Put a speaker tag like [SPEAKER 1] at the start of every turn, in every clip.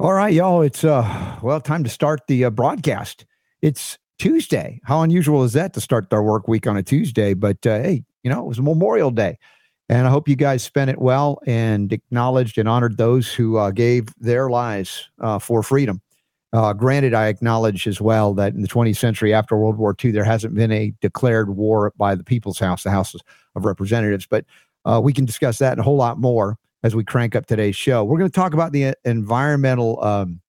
[SPEAKER 1] All right, y'all. It's uh well time to start the uh, broadcast. It's Tuesday. How unusual is that to start our work week on a Tuesday? But uh, hey, you know it was Memorial Day, and I hope you guys spent it well and acknowledged and honored those who uh, gave their lives uh, for freedom. Uh, granted, I acknowledge as well that in the 20th century after World War II, there hasn't been a declared war by the People's House, the House of Representatives. But uh, we can discuss that and a whole lot more as we crank up today's show. We're going to talk about the uh, environmental um,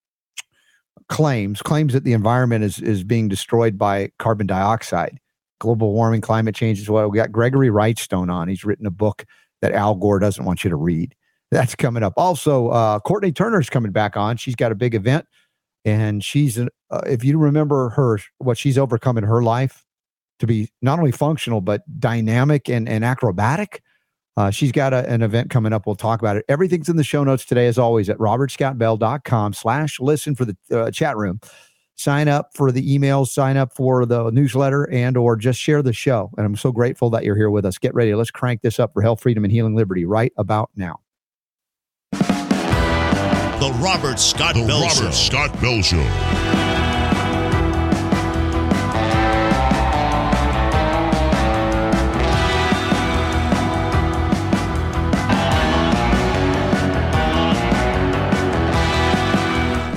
[SPEAKER 1] claims, claims that the environment is is being destroyed by carbon dioxide, global warming, climate change as well. We got Gregory Wrightstone on. He's written a book that Al Gore doesn't want you to read. That's coming up. Also, uh, Courtenay Turner's coming back on. She's got a big event, and she's uh, if you remember her, what she's overcome in her life to be not only functional but dynamic and and acrobatic uh, she's got a, an event coming up. We'll talk about it. Everything's in the show notes today, as always, at robertscottbell.com slash listen for the uh, chat room. Sign up for the emails, sign up for the newsletter, and or just share the show. And I'm so grateful that you're here with us. Get ready. Let's crank this up for health, freedom, and healing liberty right about now.
[SPEAKER 2] The Robert Scott the Bell Robert Show. Scott Bell Show.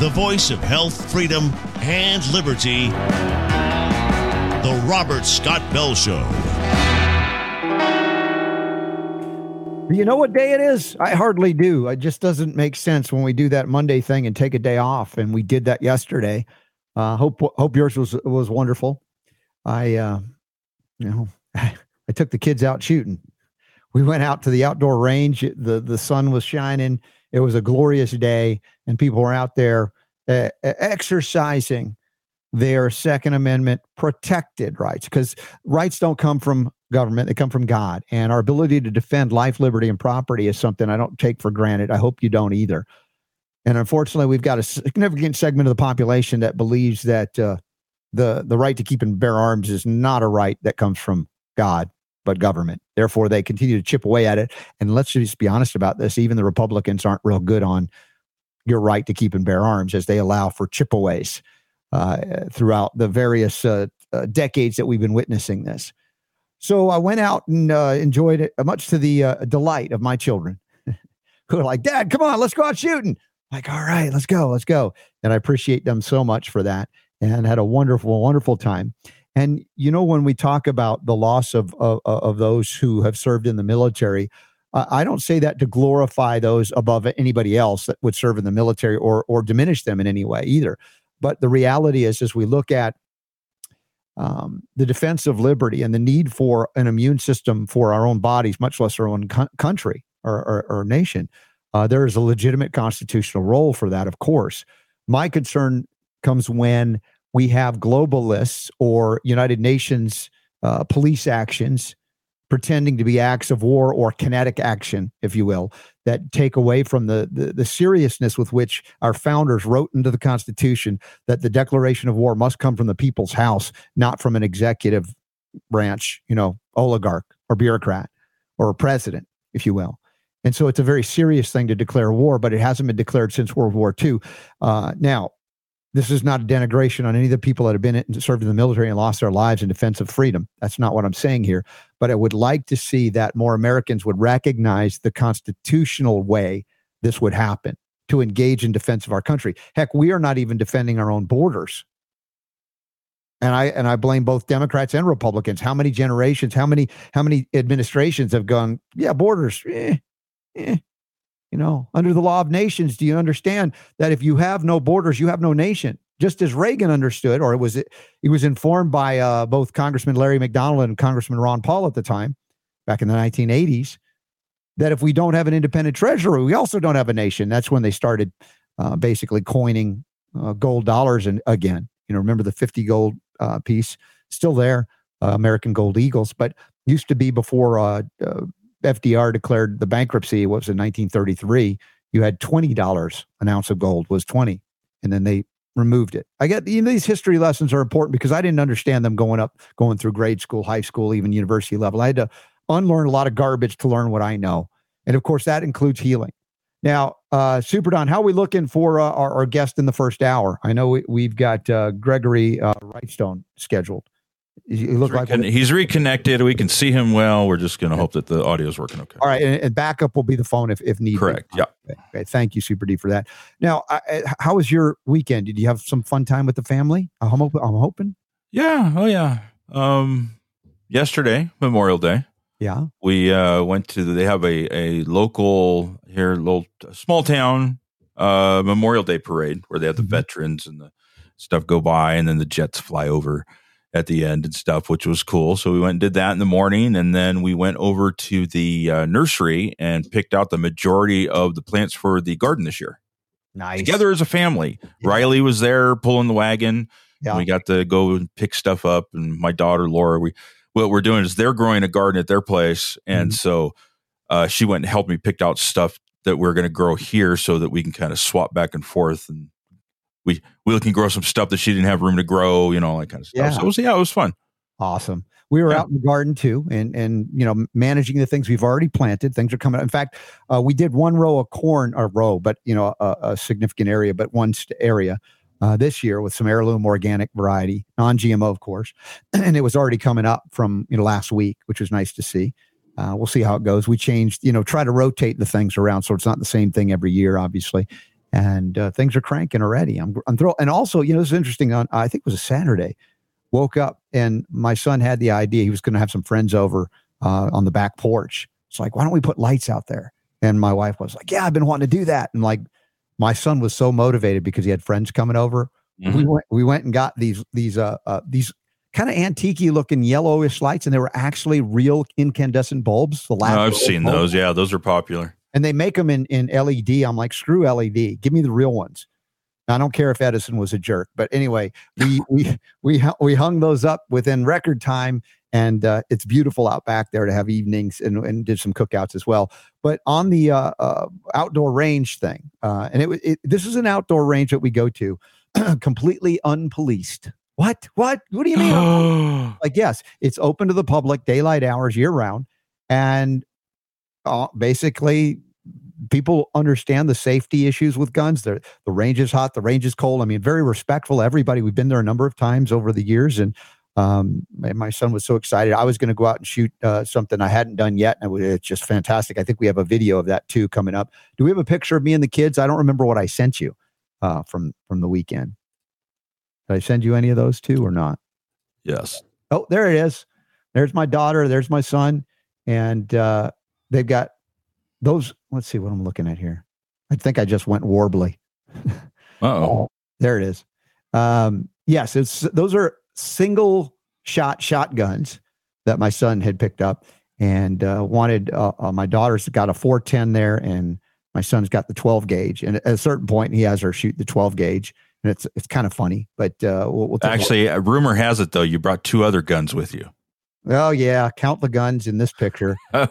[SPEAKER 2] The voice of health, freedom, and liberty, The Robert Scott Bell Show.
[SPEAKER 1] Do you know what day it is? I hardly do. It just doesn't make sense when we do that Monday thing and take a day off, and we did that yesterday. Uh, hope hope yours was was wonderful. I, uh, you know, I took the kids out shooting. We went out to the outdoor range. the The sun was shining. It was a glorious day, and people were out there exercising their Second Amendment protected rights because rights don't come from government, they come from God. And our ability to defend life, liberty, and property is something I don't take for granted. I hope you don't either. And unfortunately, we've got a significant segment of the population that believes that uh, the, the right to keep and bear arms is not a right that comes from God, but government. Therefore, they continue to chip away at it. And let's just be honest about this even the Republicans aren't real good on your right to keep and bear arms as they allow for chipaways uh, throughout the various uh, uh, decades that we've been witnessing this. So I went out and uh, enjoyed it, uh, much to the delight of my children, who are like, "Dad, come on, let's go out shooting." like, all right, let's go, let's go. And I appreciate them so much for that, and had a wonderful, wonderful time. And you know, when we talk about the loss of of, of those who have served in the military, I don't say that to glorify those above anybody else that would serve in the military or or diminish them in any way either. But the reality is, as we look at um, the defense of liberty and the need for an immune system for our own bodies, much less our own co- country or, or, or nation, uh, there is a legitimate constitutional role for that, of course. My concern comes when we have globalists or United Nations uh, police actions pretending to be acts of war or kinetic action, if you will, that take away from the, the, the seriousness with which our founders wrote into the Constitution that the declaration of war must come from the people's house, not from an executive branch, you know, oligarch or bureaucrat or a president, if you will. And so it's a very serious thing to declare war, but it hasn't been declared since World War II. Uh, now, this is not a denigration on any of the people that have been in, served in the military and lost their lives in defense of freedom. That's not what I'm saying here. But I would like to see that more Americans would recognize the constitutional way this would happen to engage in defense of our country. Heck, we are not even defending our own borders. And I and I blame both Democrats and Republicans. How many generations, how many how many administrations have gone, yeah, borders, eh, eh, you know, under the law of nations, do you understand that if you have no borders, you have no nation? Just as Reagan understood, or it was he was informed by uh, both Congressman Larry McDonald and Congressman Ron Paul at the time, back in the 1980s, that if we don't have an independent treasury, we also don't have a nation. That's when they started uh, basically coining uh, gold dollars and again. You know, remember the 50 gold uh, piece still there, uh, American Gold Eagles, but used to be before uh, FDR declared the bankruptcy what was in 1933, you had $20 an ounce of gold was 20 and then they removed it. I get you know, these history lessons are important because I didn't understand them going up, going through grade school, high school, even university level. I had to unlearn a lot of garbage to learn what I know. And of course, that includes healing. Now, uh, Super Don, how are we looking for uh, our, our guest in the first hour? I know we, have got uh, Gregory uh, Wrightstone scheduled.
[SPEAKER 3] You look he's like he's reconnected. We can see him well. We're just going to hope that the audio is working okay.
[SPEAKER 1] All right, and, and, backup will be the phone if if needed.
[SPEAKER 3] Correct. Yeah.
[SPEAKER 1] Okay. okay. Thank you, Super D, for that. Now, how was your weekend? Did you have some fun time with the family? I'm, I'm hoping.
[SPEAKER 3] Yeah. Oh yeah. Um, yesterday, Memorial Day.
[SPEAKER 1] Yeah.
[SPEAKER 3] We uh, went to. They have a a local here, little small town uh, Memorial Day parade where they have the mm-hmm. veterans and the stuff go by, and then the jets fly over at the end and stuff, which was cool. So we went and did that in the morning, and then we went over to the uh, nursery and picked out the majority of the plants for the garden this year.
[SPEAKER 1] Nice.
[SPEAKER 3] Together as a family. Yeah. Riley was there pulling the wagon. Yeah. We got to go and pick stuff up, and my daughter Laura. We what we're doing is they're growing a garden at their place, and mm-hmm. so uh, she went and helped me pick out stuff that we're going to grow here, so that we can kind of swap back and forth and we we can grow some stuff that she didn't have room to grow, you know, all that kind of stuff. Yeah. So it was yeah, it was fun.
[SPEAKER 1] Awesome. We were yeah. out in the garden too, and and you know managing the things we've already planted. Things are coming. Up. In fact, uh, we did one row of corn, a row, but you know a, a significant area, but one st- area uh, this year with some heirloom organic variety, non-GMO, of course, and it was already coming up from you know last week, which was nice to see. Uh, we'll see how it goes. We changed, you know, try to rotate the things around so it's not the same thing every year, obviously and uh, things are cranking already. I'm, I'm thrilled. And also, you know, this is interesting. On I think it was a Saturday, woke up and my son had the idea he was going to have some friends over uh, on the back porch. It's like, why don't we put lights out there? And my wife was like, yeah, I've been wanting to do that. And like, my son was so motivated because he had friends coming over. Mm-hmm. We went, we went and got these these uh, uh these kind of antique looking yellowish lights, and they were actually real incandescent bulbs.
[SPEAKER 3] The last oh, I've seen bulbs. those. Yeah, those are popular
[SPEAKER 1] and they make them in in LED. I'm like, screw LED, give me the real ones. I don't care if Edison was a jerk, but anyway, we we we we hung those up within record time, and uh, it's beautiful out back there to have evenings and, and did some cookouts as well. But on the uh, uh, outdoor range thing, uh, and it, it this is an outdoor range that we go to, completely unpoliced. What? What? What do you mean? like, yes, it's open to the public, daylight hours, year round, and uh, basically people understand the safety issues with guns. The the range is hot, the range is cold. I mean, very respectful. Everybody, we've been there a number of times over the years, and um, my son was so excited. I was going to go out and shoot uh, something I hadn't done yet, and it's just fantastic. I think we have a video of that too coming up. Do we have a picture of me and the kids? I don't remember what I sent you uh, from from the weekend. Did I send you any of those too or not?
[SPEAKER 3] Yes.
[SPEAKER 1] Oh, there it is. There's my daughter. There's my son, and uh, they've got those let's see what I'm looking at here. I think I just went warbly.
[SPEAKER 3] oh,
[SPEAKER 1] there it is. Um, yes, it's those are single shot shotguns that my son had picked up and uh, wanted. Uh, uh, my daughter's got a 410 there, and my son's got the 12 gauge. And at a certain point, he has her shoot the 12 gauge, and it's it's kind of funny. But uh, we'll, we'll
[SPEAKER 3] actually, a rumor has it though you brought two other guns with you.
[SPEAKER 1] Oh yeah, count the guns in this picture.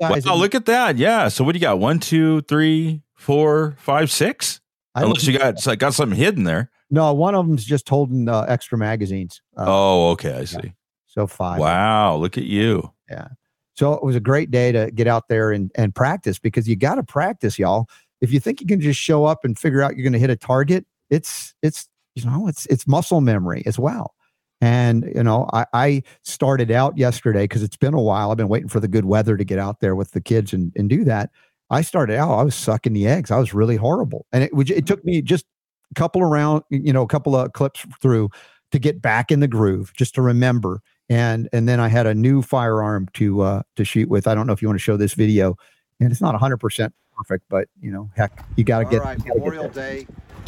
[SPEAKER 1] Uh,
[SPEAKER 3] wow, look at that! Yeah. So what do you got? One, two, three, four, five, six. Unless you got got something hidden there.
[SPEAKER 1] No, one of them's just holding uh, extra magazines.
[SPEAKER 3] Uh, oh, okay, I see.
[SPEAKER 1] Yeah. So five.
[SPEAKER 3] Wow, look at you.
[SPEAKER 1] Yeah. So it was a great day to get out there and, and practice because you got to practice, y'all. If you think you can just show up and figure out you're going to hit a target, it's it's you know it's it's muscle memory as well. And, you know, I, I started out yesterday because it's been a while. I've been waiting for the good weather to get out there with the kids and, and do that. I started out, I was sucking the eggs. I was really horrible. And it, it took me just a couple around, you know, a couple of clips through to get back in the groove, just to remember. And and then I had a new firearm to uh to shoot with. I don't know if you want to show this video. And it's not 100% perfect, but you know, heck, you got to get
[SPEAKER 4] right, Memorial Day.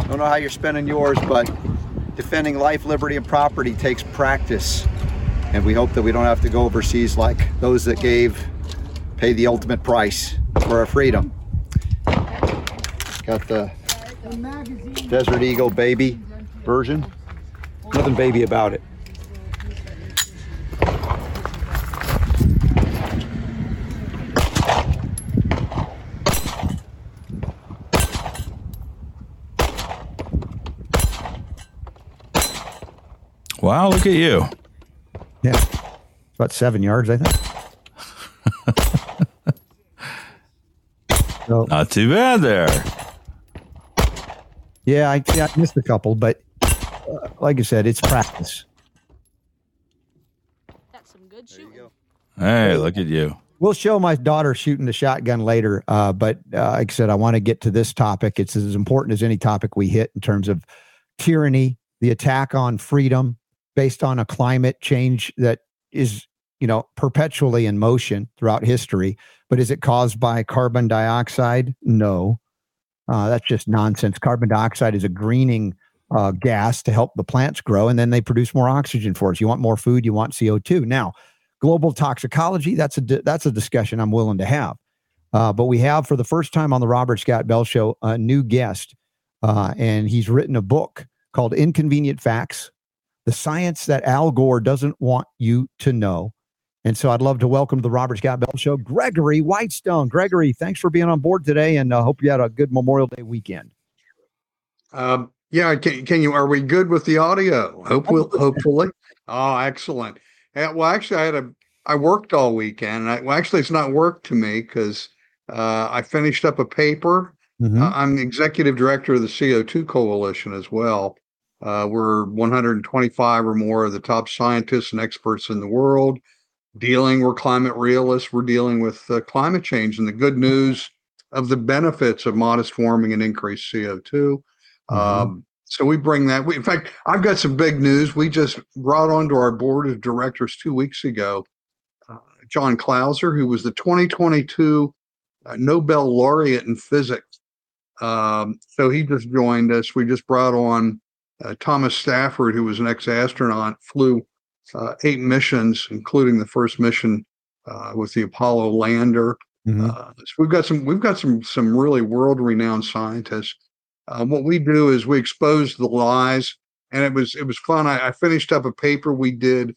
[SPEAKER 4] Don't know how you're spending yours, but defending life, liberty, and property takes practice. And we hope that we don't have to go overseas like those that gave, pay the ultimate price for our freedom. Got the Desert Eagle baby version. Nothing baby about it.
[SPEAKER 3] Wow, look at you.
[SPEAKER 1] Yeah. About seven yards, I think.
[SPEAKER 3] So, Not too bad there.
[SPEAKER 1] Yeah, I, yeah, I missed a couple, but uh, like I said, it's practice.
[SPEAKER 5] That's some good shooting.
[SPEAKER 3] Hey, look at you.
[SPEAKER 1] We'll show my daughter shooting the shotgun later, uh, but uh, like I said, I want to get to this topic. It's as important as any topic we hit in terms of tyranny, the attack on freedom based on a climate change that is, you know, perpetually in motion throughout history. But is it caused by carbon dioxide? No. Uh, that's just nonsense. Carbon dioxide is a greening uh, gas to help the plants grow, and then they produce more oxygen for us. You want more food, you want CO2. Now, global toxicology, that's a, that's a discussion I'm willing to have. Uh, but we have, for the first time on the Robert Scott Bell Show, a new guest, uh, and he's written a book called Inconvenient Facts The Science That Al Gore Doesn't Want You to Know. And so I'd love to welcome to the Robert Scott Bell Show, Gregory Whitestone. Gregory, thanks for being on board today, and I uh, hope you had a good Memorial Day weekend.
[SPEAKER 6] Um, yeah, can, can you? Are we good with the audio? Hopefully, hopefully. Oh, excellent. Yeah, well, actually, I had a. I worked all weekend. I, well, actually, it's not work to me because uh, I finished up a paper. Mm-hmm. Uh, I'm executive director of the CO2 Coalition as well. Uh, we're 125 or more of the top scientists and experts in the world dealing, we're climate realists, we're dealing with uh, climate change and the good news of the benefits of modest warming and increased CO2. Mm-hmm. Um, so we bring that. We, in fact, I've got some big news. We just brought onto our board of directors two weeks ago uh, John Clauser, who was the 2022 uh, Nobel laureate in physics. Um, so he just joined us. We just brought on uh, Thomas Stafford, who was an ex-astronaut, flew uh, eight missions, including the first mission uh, with the Apollo lander. Mm-hmm. Uh, so we've got some we've got some some really world renowned scientists. Uh, what we do is we expose the lies, and it was it was fun. I, I finished up a paper we did.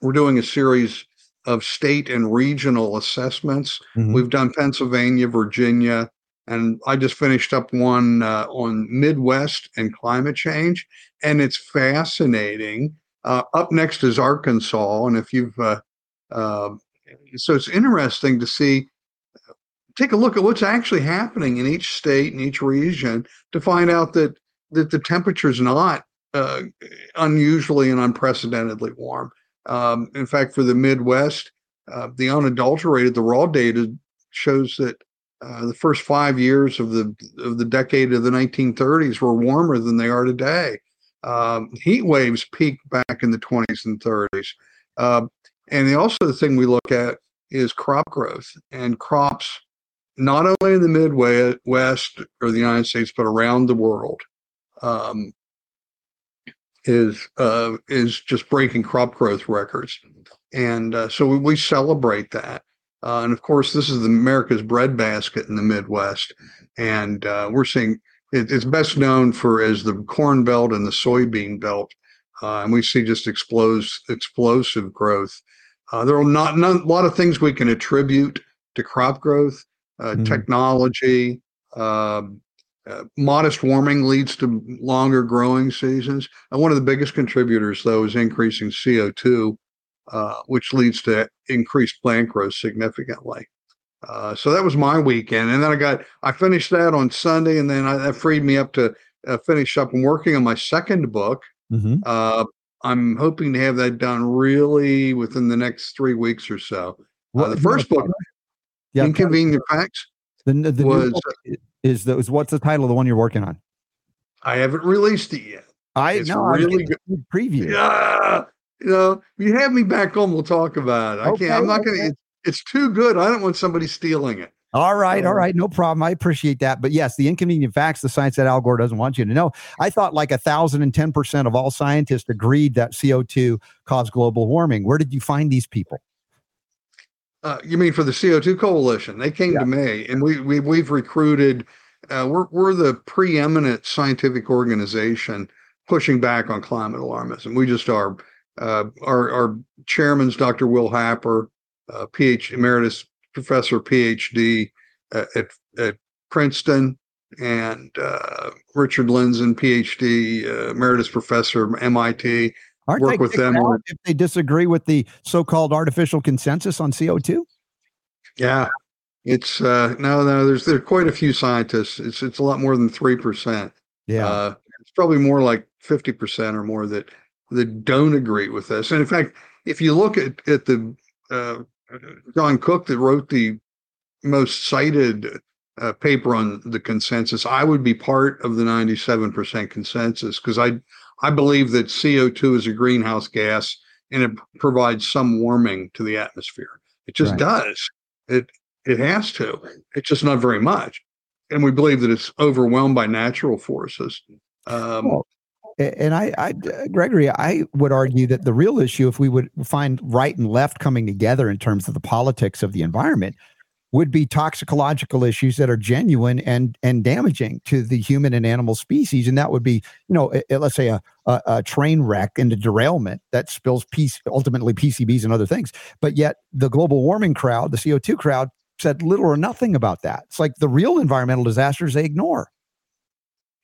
[SPEAKER 6] We're doing a series of state and regional assessments. Mm-hmm. We've done Pennsylvania, Virginia, and I just finished up one uh, on Midwest and climate change, and it's fascinating uh, up next is Arkansas, and if you've uh, uh, so it's interesting to see. Take a look at what's actually happening in each state and each region to find out that that the temperature is not uh, unusually and unprecedentedly warm. Um, in fact, for the Midwest, uh, the unadulterated, the raw data shows that uh, the first five years of the of the decade of the 1930s were warmer than they are today. Um, heat waves peaked back in the 20s and 30s. Uh, and the, also the thing we look at is crop growth and crops, not only in the Midwest or the United States, but around the world, um, is uh, is just breaking crop growth records. And uh, so we, we, celebrate that. Uh, and of course, this is America's breadbasket in the Midwest, and uh, we're seeing it, it's best known for as the corn belt and the soybean belt, uh, and we see just explos- explosive growth. Uh, there are not, not, a lot of things we can attribute to crop growth, mm. technology. Um, uh, modest warming leads to longer growing seasons. And one of the biggest contributors, though, is increasing CO2, uh, which leads to increased plant growth significantly. Uh, so that was my weekend, and then I got I finished that on Sunday, and then I, that freed me up to uh, finish up and working on my second book. Mm-hmm. Uh, I'm hoping to have that done really within the next three weeks or so. Uh, the first book, yeah, Inconvenient Facts,
[SPEAKER 1] the, the was is the, is what's the title of the one you're working on?
[SPEAKER 6] I haven't released it yet.
[SPEAKER 1] I know really good preview.
[SPEAKER 6] Yeah, you know, if you have me back home, we'll talk about it. I okay, can't. I'm not okay. going to it's too good. I don't want somebody stealing it.
[SPEAKER 1] All right, all right, no problem. I appreciate that. But yes, the inconvenient facts, the science that Al Gore doesn't want you to know. I thought like a thousand and ten percent of all scientists agreed that CO2 caused global warming. Where did you find these people?
[SPEAKER 6] Uh, you mean for the CO2 coalition? They came yeah. to me, and we, we we've recruited. Uh, we're we're the preeminent scientific organization pushing back on climate alarmism. We just are. Uh, our our chairman's Dr. Will Happer uh, PhD emeritus professor PhD at, at, at Princeton, and uh, Richard Lindzen, PhD uh, emeritus professor MIT.
[SPEAKER 1] Aren't work with them on, if they disagree with the so-called artificial consensus on CO2.
[SPEAKER 6] Yeah, It's uh, no, no. There's there's quite a few scientists. It's it's a lot more than three percent.
[SPEAKER 1] Yeah,
[SPEAKER 6] uh, it's probably more like fifty percent or more that that don't agree with this. And in fact, if you look at at the uh, John Cook that wrote the most cited uh, paper on the consensus, I would be part of the ninety seven percent consensus because I I believe that CO two is a greenhouse gas and it provides some warming to the atmosphere. It just right. does. It it has to. It's just not very much. And we believe that it's overwhelmed by natural forces. Um, well,
[SPEAKER 1] and I, I, Gregory, I would argue that the real issue, if we would find right and left coming together in terms of the politics of the environment, would be toxicological issues that are genuine and and damaging to the human and animal species, and that would be, you know, a, let's say a, a, a train wreck and a derailment that spills piece ultimately PCBs and other things. But yet, the global warming crowd, the CO two crowd, said little or nothing about that. It's like the real environmental disasters they ignore.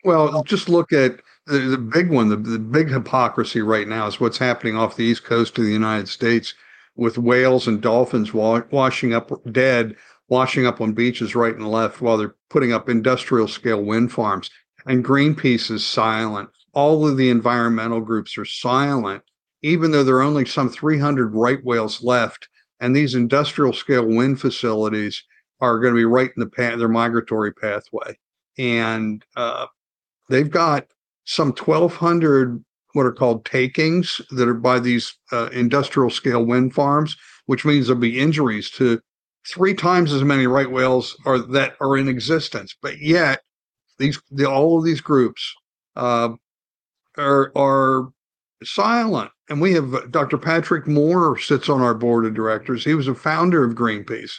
[SPEAKER 6] Well, just look at the, the big one. The, the big hypocrisy right now is what's happening off the east coast of the United States with whales and dolphins wa- washing up dead, washing up on beaches right and left while they're putting up industrial scale wind farms. And Greenpeace is silent. All of the environmental groups are silent, even though there are only some 300 right whales left and these industrial scale wind facilities are going to be right in the path, their migratory pathway. And uh, they've got some 1,200 what are called takings that are by these uh, industrial scale wind farms, which means there'll be injuries to three times as many right whales are that are in existence. But yet, these the, all of these groups uh, are are silent. And we have uh, Dr. Patrick Moore sits on our board of directors. He was a founder of Greenpeace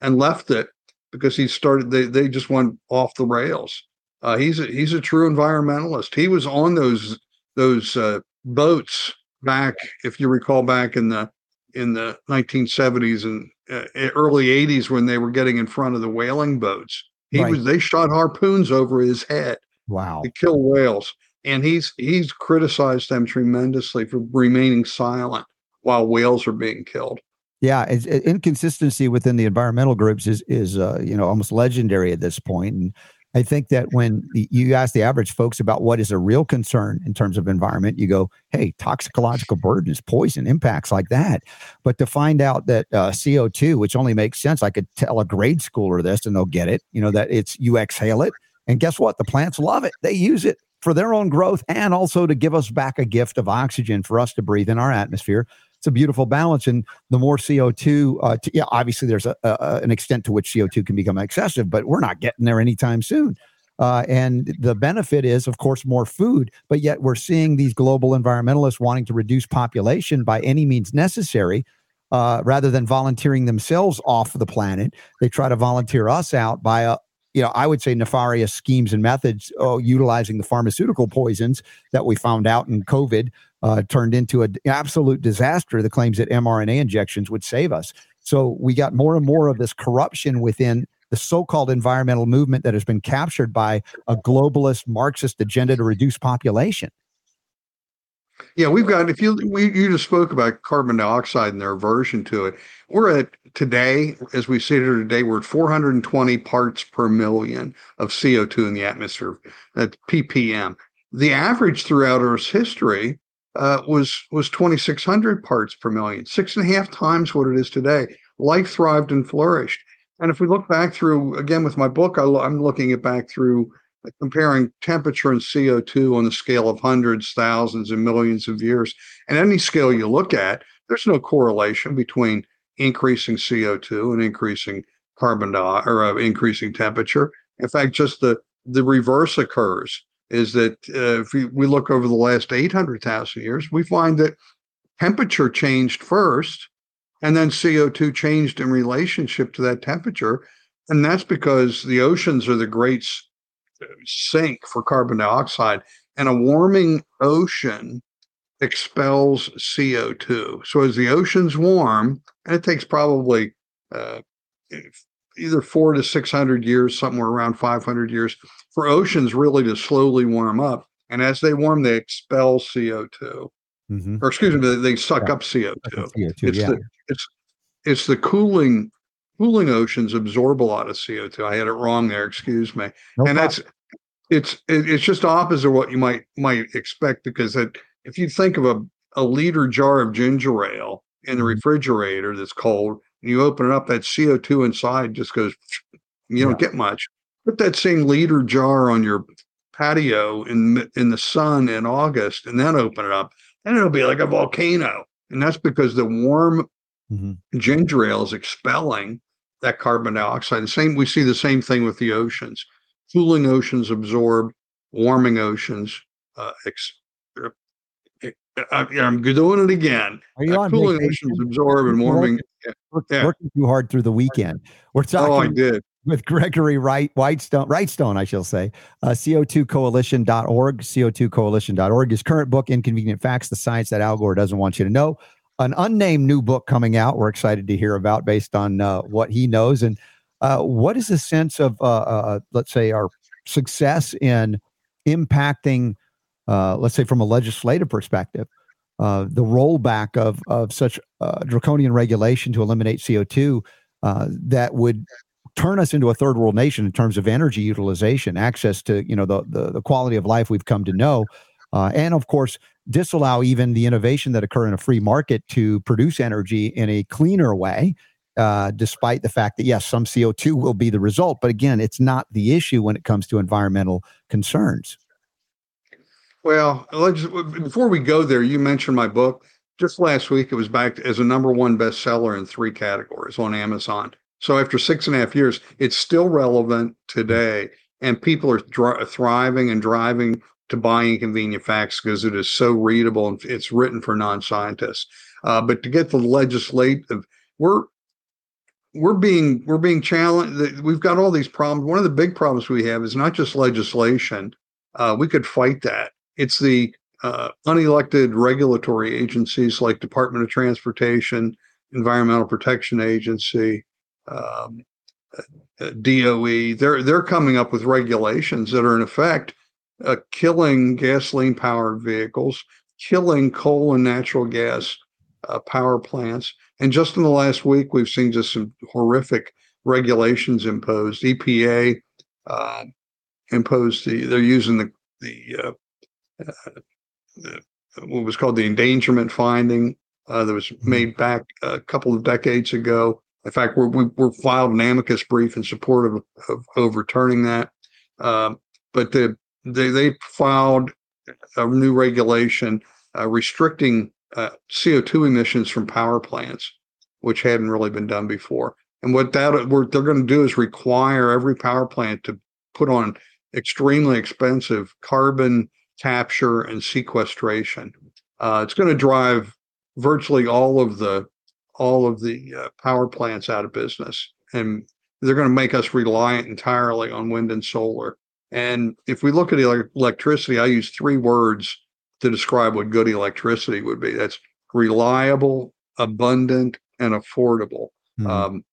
[SPEAKER 6] and left it because he started. They they just went off the rails. Uh, he's a, he's a true environmentalist. He was on those those uh, boats back, if you recall, back in the in the 1970s and uh, early 80s when they were getting in front of the whaling boats. He right. was they shot harpoons over his head.
[SPEAKER 1] Wow.
[SPEAKER 6] To kill whales and he's he's criticized them tremendously for remaining silent while whales are being killed.
[SPEAKER 1] Yeah, it's, inconsistency within the environmental groups is is uh, you know almost legendary at this point, and I think that when you ask the average folks about what is a real concern in terms of environment, you go, "Hey, toxicological burdens, poison impacts like that." But to find out that uh, CO two, which only makes sense, I could tell a grade schooler this and they'll get it. You know that it's you exhale it, and guess what? The plants love it; they use it for their own growth and also to give us back a gift of oxygen for us to breathe in our atmosphere. It's a beautiful balance. And the more CO2, uh, t- yeah, obviously there's a, a, an extent to which CO2 can become excessive, but we're not getting there anytime soon. Uh, and the benefit is, of course, more food, but yet we're seeing these global environmentalists wanting to reduce population by any means necessary. Uh, rather than volunteering themselves off the planet, they try to volunteer us out by a, you know, I would say nefarious schemes and methods oh, utilizing the pharmaceutical poisons that we found out in COVID uh, turned into an absolute disaster. The claims that mRNA injections would save us. So we got more and more of this corruption within the so-called environmental movement that has been captured by a globalist Marxist agenda to reduce population.
[SPEAKER 6] Yeah, we've got if you we you just spoke about carbon dioxide and their aversion to it. We're at today, as we sit here today, we're at 420 parts per million of CO2 in the atmosphere. That's ppm. The average throughout Earth's history uh, was was 2,600 parts per million, six and a half times what it is today. Life thrived and flourished. And if we look back through again with my book, I, I'm looking at back through comparing temperature and CO2 on the scale of hundreds, thousands, and millions of years. And any scale you look at, there's no correlation between increasing CO2 and increasing carbon dioxide or uh, increasing temperature. In fact, just the the reverse occurs. Is that uh, if we, look over the last 800,000 years, we find that temperature changed first, and then CO2 changed in relationship to that temperature. And that's because the oceans are the great sink for carbon dioxide. And a warming ocean expels CO2. So as the oceans warm, and it takes probably uh, either four to 600 years, somewhere around 500 years, for oceans really to slowly warm up. And as they warm, they expel CO2. Mm-hmm. Or excuse me, they suck yeah. up CO2. CO2 it's, yeah. the, it's, it's the cooling cooling oceans absorb a lot of CO2. I had it wrong there. Excuse me. No and problem. that's it's it's just opposite of what you might might expect because it, if you think of a a liter jar of ginger ale in the mm-hmm. refrigerator that's cold, and you open it up, that CO2 inside just goes. You don't yeah. get much. Put that same liter jar on your patio in in the sun in August, and then open it up, and it'll be like a volcano. And that's because the warm mm-hmm. ginger ale is expelling that carbon dioxide. The same we see the same thing with the oceans. Cooling oceans absorb, warming oceans uh, ex- uh, I, am doing it again.
[SPEAKER 1] Are you uh, on
[SPEAKER 6] cooling oceans absorb and warming.
[SPEAKER 1] Working, yeah. working too hard through the weekend. We're talking.
[SPEAKER 6] Oh, I did
[SPEAKER 1] with Gregory Wright, Whitestone, Wrightstone, I shall say, uh, CO2coalition.org, CO2coalition.org. His current book, Inconvenient Facts, The Science That Al Gore Doesn't Want You to Know. An unnamed new book coming out. We're excited to hear about based on uh, what he knows. And uh, what is the sense of, uh, uh, let's say, our success in impacting, uh, let's say, from a legislative perspective, the rollback of, of such draconian regulation to eliminate CO2 that would turn us into a third world nation in terms of energy utilization, access to you know the the, the quality of life we've come to know, uh, and of course disallow even the innovation that occur in a free market to produce energy in a cleaner way. Uh, despite the fact that yes, some CO two will be the result, but again, it's not the issue when it comes to environmental concerns.
[SPEAKER 6] Well, before we go there, you mentioned my book. Just last week, it was back as a number one bestseller in three categories on Amazon. So after six and a half years, it's still relevant today, and people are thriving and driving to buy inconvenient facts because it is so readable and it's written for non-scientists. Uh, but to get the legislative, we're we're being we're being challenged. We've got all these problems. One of the big problems we have is not just legislation. Uh, we could fight that. It's the uh, unelected regulatory agencies like Department of Transportation, Environmental Protection Agency, um, uh, DOE, they're they're coming up with regulations that are in effect uh, killing gasoline powered vehicles, killing coal and natural gas uh, power plants. And just in the last week, we've seen just some horrific regulations imposed. EPA uh, imposed the they're using the the, uh, uh, the what was called the endangerment finding that was mm-hmm. made back a couple of decades ago in fact, we're, we, are filed an amicus brief in support of, of overturning that. Um, but the, they, they filed a new regulation uh, restricting uh, CO2 emissions from power plants, which hadn't really been done before. And what that what they're going to do is require every power plant to put on extremely expensive carbon capture and sequestration. Uh, it's going to drive virtually all of the all of the uh, power plants out of business and they're going to make us reliant entirely on wind and solar. And if we look at electricity, I use three words to describe what good electricity would be. That's reliable, abundant, and affordable. Mm-hmm. Um,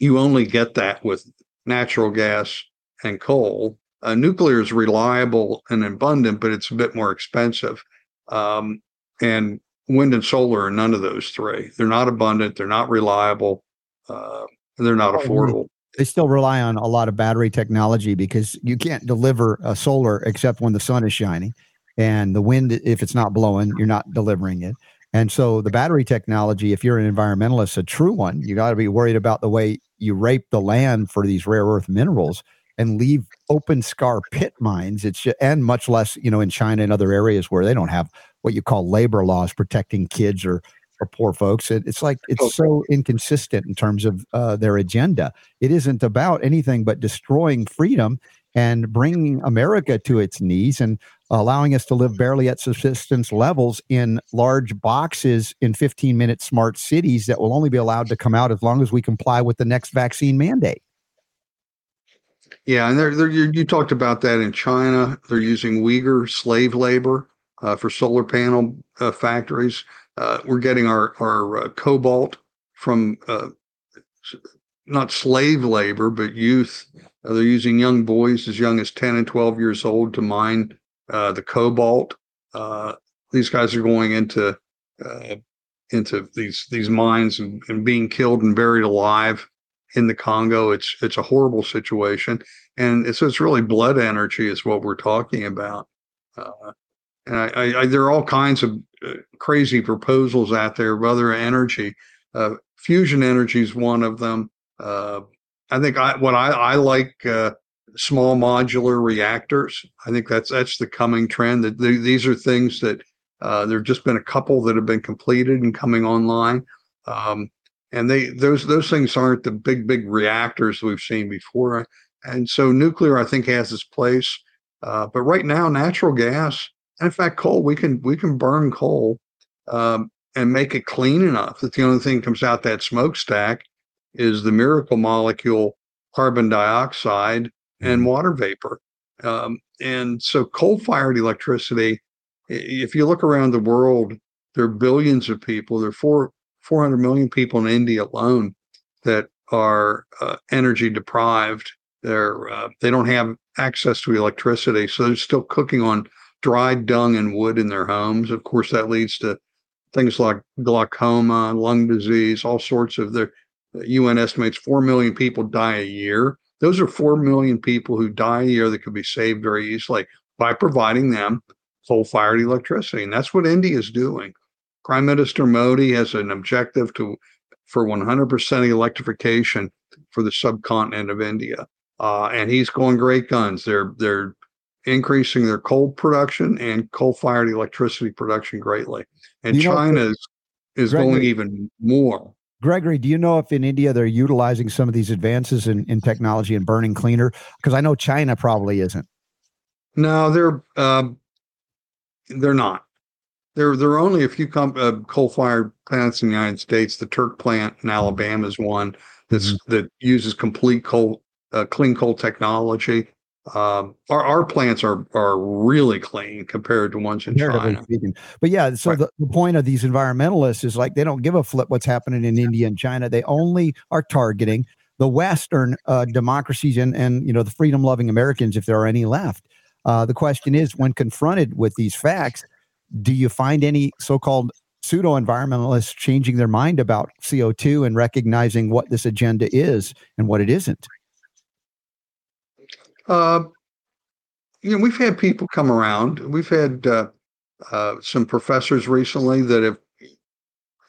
[SPEAKER 6] you only get that with natural gas and coal. Uh, nuclear is reliable and abundant, but it's a bit more expensive. Um, and wind and solar are none of those three. They're not abundant. They're not reliable. Uh, and they're not affordable.
[SPEAKER 1] They still rely on a lot of battery technology because you can't deliver a solar except when the sun is shining, and the wind, if it's not blowing, you're not delivering it. And so the battery technology, if you're an environmentalist, a true one, you got to be worried about the way you rape the land for these rare earth minerals and leave open scar pit mines. It's and much less, you know, in China and other areas where they don't have what you call labor laws protecting kids or or poor folks. It, it's like it's so inconsistent in terms of uh, their agenda. It isn't about anything but destroying freedom and bringing America to its knees and allowing us to live barely at subsistence levels in large boxes in 15 minute smart cities that will only be allowed to come out as long as we comply with the next vaccine mandate.
[SPEAKER 6] Yeah, and they're, they're, you, you talked about that in China. They're using Uyghur slave labor for solar panel uh, factories. Uh, we're getting our uh, cobalt from uh, not slave labor, but youth. Uh, they're using young boys as young as ten and twelve years old to mine the cobalt. these guys are going into into these these mines and, and, being killed and buried alive in the Congo. It's it's a horrible situation, and it's it's really blood energy is what we're talking about. Uh, and I, I, there are all kinds of uh, crazy proposals out there of other energy. Uh, fusion energy is one of them. Uh, I think I, what I, I like uh, small modular reactors. I think that's that's the coming trend. That these are things that uh, there have just been a couple that have been completed and coming online. Um, and they those those things aren't the big big reactors we've seen before. And so nuclear, I think, has its place. Uh, but right now, natural gas, in fact, coal, we can we can burn coal um, and make it clean enough that the only thing comes out that smokestack is the miracle molecule carbon dioxide and mm-hmm. water vapor. Um, and so coal-fired electricity, if you look around the world, there are billions of people. There are four 400 million people in India alone that are uh, energy deprived. They're uh, they don't have access to electricity, so they're still cooking on dried dung and wood in their homes. Of course, that leads to things like glaucoma, lung disease, all sorts of their UN estimates 4 million people die a year. Those are 4 million people who die a year that could be saved very easily by providing them coal fired electricity. And that's what India is doing. Prime Minister Modi has an objective to for 100% electrification for the subcontinent of India. Uh, and he's going great guns. They're they're increasing their coal production and coal-fired electricity production greatly. And China is, is going even more.
[SPEAKER 1] Gregory, do you know if in India they're utilizing some of these advances in, in technology and burning cleaner? Because I know China probably isn't.
[SPEAKER 6] No, they're uh, they're not. There, there are only a few com- uh, coal-fired plants in the United States. The Turk plant in Alabama is one that's mm-hmm. that uses complete coal, uh, clean coal technology. Um, our, our plants are are really clean compared to ones in China. Speaking.
[SPEAKER 1] But yeah, so right. the, the point of these environmentalists is like they don't give a flip what's happening in India and China. They only are targeting the Western uh, democracies and and you know the freedom loving Americans if there are any left. Uh, the question is, when confronted with these facts, do you find any so-called pseudo environmentalists changing their mind about CO2 and recognizing what this agenda is and what it isn't?
[SPEAKER 6] Uh, you know, we've had people come around. We've had uh, uh, some professors recently that have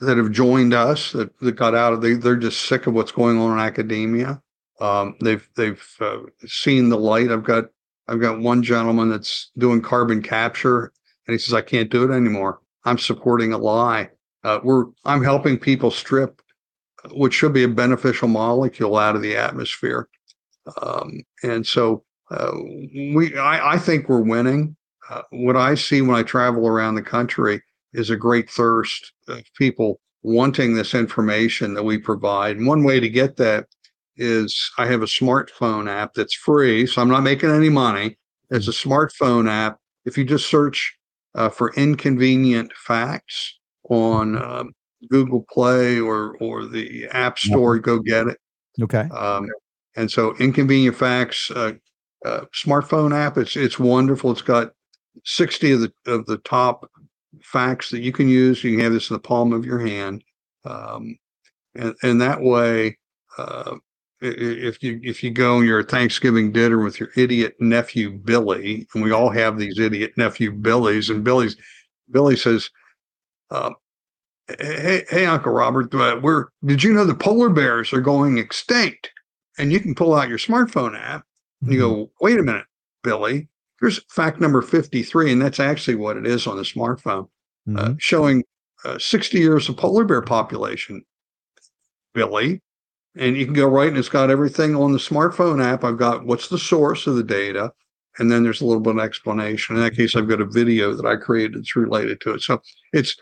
[SPEAKER 6] that have joined us that, that got out of they they're just sick of what's going on in academia. Um, they've they've uh, seen the light. I've got I've got one gentleman that's doing carbon capture, and he says I can't do it anymore. I'm supporting a lie. Uh, we're I'm helping people strip what should be a beneficial molecule out of the atmosphere. Um, and so uh, we I, I, think we're winning. Uh, what I see when I travel around the country is a great thirst of people wanting this information that we provide. And one way to get that is I have a smartphone app that's free, so I'm not making any money. It's a smartphone app. If you just search uh, for inconvenient facts on uh, Google Play or or the App Store, go get it.
[SPEAKER 1] Okay.
[SPEAKER 6] Um, and so, inconvenient facts uh, uh, smartphone app. It's it's wonderful. It's got sixty of the of the top facts that you can use. You can have this in the palm of your hand, um, and and that way, uh, if you if you go and you're at Thanksgiving dinner with your idiot nephew Billy, and we all have these idiot nephew Billies, and Billy's Billy says. Uh, hey, hey, Uncle Robert, uh, we're did you know the polar bears are going extinct? And you can pull out your smartphone app and you go, mm-hmm. wait a minute, Billy, here's fact number 53. And that's actually what it is on the smartphone, uh, mm-hmm. uh, showing uh, 60 years of polar bear population, Billy. And you can go right and it's got everything on the smartphone app. I've got what's the source of the data. And then there's a little bit of explanation. In that case, I've got a video that I created that's related to it. So it's,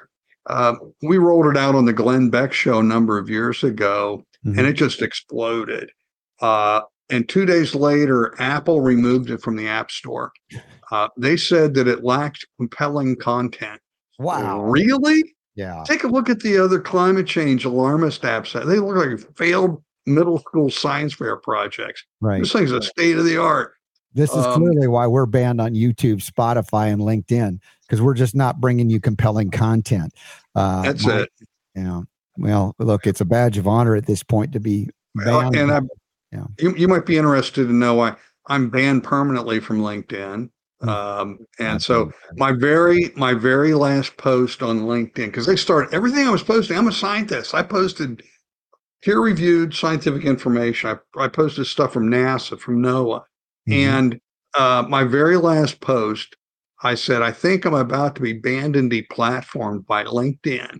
[SPEAKER 6] uh, we rolled it out on the Glenn Beck show a number of years ago, mm-hmm. and it just exploded. Uh, and two days later, Apple removed it from the App Store. Uh, they said that it lacked compelling content.
[SPEAKER 1] Wow.
[SPEAKER 6] Really?
[SPEAKER 1] Yeah.
[SPEAKER 6] Take a look at the other climate change alarmist apps. They look like failed middle school science fair projects.
[SPEAKER 1] Right.
[SPEAKER 6] This thing's a state of the art.
[SPEAKER 1] This is um, clearly why we're banned on YouTube, Spotify, and LinkedIn because we're just not bringing you compelling content.
[SPEAKER 6] Uh, that's my, it.
[SPEAKER 1] Yeah. well, look, it's a badge of honor at this point to be
[SPEAKER 6] uh, and I, yeah. you, you might be interested to know I, I'm banned permanently from LinkedIn. Hmm. Um, and so my very my very last post on LinkedIn because they started everything I was posting. I'm a scientist. I posted peer reviewed scientific information. I, I posted stuff from NASA, from NOAA, mm-hmm. and uh, my very last post, I said I think I'm about to be banned and deplatformed by LinkedIn.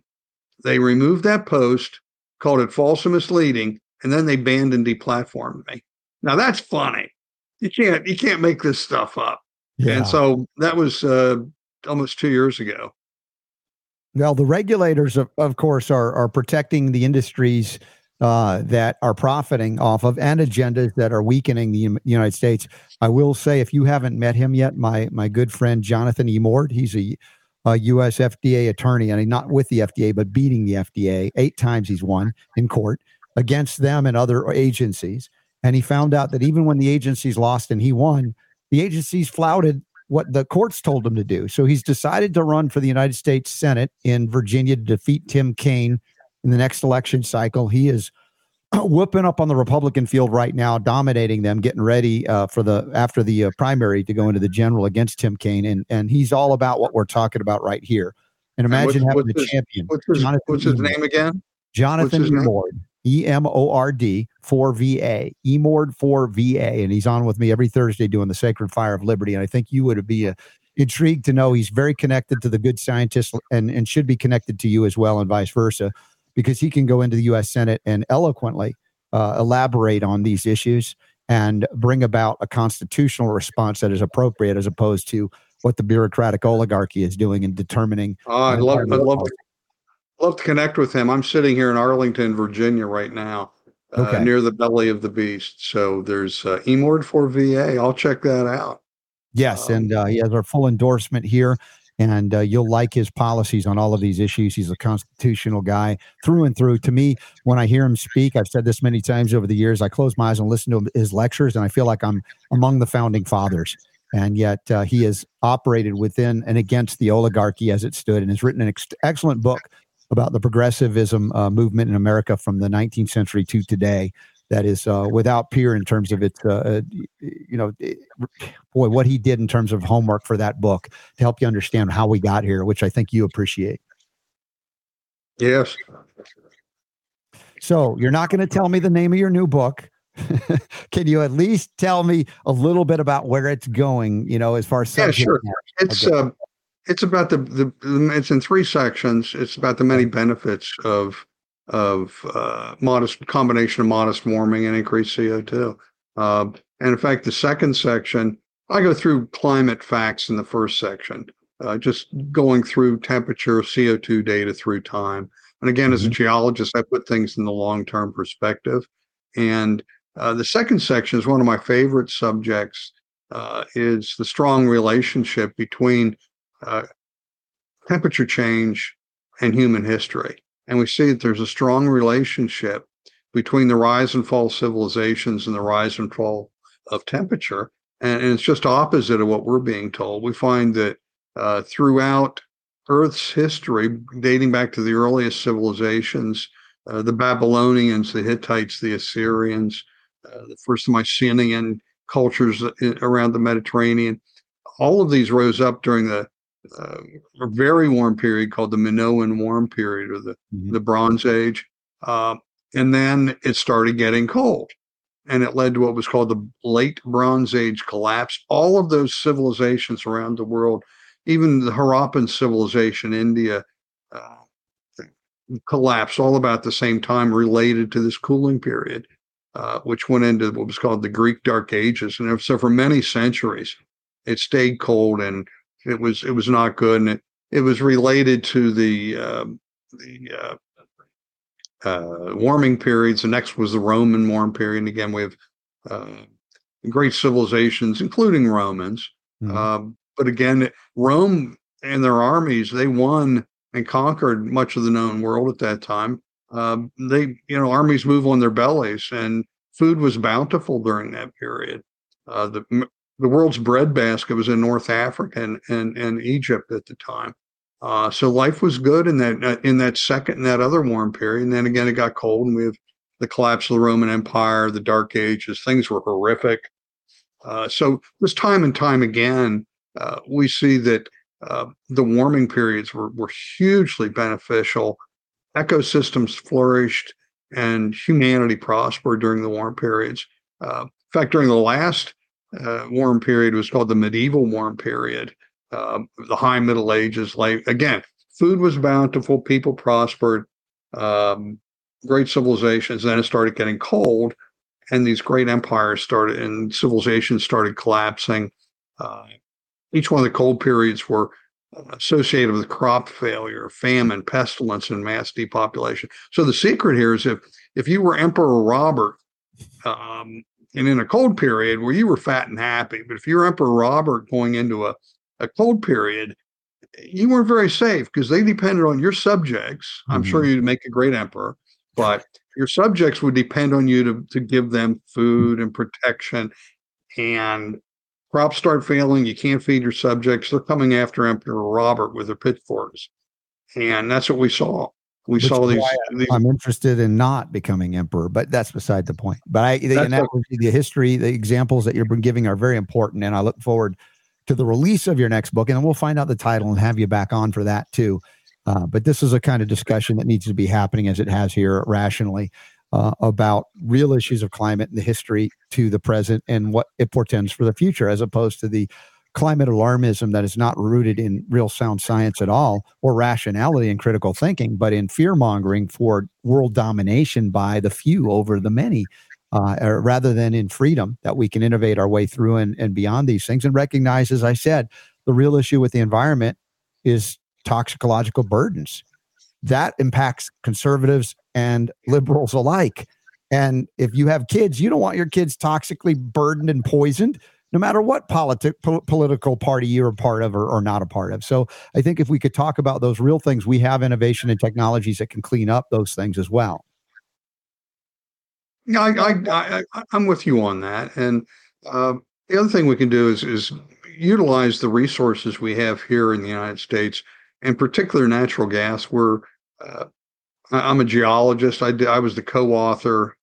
[SPEAKER 6] They removed that post, called it false and misleading, and then they banned and deplatformed me. Now that's funny. You can't you can't make this stuff up. Yeah. And so that was uh, almost two years ago.
[SPEAKER 1] Well, the regulators, of, of course, are are protecting the industries uh, that are profiting off of and agendas that are weakening the United States. I will say, if you haven't met him yet, my my good friend Jonathan Emord, he's a, a U.S. FDA attorney, and not with the FDA, but beating the FDA eight times. He's won in court against them and other agencies. And he found out that even when the agencies lost and he won, the agencies flouted what the courts told him to do. So he's decided to run for the United States Senate in Virginia to defeat Tim Kaine in the next election cycle. He is whooping up on the Republican field right now, dominating them, getting ready uh, for the after the uh, primary to go into the general against Tim Kaine, and and he's all about what we're talking about right here. And imagine and having a champion.
[SPEAKER 6] What's his, what's his name again?
[SPEAKER 1] Jonathan Emord. E M O R D for VA, Emord for VA. And he's on with me every Thursday doing the Sacred Fire of Liberty. And I think you would be uh, intrigued to know he's very connected to the good scientists and, and should be connected to you as well, and vice versa, because he can go into the U.S. Senate and eloquently uh, elaborate on these issues and bring about a constitutional response that is appropriate as opposed to what the bureaucratic oligarchy is doing in determining.
[SPEAKER 6] Oh, I'd love, I'd love to love to connect with him. I'm sitting here in Arlington, Virginia right now, uh, okay. near the belly of the beast. So there's uh, Emord for VA. I'll check that out.
[SPEAKER 1] Yes, um, and uh, he has our full endorsement here. And uh, you'll like his policies on all of these issues. He's a constitutional guy through and through. To me, when I hear him speak, I've said this many times over the years. I close my eyes and listen to his lectures, and I feel like I'm among the founding fathers and yet uh, he has operated within and against the oligarchy as it stood and has written an ex- excellent book about the progressivism uh, movement in America from the 19th century to today that is uh, without peer in terms of its, uh, uh you know, boy, what he did in terms of homework for that book to help you understand how we got here, which I think you appreciate.
[SPEAKER 6] Yes.
[SPEAKER 1] So you're not going to tell me the name of your new book. Can you at least tell me a little bit about where it's going? You know, as far as
[SPEAKER 6] yeah, sure. It's okay. It's about the, the it's in three sections. It's about the many benefits of of uh, modest combination of modest warming and increased CO two. Uh, and in fact, the second section, I go through climate facts in the first section, uh, just going through temperature, CO two data through time. And again, mm-hmm. as a mm-hmm. geologist, I put things in the long term perspective. And uh, the second section is one of my favorite subjects. Uh, is the strong relationship between uh, temperature change and human history. And we see that there's a strong relationship between the rise and fall of civilizations and the rise and fall of temperature. And, and it's just opposite of what we're being told. We find that uh, throughout Earth's history, dating back to the earliest civilizations, uh, the Babylonians, the Hittites, the Assyrians, uh, the first Mycenaean cultures uh, around the Mediterranean, all of these rose up during the uh, a very warm period called the Minoan warm period or the, mm-hmm. the Bronze Age. Uh, and then it started getting cold. And it led to what was called the late Bronze Age collapse. All of those civilizations around the world, even the Harappan civilization, India, uh, collapsed all about the same time related to this cooling period, uh, which went into what was called the Greek Dark Ages. And so for many centuries, it stayed cold and it was it was not good, and it it was related to the uh, the uh, uh, warming periods. The next was the Roman warm period. And again, we have uh, great civilizations, including Romans. Mm-hmm. but again, Rome and their armies they won and conquered much of the known world at that time. Um, they, you know, armies move on their bellies, and food was bountiful during that period. Uh, the the world's breadbasket was in North Africa and, and, and Egypt at the time. Uh, so life was good in that uh, in that second and that other warm period. And then again, it got cold, and we have the collapse of the Roman Empire, the Dark Ages. Things were horrific. Uh, so this time and time again, uh, we see that uh, the warming periods were, were hugely beneficial. Ecosystems flourished and humanity prospered during the warm periods. Uh, in fact, during the last uh, warm period was called the medieval warm period, um, the high Middle Ages. Like again, food was bountiful, people prospered, um, great civilizations. Then it started getting cold, and these great empires started and civilizations started collapsing. Uh, each one of the cold periods were associated with crop failure, famine, pestilence, and mass depopulation. So the secret here is if if you were Emperor Robert, um, and in a cold period where you were fat and happy, but if you're Emperor Robert going into a, a cold period, you weren't very safe because they depended on your subjects. Mm-hmm. I'm sure mm-hmm. you'd make a great emperor, but your subjects would depend on you to, to give them food and protection. And crops start failing, you can't feed your subjects. They're coming after Emperor Robert with their pitchforks. And that's what we saw. We Which saw these, these,
[SPEAKER 1] I'm interested in not becoming emperor, but that's beside the point. But I, the the history, the examples that you're giving are very important, and I look forward to the release of your next book, and then we'll find out the title and have you back on for that too. Uh, but this is a kind of discussion that needs to be happening as it has here rationally uh, about real issues of climate and the history to the present and what it portends for the future, as opposed to the climate alarmism that is not rooted in real sound science at all or rationality and critical thinking, but in fear mongering for world domination by the few over the many. Uh, rather than in freedom that we can innovate our way through and, and beyond these things and recognize, as I said, the real issue with the environment is toxicological burdens. That impacts conservatives and liberals alike. And if you have kids, you don't want your kids toxically burdened and poisoned, no matter what politic, po- political party you're a part of or, or not a part of. So I think if we could talk about those real things, we have innovation and technologies that can clean up those things as well.
[SPEAKER 6] Yeah, I, am with you on that. And uh, the other thing we can do is, is utilize the resources we have here in the United States, in particular natural gas. Where uh, I'm a geologist. I did, I was the co-author.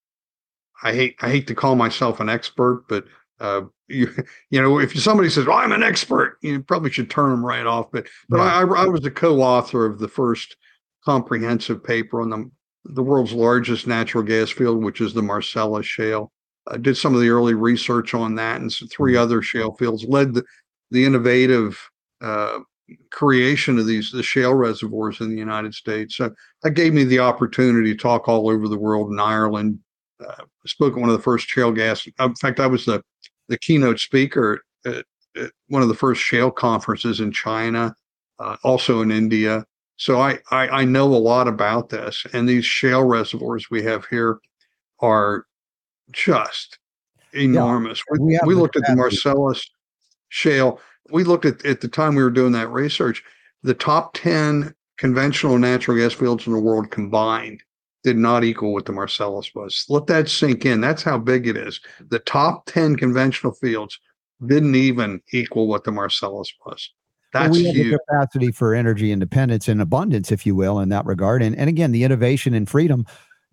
[SPEAKER 6] I hate I hate to call myself an expert, but uh, you you know if somebody says well, I'm an expert, you probably should turn them right off. But but I, I was the co-author of the first comprehensive paper on the the world's largest natural gas field, which is the Marcellus Shale. I did some of the early research on that, and three mm-hmm. other shale fields. Led the the innovative uh, creation of these the shale reservoirs in the United States. So that gave me the opportunity to talk all over the world in Ireland. Uh, spoke at one of the first shale gas. In fact, I was the the keynote speaker at, at one of the first shale conferences in China, uh, also in India. So I, I I know a lot about this, and these shale reservoirs we have here are just enormous. Yeah, we, we, we looked at the Marcellus shale we looked at at the time we were doing that research, the top 10 conventional natural gas fields in the world combined did not equal what the Marcellus was. Let that sink in. That's how big it is. The top 10 conventional fields didn't even equal what the Marcellus was. That's well, we have huge.
[SPEAKER 1] the capacity for energy independence and abundance, if you will, in that regard. And, and again, the innovation and freedom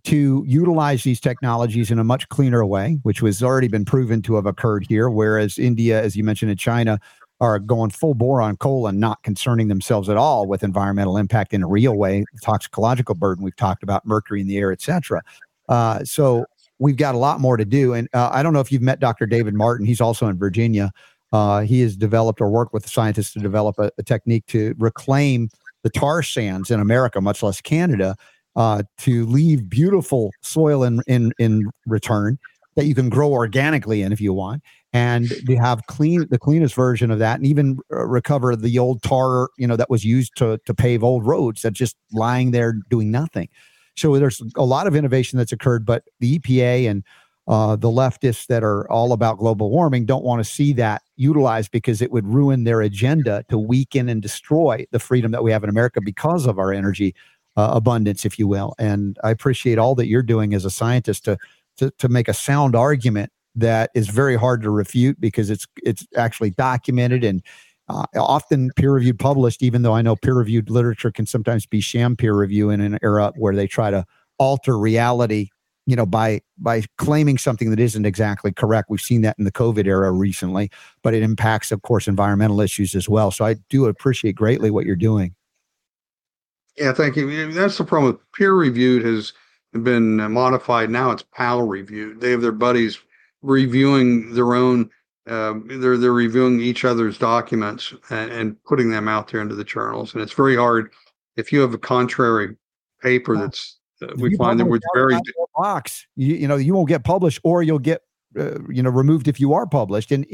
[SPEAKER 1] to utilize these technologies in a much cleaner way, which has already been proven to have occurred here. Whereas India, as you mentioned in China, are going full bore on coal and not concerning themselves at all with environmental impact in a real way, the toxicological burden we've talked about, mercury in the air, etc. Uh, so we've got a lot more to do. And uh, I don't know if you've met Dr. David Martin. He's also in Virginia. Uh, he has developed or worked with scientists to develop a, a, technique to reclaim the tar sands in America, much less Canada, uh, to leave beautiful soil in, in, in return that you can grow organically in if you want and to have clean the cleanest version of that and even uh, recover the old tar you know that was used to to pave old roads that's just lying there doing nothing. So there's a lot of innovation that's occurred but the epa and uh, the leftists that are all about global warming don't want to see that utilized because it would ruin their agenda to weaken and destroy the freedom that we have in america because of our energy uh, abundance if you will. And i appreciate all that you're doing as a scientist to to, to make a sound argument that is very hard to refute because it's it's actually documented and uh, often peer reviewed published even though i know peer reviewed literature can sometimes be sham peer review in an era where they try to alter reality you know, by by claiming something that isn't exactly correct. We've seen that in the COVID era recently, but it impacts, of course, environmental issues as well. So I do appreciate greatly what you're doing.
[SPEAKER 6] Yeah, thank you. That's the problem with peer reviewed has been modified. Now it's PAL reviewed. They have their buddies reviewing their own. Uh, they're they're reviewing each other's documents and, and putting them out there into the journals, and it's very hard if you have a contrary paper that's uh, we find that we're very
[SPEAKER 1] box. You, you know, you won't get published, or you'll get uh, you know removed if you are published. And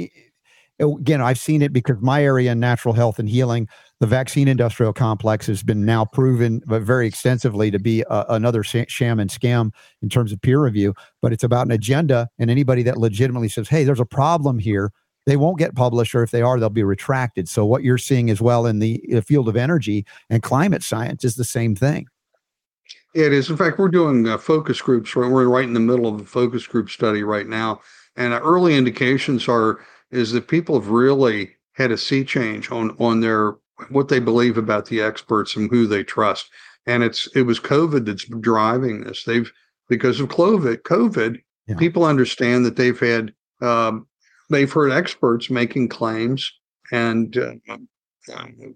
[SPEAKER 1] again, I've seen it because my area in natural health and healing, the vaccine industrial complex has been now proven but very extensively to be a, another sham and scam in terms of peer review. But it's about an agenda, and anybody that legitimately says, "Hey, there's a problem here." They won't get published, or if they are, they'll be retracted. So, what you're seeing as well in the field of energy and climate science is the same thing.
[SPEAKER 6] It is. In fact, we're doing uh, focus groups. We're right in the middle of a focus group study right now, and uh, early indications are is that people have really had a sea change on on their what they believe about the experts and who they trust. And it's it was COVID that's driving this. They've because of COVID. COVID, yeah. people understand that they've had um, they've heard experts making claims and uh, um,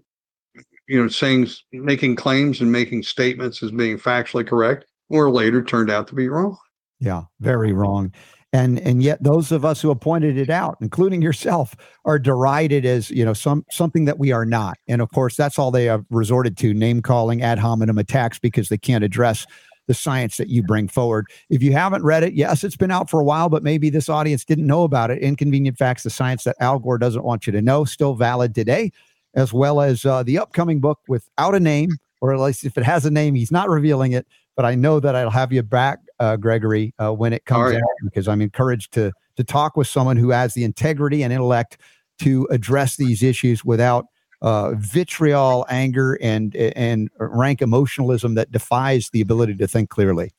[SPEAKER 6] you know, saying making claims and making statements as being factually correct, or later turned out to be wrong.
[SPEAKER 1] Yeah, very wrong. And and yet those of us who have pointed it out, including yourself, are derided as you know some something that we are not. And of course, that's all they have resorted to: name calling, ad hominem attacks, because they can't address the science that you bring forward. If you haven't read it, yes, it's been out for a while, but maybe this audience didn't know about it. Inconvenient facts, the science that Al Gore doesn't want you to know, still valid today as well as uh, the upcoming book without a name, or at least if it has a name, he's not revealing it. But I know that I'll have you back, uh, Gregory, uh, when it comes right. out because I'm encouraged to to talk with someone who has the integrity and intellect to address these issues without uh, vitriol, anger, and and rank emotionalism that defies the ability to think clearly.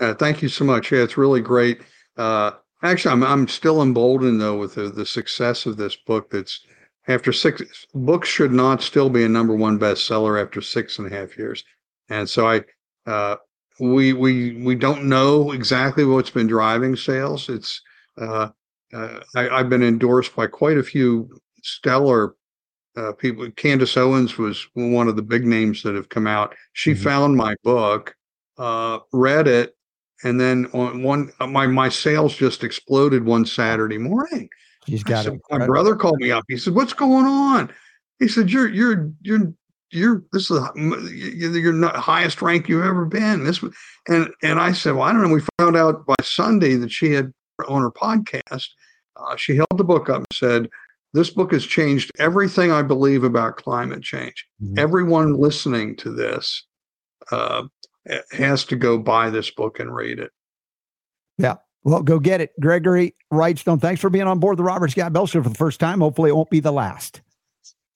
[SPEAKER 6] Uh, thank you so much. Yeah, it's really great. Uh, actually, I'm I'm still emboldened though with the, the success of this book. That's after six books should not still be a number one bestseller after six and a half years. And so I, uh, we we we don't know exactly what's been driving sales. It's uh, uh, I, have been endorsed by quite a few stellar uh, people. Candace Owens was one of the big names that have come out. She mm-hmm. found my book, uh, read it, and then on one my my sales just exploded one Saturday morning.
[SPEAKER 1] He's got
[SPEAKER 6] said, it. My brother called me up. He said, "What's going on?" He said, "You're you're you're you're this is you're not highest rank you've ever been." This and and I said, "Well, I don't know." We found out by Sunday that she had on her podcast. Uh, she held the book up and said, "This book has changed everything I believe about climate change. Mm-hmm. Everyone listening to this uh, has to go buy this book and read it."
[SPEAKER 1] Yeah, well, go get it. Gregory Wrightstone, thanks for being on board the Robert Scott Bell Show for the first time. Hopefully, it won't be the last.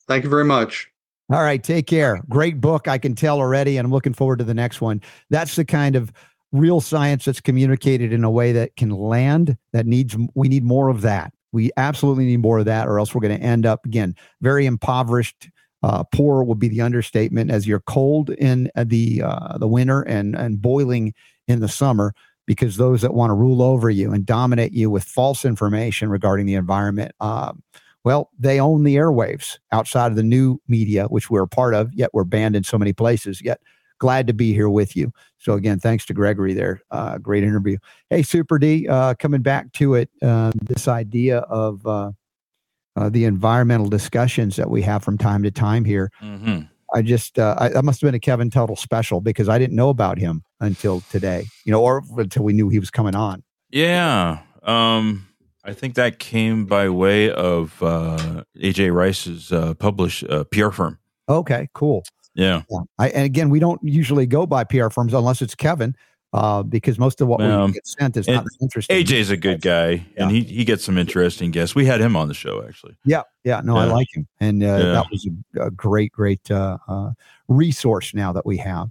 [SPEAKER 6] Thank you very much.
[SPEAKER 1] All right, take care. Great book, I can tell already, and I'm looking forward to the next one. That's the kind of real science that's communicated in a way that can land. That needs we need more of that. We absolutely need more of that, or else we're going to end up again very impoverished. Uh, poor would be the understatement, as you're cold in the uh, the winter and and boiling in the summer because those that want to rule over you and dominate you with false information regarding the environment, um, well, they own the airwaves outside of the new media, which we're a part of, yet we're banned in so many places. Yet glad to be here with you. So again, thanks to Gregory there. Uh, great interview. Hey, Super D, uh, coming back to it, uh, this idea of uh, uh, the environmental discussions that we have from time to time here. Mm-hmm. I just uh, I, that must have been a Kevin Tuttle special because I didn't know about him until today, you know, or until we knew he was coming on.
[SPEAKER 3] Yeah, um, I think that came by way of uh, AJ Rice's uh, published uh, PR firm.
[SPEAKER 1] Okay, cool.
[SPEAKER 3] Yeah. yeah.
[SPEAKER 1] I, and again, we don't usually go by PR firms unless it's Kevin uh, because most of what um, we get sent is not interesting.
[SPEAKER 3] AJ's a good guy, yeah. and he he gets some interesting guests. We had him on the show actually.
[SPEAKER 1] Yeah, yeah, no, yeah. I like him, and uh, that was a, a great, great uh, uh, resource now that we have.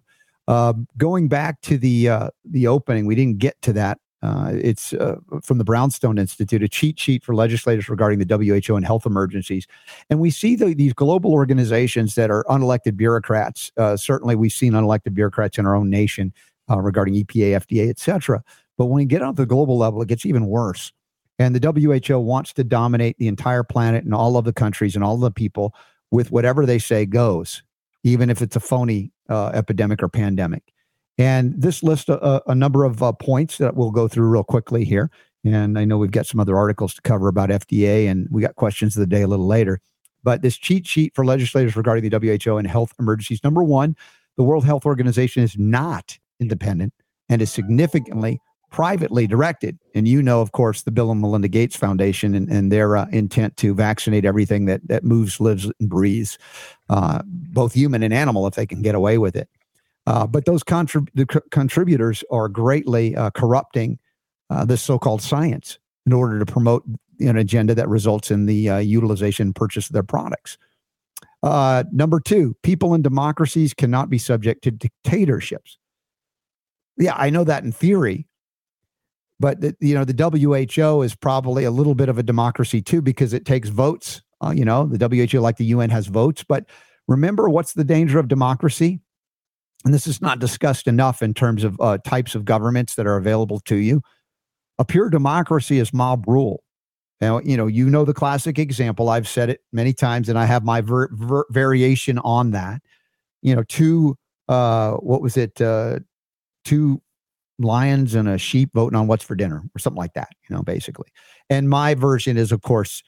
[SPEAKER 1] Going back to the uh, the opening, we didn't get to that. Uh, it's uh, from the Brownstone Institute, a cheat sheet for legislators regarding the WHO and health emergencies. And we see the, these global organizations that are unelected bureaucrats. certainly, we've seen unelected bureaucrats in our own nation uh, regarding EPA, FDA, etc. But when you get on the global level, it gets even worse. And the WHO wants to dominate the entire planet and all of the countries and all the people with whatever they say goes, even if it's a phony uh, epidemic or pandemic. And this lists a, a number of uh, points that we'll go through real quickly here. And I know we've got some other articles to cover about FDA, and we got questions of the day a little later. But this cheat sheet for legislators regarding the WHO and health emergencies number one, the World Health Organization is not independent and is significantly privately directed. And you know, of course, the Bill and Melinda Gates Foundation and, and their uh, intent to vaccinate everything that, that moves, lives, and breathes, uh, both human and animal, if they can get away with it. Uh, but those contrib- co- contributors are greatly uh, corrupting uh, this so called science in order to promote an agenda that results in the uh, utilization and purchase of their products. number two, people in democracies cannot be subject to dictatorships. Yeah, I know that in theory, but the, you know the WHO is probably a little bit of a democracy too because it takes votes. Uh, you know the WHO, like the UN, has votes. But remember, what's the danger of democracy? And this is not discussed enough in terms of uh, types of governments that are available to you. A pure democracy is mob rule. Now, you know, you know the classic example. I've said it many times, and I have my ver- ver- variation on that. You know, two, uh, what was it? Uh, two lions and a sheep voting on what's for dinner or something like that, you know, basically. And my version is, of course,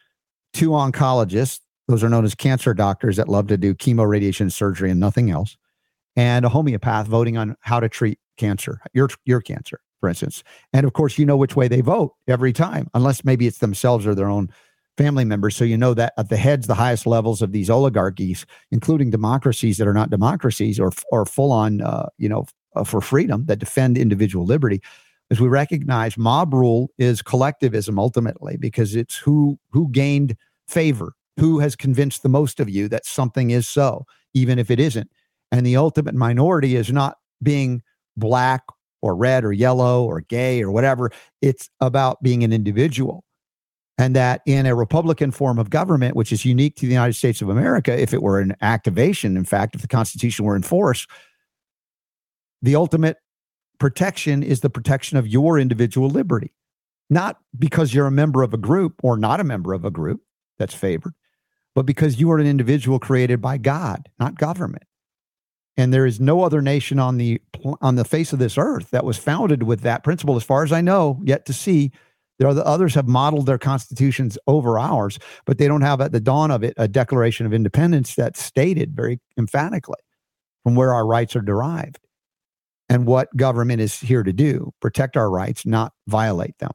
[SPEAKER 1] two oncologists. Those are known as cancer doctors that love to do chemo, radiation, surgery, and nothing else. And a homeopath voting on how to treat cancer, your, your cancer, for instance. And of course, you know which way they vote every time, unless maybe it's themselves or their own family members. So you know that at the heads, the highest levels of these oligarchies, including democracies that are not democracies or, or full on, uh, you know, uh, for freedom that defend individual liberty is we recognize mob rule is collectivism ultimately because it's who who gained favor who has convinced the most of you that something is so even if it isn't and the ultimate minority is not being black or red or yellow or gay or whatever. It's about being an individual. And that in a republican form of government which is unique to the united states of america if it were an activation in fact if the constitution were in force the ultimate protection is the protection of your individual liberty, not because you're a member of a group or not a member of a group that's favored, but because you are an individual created by God, not government. And there is no other nation on the on the face of this earth that was founded with that principle, as far as I know, yet to see. There are the others have modeled their constitutions over ours, but they don't have at the dawn of it a Declaration of Independence that stated very emphatically from where our rights are derived and what government is here to do protect our rights, not violate them,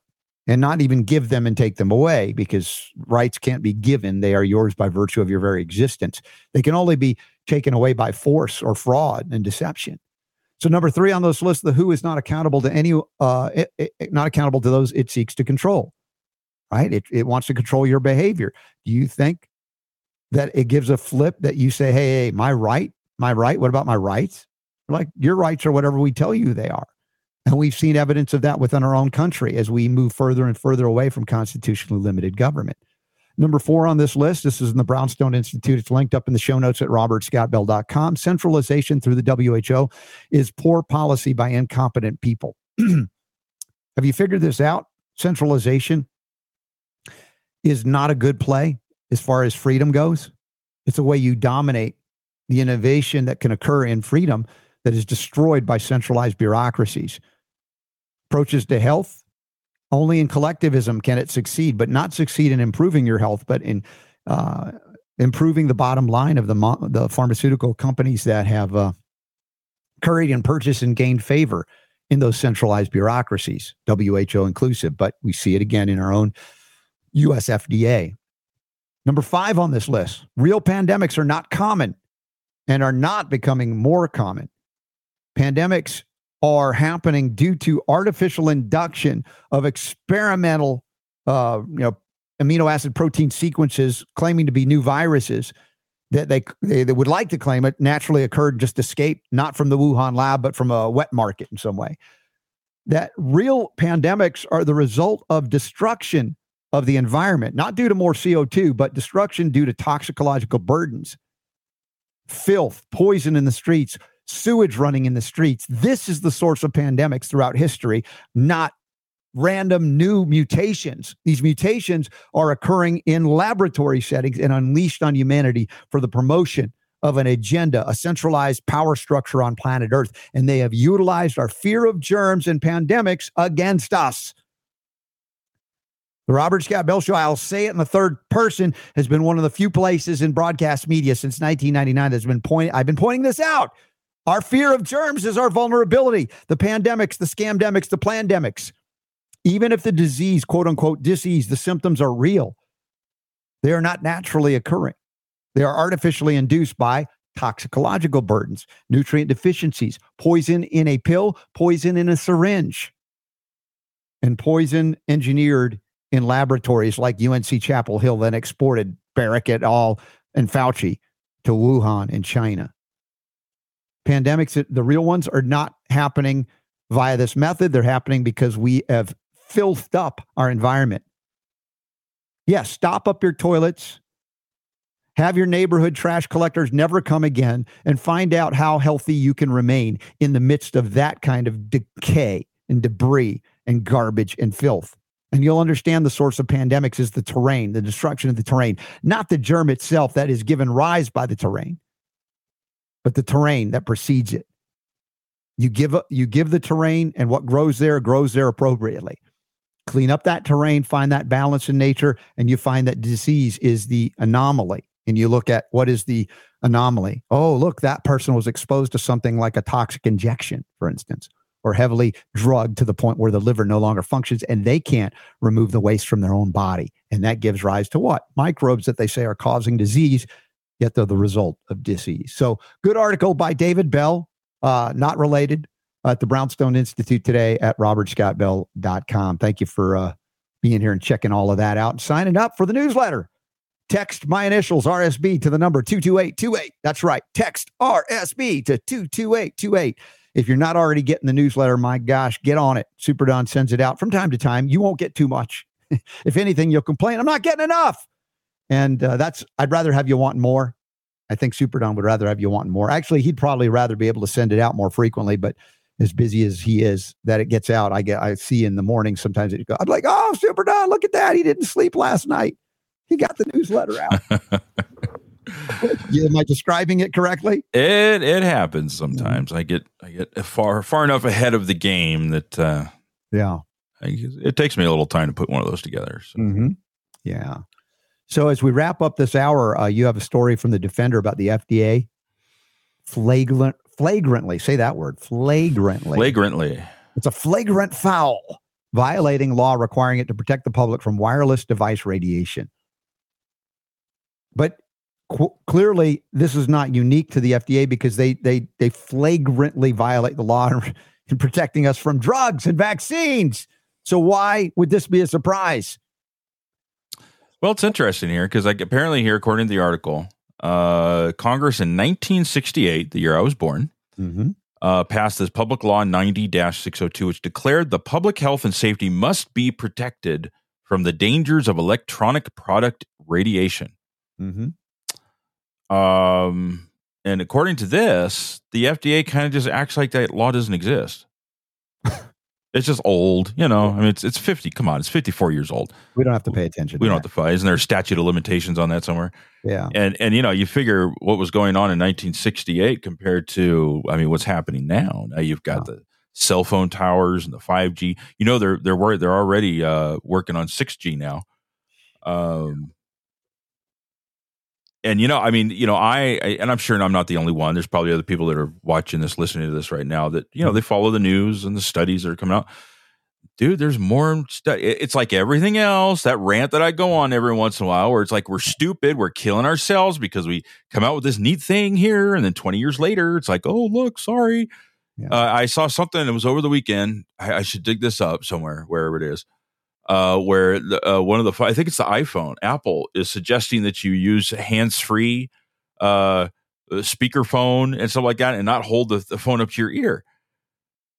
[SPEAKER 1] and not even give them and take them away because rights can't be given. They are yours by virtue of your very existence. They can only be taken away by force or fraud and deception. So, number three on this list, the WHO is not accountable to any, uh, it, it, not accountable to those it seeks to control, right? It, it wants to control your behavior. Do you think that it gives a flip that you say, hey, hey, my right, my right, what about my rights? like your rights are whatever we tell you they are. And we've seen evidence of that within our own country as we move further and further away from constitutionally limited government. Number four on this list, this is in the Brownstone Institute. It's linked up in the show notes at robertscottbell.com. Centralization through the WHO is poor policy by incompetent people. Have you figured this out? Centralization is not a good play as far as freedom goes. It's a way you dominate the innovation that can occur in freedom that is destroyed by centralized bureaucracies. Approaches to health, only in collectivism can it succeed, but not succeed in improving your health, but in uh, improving the bottom line of the, the pharmaceutical companies that have uh, curried and purchased and gained favor in those centralized bureaucracies, WHO inclusive. But we see it again in our own US FDA. Number five on this list real pandemics are not common and are not becoming more common pandemics are happening due to artificial induction of experimental uh, you know amino acid protein sequences claiming to be new viruses that they, they, they would like to claim it naturally occurred just escaped not from the Wuhan lab but from a wet market in some way. That real pandemics are the result of destruction of the environment not due to more CO2 but destruction due to toxicological burdens. Filth poison in the streets sewage running in the streets. This is the source of pandemics throughout history, not random new mutations. These mutations are occurring in laboratory settings and unleashed on humanity for the promotion of an agenda, a centralized power structure on planet Earth. And they have utilized our fear of germs and pandemics against us. The Robert Scott Bell Show, I'll say it in the third person, has been one of the few places in broadcast media since 1999 that's been pointing. I've been pointing this out. Our fear of germs is our vulnerability. The pandemics, the scamdemics, the plandemics. Even if the disease, quote unquote, disease, the symptoms are real, they are not naturally occurring. They are artificially induced by toxicological burdens, nutrient deficiencies, poison in a pill, poison in a syringe, and poison engineered in laboratories like UNC Chapel Hill, then exported Baric et al. and Fauci to Wuhan in China. Pandemics, the real ones, are not happening via this method. They're happening because we have filthed up our environment. Yes, stop up your toilets, have your neighborhood trash collectors never come again, and find out how healthy you can remain in the midst of that kind of decay and debris and garbage and filth. And you'll understand the source of pandemics is the terrain, the destruction of the terrain, not the germ itself that is given rise by the terrain, but the terrain that precedes it. You give you give the terrain, and what grows there grows there appropriately. Clean up that terrain, find that balance in nature, and you find that disease is the anomaly. And you look at what is the anomaly. Oh, look, that person was exposed to something like a toxic injection, for instance or heavily drugged to the point where the liver no longer functions and they can't remove the waste from their own body. And that gives rise to what? Microbes that they say are causing disease, yet they're the result of disease. So, good article by David Bell, uh, not related, at the Brownstone Institute today at robertscottbell.com. Thank you for uh, being here and checking all of that out and signing up for the newsletter. Text my initials RSB to the number 22828. That's right. Text RSB to 22828. If you're not already getting the newsletter, my gosh, get on it. Super Don sends it out from time to time. You won't get too much. if anything, you'll complain, I'm not getting enough. And uh, that's, I'd rather have you wanting more. I think Super Don would rather have you wanting more. Actually, he'd probably rather be able to send it out more frequently, but as busy as he is, that it gets out. I get, I see in the morning sometimes it go, I'm like, oh, Super Don, look at that. He didn't sleep last night. He got the newsletter out. Am I describing it correctly?
[SPEAKER 3] It it happens sometimes. I get I get far far enough ahead of the game that uh,
[SPEAKER 1] yeah,
[SPEAKER 3] I, it takes me a little time to put one of those together.
[SPEAKER 1] So. Mm-hmm. Yeah. So as we wrap up this hour, uh, you have a story from the defender about the FDA flagrant flagrantly say that word flagrantly
[SPEAKER 3] flagrantly.
[SPEAKER 1] It's a flagrant foul violating law requiring it to protect the public from wireless device radiation. But qu- clearly this is not unique to the FDA because they they they flagrantly violate the law in protecting us from drugs and vaccines. So why would this be a surprise?
[SPEAKER 3] Well, it's interesting here because like apparently here, according to the article, uh, Congress in 1968, the year I was born, mm-hmm. uh, passed this Public Law 90-602, which declared the public health and safety must be protected from the dangers of electronic product radiation. Mm-hmm. Um, and according to this, the FDA kind of just acts like that law doesn't exist. it's just old, you know. I mean, it's it's fifty. Come on, it's fifty four years old.
[SPEAKER 1] We don't have to pay attention.
[SPEAKER 3] We don't have to fight. Isn't there a statute of limitations on that somewhere?
[SPEAKER 1] Yeah.
[SPEAKER 3] And and you know, you figure what was going on in 1968 compared to, I mean, what's happening now. Now you've got the cell phone towers and the 5G. You know, they're they're worried. they're already uh, working on 6G now. Um, and you know, I mean, you know, I, I, and I'm sure I'm not the only one. There's probably other people that are watching this, listening to this right now that you know they follow the news and the studies that are coming out. Dude, there's more stuff. It's like everything else. That rant that I go on every once in a while, where it's like we're stupid, we're killing ourselves because we come out with this neat thing here, and then 20 years later, it's like, oh look, sorry. Yeah. Uh, I saw something. It was over the weekend. I, I should dig this up somewhere, wherever it is uh, where the, uh, one of the I think it's the iPhone. Apple is suggesting that you use hands free uh, speakerphone and stuff like that, and not hold the, the, phone up to your ear.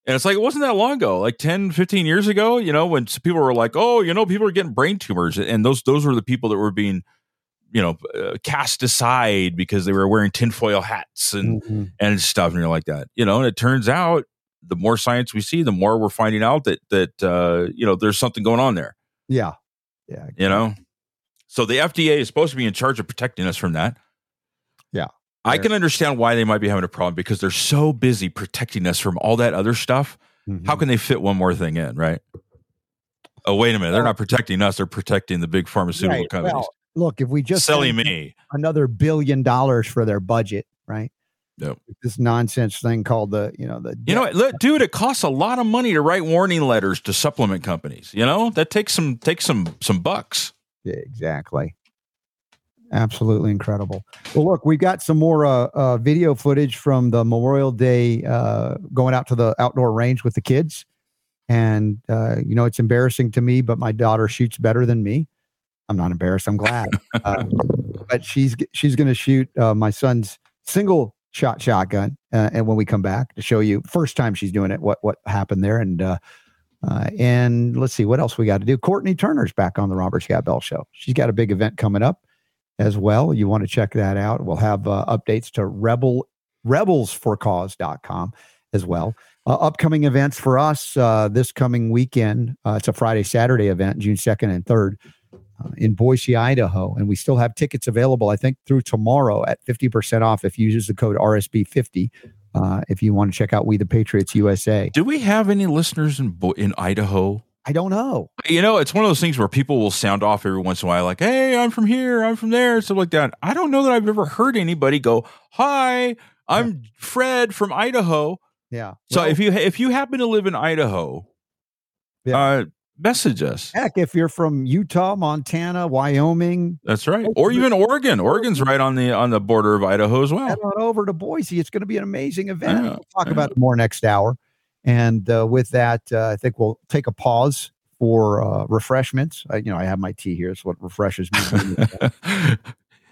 [SPEAKER 3] And it's like it wasn't that long ago, like 10, 15 years ago. You know, when people were like, "Oh, you know, people are getting brain tumors," and those those were the people that were being you know uh, cast aside because they were wearing tinfoil hats and mm-hmm. and stuff and you're like that you know and it turns out the more science we see the more we're finding out that that uh you know there's something going on there.
[SPEAKER 1] Yeah. Yeah
[SPEAKER 3] you know? So the fda is supposed to be in charge of protecting us from that.
[SPEAKER 1] Yeah.
[SPEAKER 3] I can understand why they might be having a problem because they're so busy protecting us from all that other stuff. Mm-hmm. how can they fit one more thing in right? Oh wait a minute. They're not protecting us. They're protecting the big pharmaceutical right. companies. well,
[SPEAKER 1] look, if we just
[SPEAKER 3] selling me.
[SPEAKER 1] another billion dollars for their budget, right?
[SPEAKER 3] Yep.
[SPEAKER 1] This nonsense thing called the, you know, the
[SPEAKER 3] you know, look, dude, it costs a lot of money to write warning letters to supplement companies. You know, that takes some takes some some bucks.
[SPEAKER 1] Yeah, exactly. Absolutely incredible. Well, look, we've got some more uh, uh, video footage from the Memorial Day uh, going out to the outdoor range with the kids. And, uh, you know, it's embarrassing to me, but my daughter shoots better than me. I'm not embarrassed. I'm glad. uh, but she's she's going to shoot uh, my son's single shot shotgun, uh, and when we come back to show you first time she's doing it, what what happened there, and uh, uh, and let's see what else we got to do. Courtenay Turner's back on the Robert Scott Bell Show. She's got a big event coming up as well. You want to check that out. We'll have uh, updates to rebel rebelsforcause.com as well. Uh, upcoming events for us uh, this coming weekend. Uh, it's a Friday, Saturday event, June 2nd and 3rd uh, in Boise, Idaho. And we still have tickets available, I think, through tomorrow at 50% off if you use the code RSB50. Uh, if you want to check out We the Patriots USA.
[SPEAKER 3] Do we have any listeners in in Idaho?
[SPEAKER 1] I don't know.
[SPEAKER 3] You know, it's one of those things where people will sound off every once in a while, like, "Hey, I'm from here, I'm from there," stuff like that. I don't know that I've ever heard anybody go, "Hi, I'm yeah. Fred from Idaho."
[SPEAKER 1] Yeah.
[SPEAKER 3] So well, if you if you happen to live in Idaho, yeah. uh, message us.
[SPEAKER 1] Heck, if you're from Utah, Montana, Wyoming,
[SPEAKER 3] that's right, or even Oregon. Oregon's right on the on the border of Idaho as well.
[SPEAKER 1] Head on over to Boise. It's going to be an amazing event. Yeah, we'll talk about it more next hour. And uh, with that, uh, I think we'll take a pause for uh, refreshments. I, you know, I have my tea here. It's what refreshes me.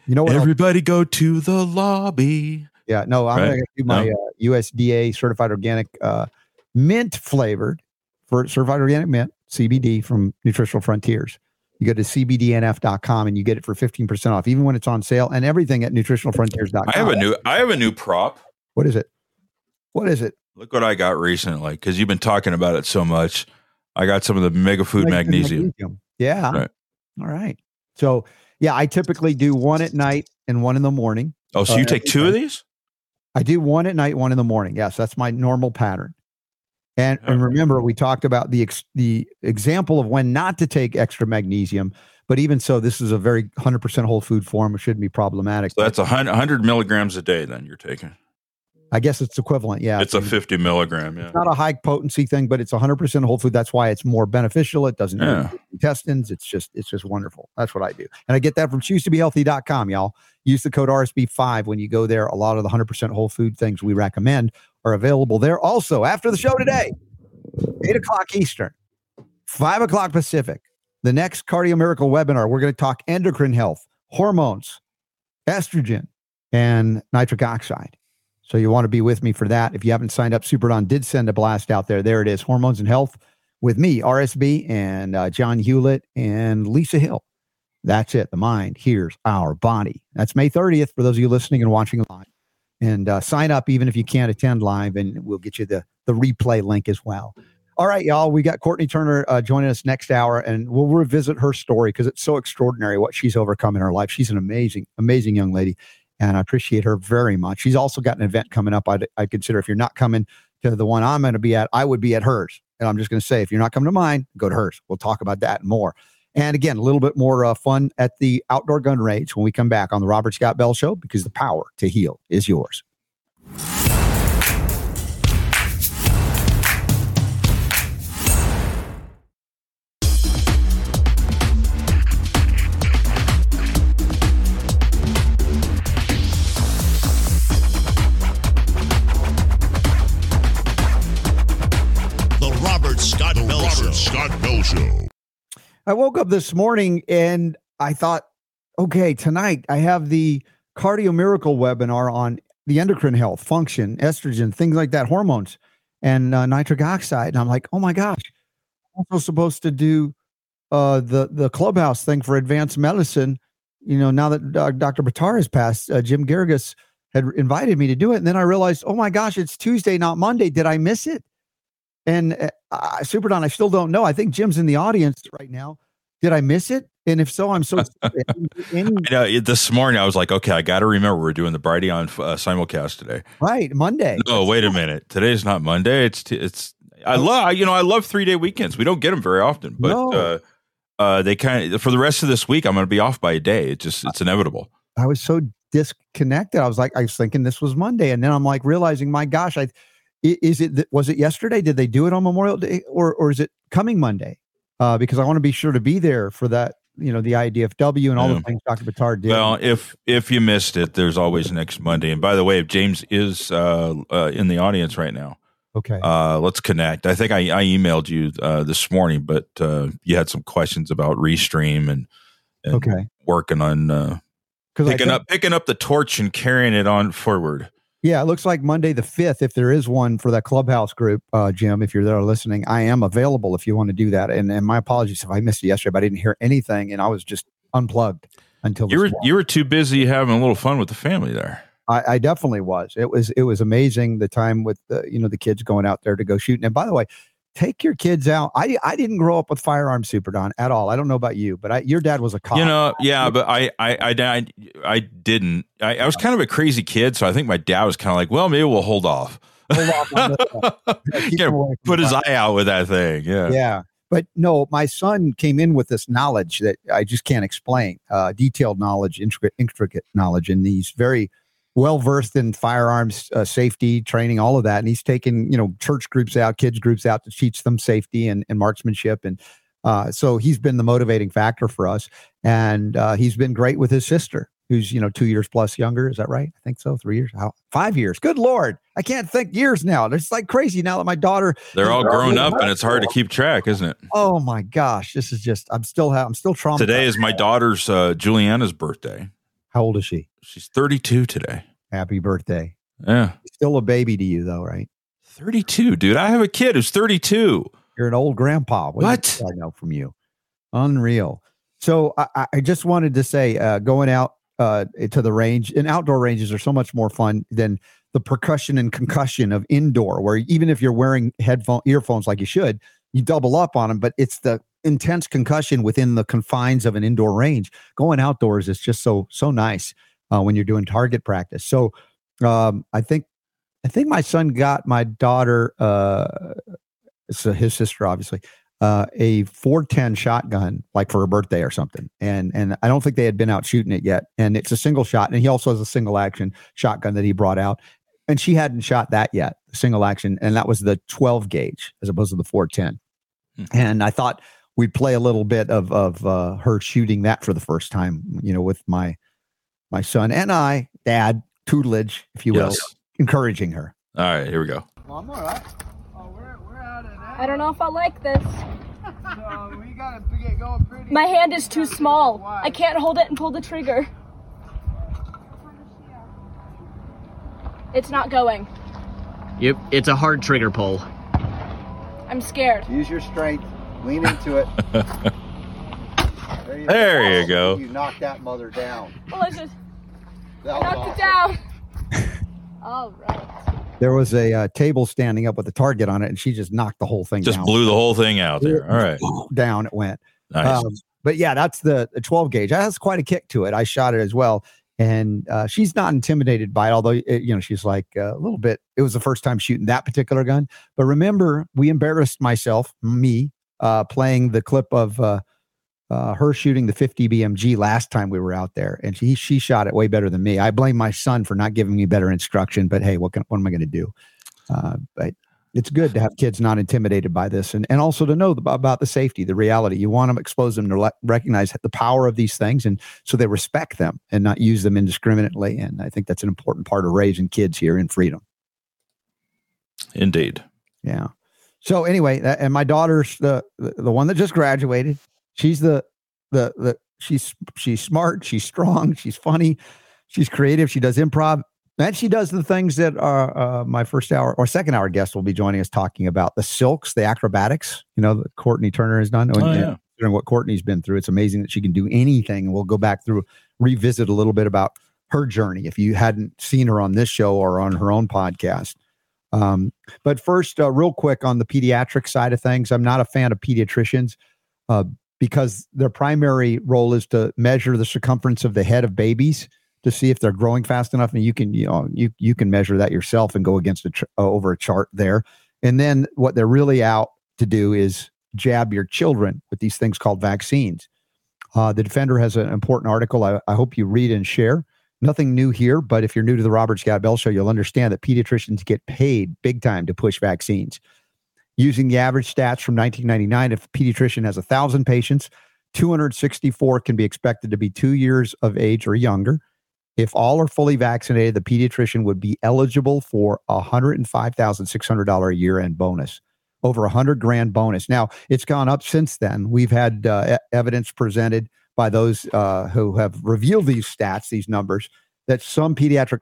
[SPEAKER 3] you know what? Everybody go to the lobby.
[SPEAKER 1] Yeah, no, I'm right? going to do my no. USDA uh, certified organic uh, mint flavored for certified organic mint CBD from Nutritional Frontiers. You go to cbdnf.com and you get it for 15% off, even when it's on sale and everything at nutritionalfrontiers.com.
[SPEAKER 3] I have a new I have a new prop.
[SPEAKER 1] What is it? What is it?
[SPEAKER 3] Look what I got recently because you've been talking about it so much. I got some of the MegaFood magnesium. magnesium.
[SPEAKER 1] Yeah. Right. All right. So yeah, I typically do one at night and one in the morning.
[SPEAKER 3] Oh, so uh, you take two of these?
[SPEAKER 1] I do one at night, one in the morning. Yes, that's my normal pattern. And, and remember, we talked about the ex, the example of when not to take extra magnesium. But even so, this is a very 100% whole food form. It shouldn't be problematic.
[SPEAKER 3] So that's 100, 100 milligrams a day. Then you're taking.
[SPEAKER 1] I guess it's equivalent. Yeah.
[SPEAKER 3] It's a 50 milligram. Yeah.
[SPEAKER 1] It's not a high potency thing, but it's 100% whole food. That's why it's more beneficial. It doesn't yeah. intestines. It's just, it's just wonderful. That's what I do. And I get that from choose2behealthy.com, y'all. Use the code RSB5 when you go there. A lot of the 100% whole food things we recommend are available there. Also, after the show today, 8 o'clock Eastern, 5 o'clock Pacific, the next Cardio Miracle webinar, we're going to talk endocrine health, hormones, estrogen, and nitric oxide. So you want to be with me for that. If you haven't signed up, Superdon did send a blast out there. There it is, hormones and health with me, RSB, and uh, John Hewlett and Lisa Hill. That's it. The mind hears our body. That's May 30th for those of you listening and watching live and uh, sign up even if you can't attend live, and we'll get you the the replay link as well. All right, y'all. We got Courtenay Turner uh, joining us next hour, and we'll revisit her story because it's so extraordinary what she's overcome in her life. She's an amazing, amazing young lady, and I appreciate her very much. She's also got an event coming up. I'd, i consider if you're not coming to the one I'm going to be at, I would be at hers. And I'm just going to say, if you're not coming to mine, go to hers. We'll talk about that more. And again, a little bit more uh, fun at the outdoor gun range when we come back on the Robert Scott Bell Show because the power to heal is yours. I woke up this morning and I thought, okay, tonight I have the Cardio Miracle webinar on the endocrine health, function, estrogen, things like that, hormones, and uh, nitric oxide. And I'm like, oh my gosh, I'm also supposed to do uh, the the clubhouse thing for advanced medicine, you know, now that uh, Dr. Buttar has passed, uh, Jim Garrigus had invited me to do it. And then I realized, oh my gosh, it's Tuesday, not Monday. Did I miss it? And uh, Super Don, I still don't know. I think Jim's in the audience right now. Did I miss it? And if so, I'm so.
[SPEAKER 3] any, I know, this morning I was like, okay, I got to remember we're doing the Brighteon uh, simulcast today.
[SPEAKER 1] Right, Monday.
[SPEAKER 3] No, wait a minute. Today's not Monday. It's t- it's. I love you know I love three day weekends. We don't get them very often, but no. uh, uh, they kind of for the rest of this week I'm going to be off by a day. It just it's inevitable.
[SPEAKER 1] I was so disconnected. I was like, I was thinking this was Monday, and then I'm like realizing, my gosh, I is it was it yesterday? Did they do it on Memorial Day, or or is it coming Monday? Uh, because I want to be sure to be there for that. You know, the IDFW and all yeah. the things Dr. Buttar did.
[SPEAKER 3] Well, if if you missed it, there's always next Monday. And by the way, if James is uh, uh, in the audience right now,
[SPEAKER 1] okay,
[SPEAKER 3] uh, let's connect. I think I, I emailed you uh, this morning, but uh, you had some questions about Restream and, and
[SPEAKER 1] okay
[SPEAKER 3] working on uh, picking think, up picking up the torch and carrying it on forward.
[SPEAKER 1] Yeah, it looks like Monday the 5th, if there is one for that clubhouse group, uh, Jim, if you're there listening, I am available if you want to do that. And, and my apologies if I missed it yesterday, but I didn't hear anything and I was just unplugged until
[SPEAKER 3] you were you were too busy having a little fun with the family there.
[SPEAKER 1] I, I definitely was. It was it was amazing the time with the you know the kids going out there to go shooting. And by the way, take your kids out. I I didn't grow up with firearms, Super Don, at all. I don't know about you, but I, your dad was a cop.
[SPEAKER 3] You know, yeah, but I I I I, didn't. I, I was kind of a crazy kid, so I think my dad was kind of like, well, maybe we'll hold off. Hold off yeah, put his eye out with that thing. Yeah,
[SPEAKER 1] yeah. But no, my son came in with this knowledge that I just can't explain. Uh, detailed knowledge, intricate, intricate knowledge, in these very well versed in firearms uh, safety training, all of that. And he's taken, you know, church groups out, kids groups out to teach them safety and, and marksmanship. And uh, so he's been the motivating factor for us. And uh, he's been great with his sister, who's, you know, two years plus younger. Is that right? I think so. Three years, How? five years. Good Lord. I can't think years now. It's like crazy now that my daughter.
[SPEAKER 3] They're all grown up and it's hard to keep track, isn't it?
[SPEAKER 1] Oh my gosh. This is just, I'm still, I'm still traumatized.
[SPEAKER 3] Today is my daughter's, uh, Juliana's birthday.
[SPEAKER 1] How old is she?
[SPEAKER 3] She's 32 today.
[SPEAKER 1] Happy birthday.
[SPEAKER 3] Yeah.
[SPEAKER 1] Still a baby to you, though, right?
[SPEAKER 3] 32, dude. I have a kid who's 32.
[SPEAKER 1] You're an old grandpa.
[SPEAKER 3] What? what?
[SPEAKER 1] I know from you. Unreal. So I, I just wanted to say, uh, going out uh, to the range and outdoor ranges are so much more fun than the percussion and concussion of indoor, where even if you're wearing headphone earphones like you should, you double up on them. But it's the intense concussion within the confines of an indoor range. Going outdoors is just so so nice uh, when you're doing target practice. So um, I think I think my son got my daughter, uh, so his sister, obviously, uh, a 410 shotgun, like for her birthday or something. And and I don't think they had been out shooting it yet. And it's a single shot, and he also has a single action shotgun that he brought out. And she hadn't shot that yet, single action, and that was the 12 gauge as opposed to the 410. Mm-hmm. And I thought we'd play a little bit of of uh, her shooting that for the first time, you know, with my my son and I, dad, tutelage, if you will, yes. encouraging her.
[SPEAKER 3] All right, here we go.
[SPEAKER 5] Well, I'm all right. Oh, we're, we're out of
[SPEAKER 7] I don't know if I like this.
[SPEAKER 5] so we gotta get going pretty.
[SPEAKER 7] My hand is too small. I can't hold it and pull the trigger. It's not going.
[SPEAKER 8] Yep, it's a hard trigger pull.
[SPEAKER 7] I'm scared.
[SPEAKER 4] Use your strength. Lean into it.
[SPEAKER 3] There you, there go. you go.
[SPEAKER 4] You knocked that mother down.
[SPEAKER 7] Delicious. That knocked awesome. it down. All right.
[SPEAKER 1] There was a uh, table standing up with a target on it, and she just knocked the whole thing.
[SPEAKER 3] Just
[SPEAKER 1] down.
[SPEAKER 3] blew the whole thing out there. All right,
[SPEAKER 1] down it went.
[SPEAKER 3] Nice. Um,
[SPEAKER 1] but yeah, that's the, the 12 gauge. That has quite a kick to it. I shot it as well, and uh, she's not intimidated by it. Although it, you know, she's like uh, a little bit. It was the first time shooting that particular gun. But remember, we embarrassed myself, me, uh, playing the clip of uh, uh, her shooting the 50 BMG last time we were out there, and she she shot it way better than me. I blame my son for not giving me better instruction, but hey, what can what am I going to do? Uh, but it's good to have kids not intimidated by this, and and also to know the, about the safety, the reality. You want to expose them to le- recognize the power of these things, and so they respect them and not use them indiscriminately. And I think that's an important part of raising kids here in freedom.
[SPEAKER 3] Indeed.
[SPEAKER 1] Yeah. So anyway, and my daughter's the the one that just graduated she's the the the she's she's smart, she's strong, she's funny, she's creative, she does improv, and she does the things that are uh, my first hour or second hour guest will be joining us talking about the silks, the acrobatics. You know, that Courtenay Turner has done.
[SPEAKER 3] Oh, yeah.
[SPEAKER 1] considering what Courtenay's been through. It's amazing that she can do anything. We'll go back through, revisit a little bit about her journey if you hadn't seen her on this show or on her own podcast. Um, but first, uh, real quick on the pediatric side of things, I'm not a fan of pediatricians uh, because their primary role is to measure the circumference of the head of babies to see if they're growing fast enough, and you can you know you you can measure that yourself and go against a uh, over a chart there. And then what they're really out to do is jab your children with these things called vaccines. Uh, the Defender has an important article. I, I hope you read and share. Nothing new here, but if you're new to the Robert Scott Bell Show, you'll understand that pediatricians get paid big time to push vaccines. Using the average stats from 1999, if a pediatrician has 1,000 patients, 264 can be expected to be two years of age or younger. If all are fully vaccinated, the pediatrician would be eligible for a $105,600 a year end bonus, over a 100 grand bonus. Now, it's gone up since then. We've had uh, evidence presented by those uh, who have revealed these stats, these numbers, that some pediatric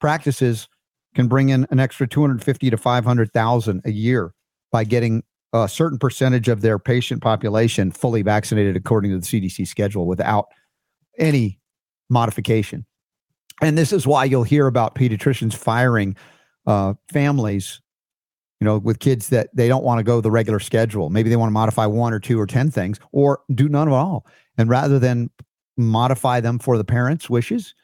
[SPEAKER 1] practices can bring in an extra 250 to 500,000 a year by getting a certain percentage of their patient population fully vaccinated according to the CDC schedule without any modification. And this is why you'll hear about pediatricians firing uh, families, you know, with kids that they don't want to go the regular schedule. Maybe they want to modify one or two or 10 things or do none at all. And rather than modify them for the parents' wishes,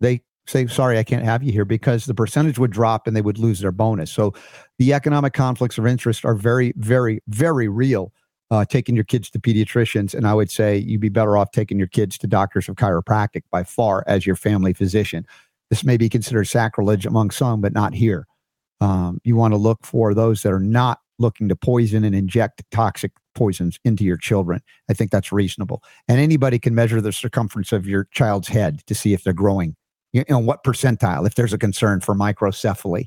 [SPEAKER 1] they say, sorry, I can't have you here because the percentage would drop and they would lose their bonus. So the economic conflicts of interest are very, very, very real. Uh, taking your kids to pediatricians, and I would say you'd be better off taking your kids to doctors of chiropractic by far as your family physician. This may be considered sacrilege among some, but not here. Um, you want to look for those that are not looking to poison and inject toxic poisons into your children. I think that's reasonable. And anybody can measure the circumference of your child's head to see if they're growing, you know, what percentile, if there's a concern for microcephaly.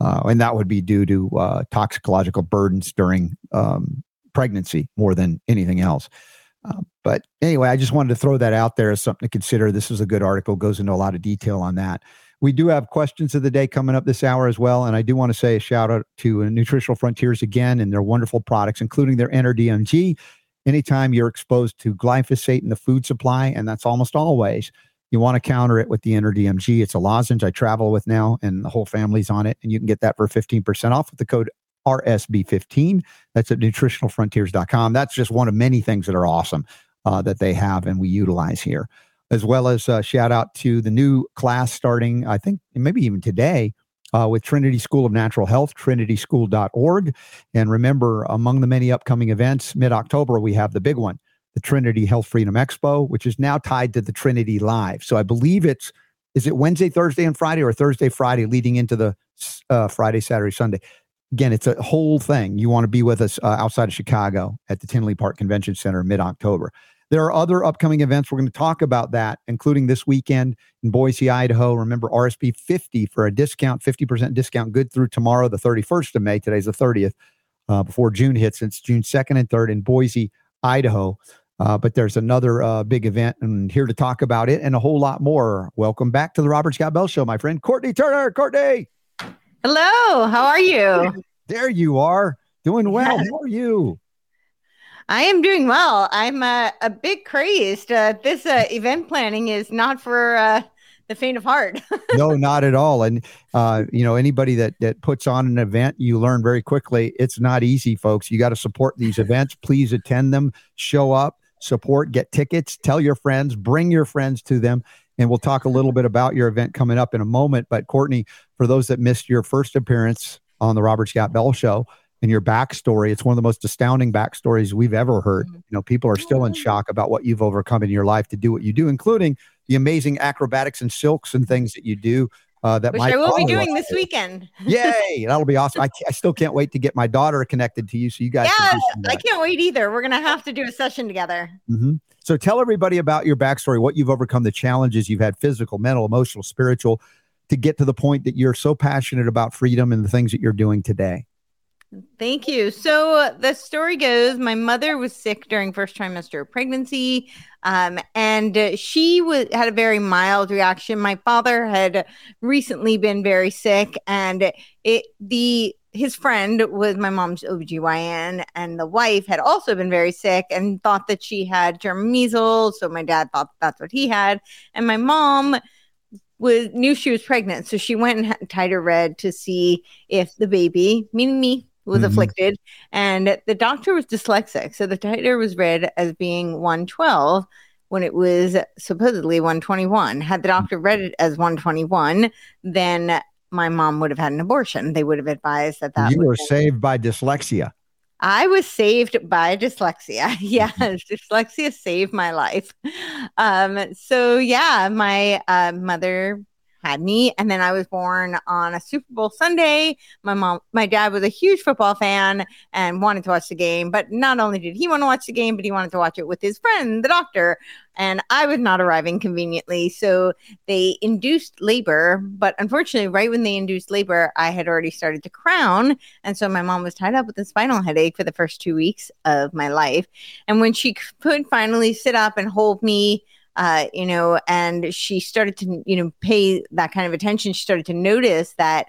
[SPEAKER 1] Uh, and that would be due to uh, toxicological burdens during um, pregnancy more than anything else. Uh, but anyway, I just wanted to throw that out there as something to consider. This is a good article, goes into a lot of detail on that. We do have questions of the day coming up this hour as well. And I do want to say a shout out to Nutritional Frontiers again and their wonderful products, including their NRDMG. Anytime you're exposed to glyphosate in the food supply, and that's almost always, you want to counter it with the NRDMG. It's a lozenge I travel with now, and the whole family's on it. And you can get that for 15% off with the code RSB15. That's at nutritionalfrontiers.com. That's just one of many things that are awesome uh, that they have and we utilize here as well as uh, shout out to the new class starting, I think maybe even today, uh, with Trinity School of Natural Health, trinityschool.org. And remember, among the many upcoming events, mid October, we have the big one, the Trinity Health Freedom Expo, which is now tied to the Trinity Live. So I believe it's, is it Wednesday, Thursday, and Friday, or Thursday, Friday, leading into the uh, Friday, Saturday, Sunday? Again, it's a whole thing. You want to be with us uh, outside of Chicago at the Tinley Park Convention Center mid October. There are other upcoming events. We're going to talk about that, including this weekend in Boise, Idaho. Remember RSB 50 for a discount, 50% discount, good through tomorrow, the 31st of May. Today's the 30th, uh, before June hits. It's June 2nd and 3rd in Boise, Idaho. Uh, but there's another uh, big event, and here to talk about it and a whole lot more. Welcome back to the Robert Scott Bell Show, my friend Courtenay Turner. Courtenay.
[SPEAKER 9] Hello. How are you?
[SPEAKER 1] There you are. Doing well. How are you?
[SPEAKER 9] I am doing well. I'm uh, a bit crazed. Uh, this uh, event planning is not for uh, the faint of heart.
[SPEAKER 1] no, not at all. And uh, you know, anybody that that puts on an event, you learn very quickly it's not easy, folks. You got to support these events. Please attend them. Show up, support, get tickets. Tell your friends. Bring your friends to them. And we'll talk a little bit about your event coming up in a moment. But Courtenay, for those that missed your first appearance on the Robert Scott Bell Show and your backstory. It's one of the most astounding backstories we've ever heard. Mm-hmm. You know, people are still in shock about what you've overcome in your life to do what you do, including the amazing acrobatics and silks and things that you do. Uh, that
[SPEAKER 9] Which I will be doing this weekend.
[SPEAKER 1] Yay! That'll be awesome. I, I still can't wait to get my daughter connected to you, so you guys.
[SPEAKER 9] Yeah, I can't wait either. We're gonna have to do a session together.
[SPEAKER 1] Mm-hmm. So tell everybody about your backstory, what you've overcome, the challenges you've had, physical, mental, emotional, spiritual, to get to the point that you're so passionate about freedom and the things that you're doing today.
[SPEAKER 9] Thank you. So the story goes my mother was sick during first trimester of pregnancy um, and uh, she had a very mild reaction. My father had recently been very sick and it the his friend was my mom's OBGYN, and the wife had also been very sick and thought that she had German measles. So my dad thought that's what he had. And my mom was knew she was pregnant. So she went and tied her red to see if the baby, meaning me, was mm-hmm. afflicted. And the doctor was dyslexic. So the titer was read as being 112 when it was supposedly 121. Had the doctor read it as 121, then my mom would have had an abortion. They would have advised that that
[SPEAKER 1] you were saved by dyslexia.
[SPEAKER 9] I was saved by dyslexia. yes, dyslexia saved my life. Um, so yeah, my uh, mother had me. And then I was born on a Super Bowl Sunday. My mom, my dad was a huge football fan and wanted to watch the game. But not only did he want to watch the game, but he wanted to watch it with his friend, the doctor. And I was not arriving conveniently. So they induced labor. But unfortunately, right when they induced labor, I had already started to crown. And so my mom was tied up with a spinal headache for the first two weeks of my life. And when she could finally sit up and hold me, uh, you know, and she started to, you know, pay that kind of attention. She started to notice that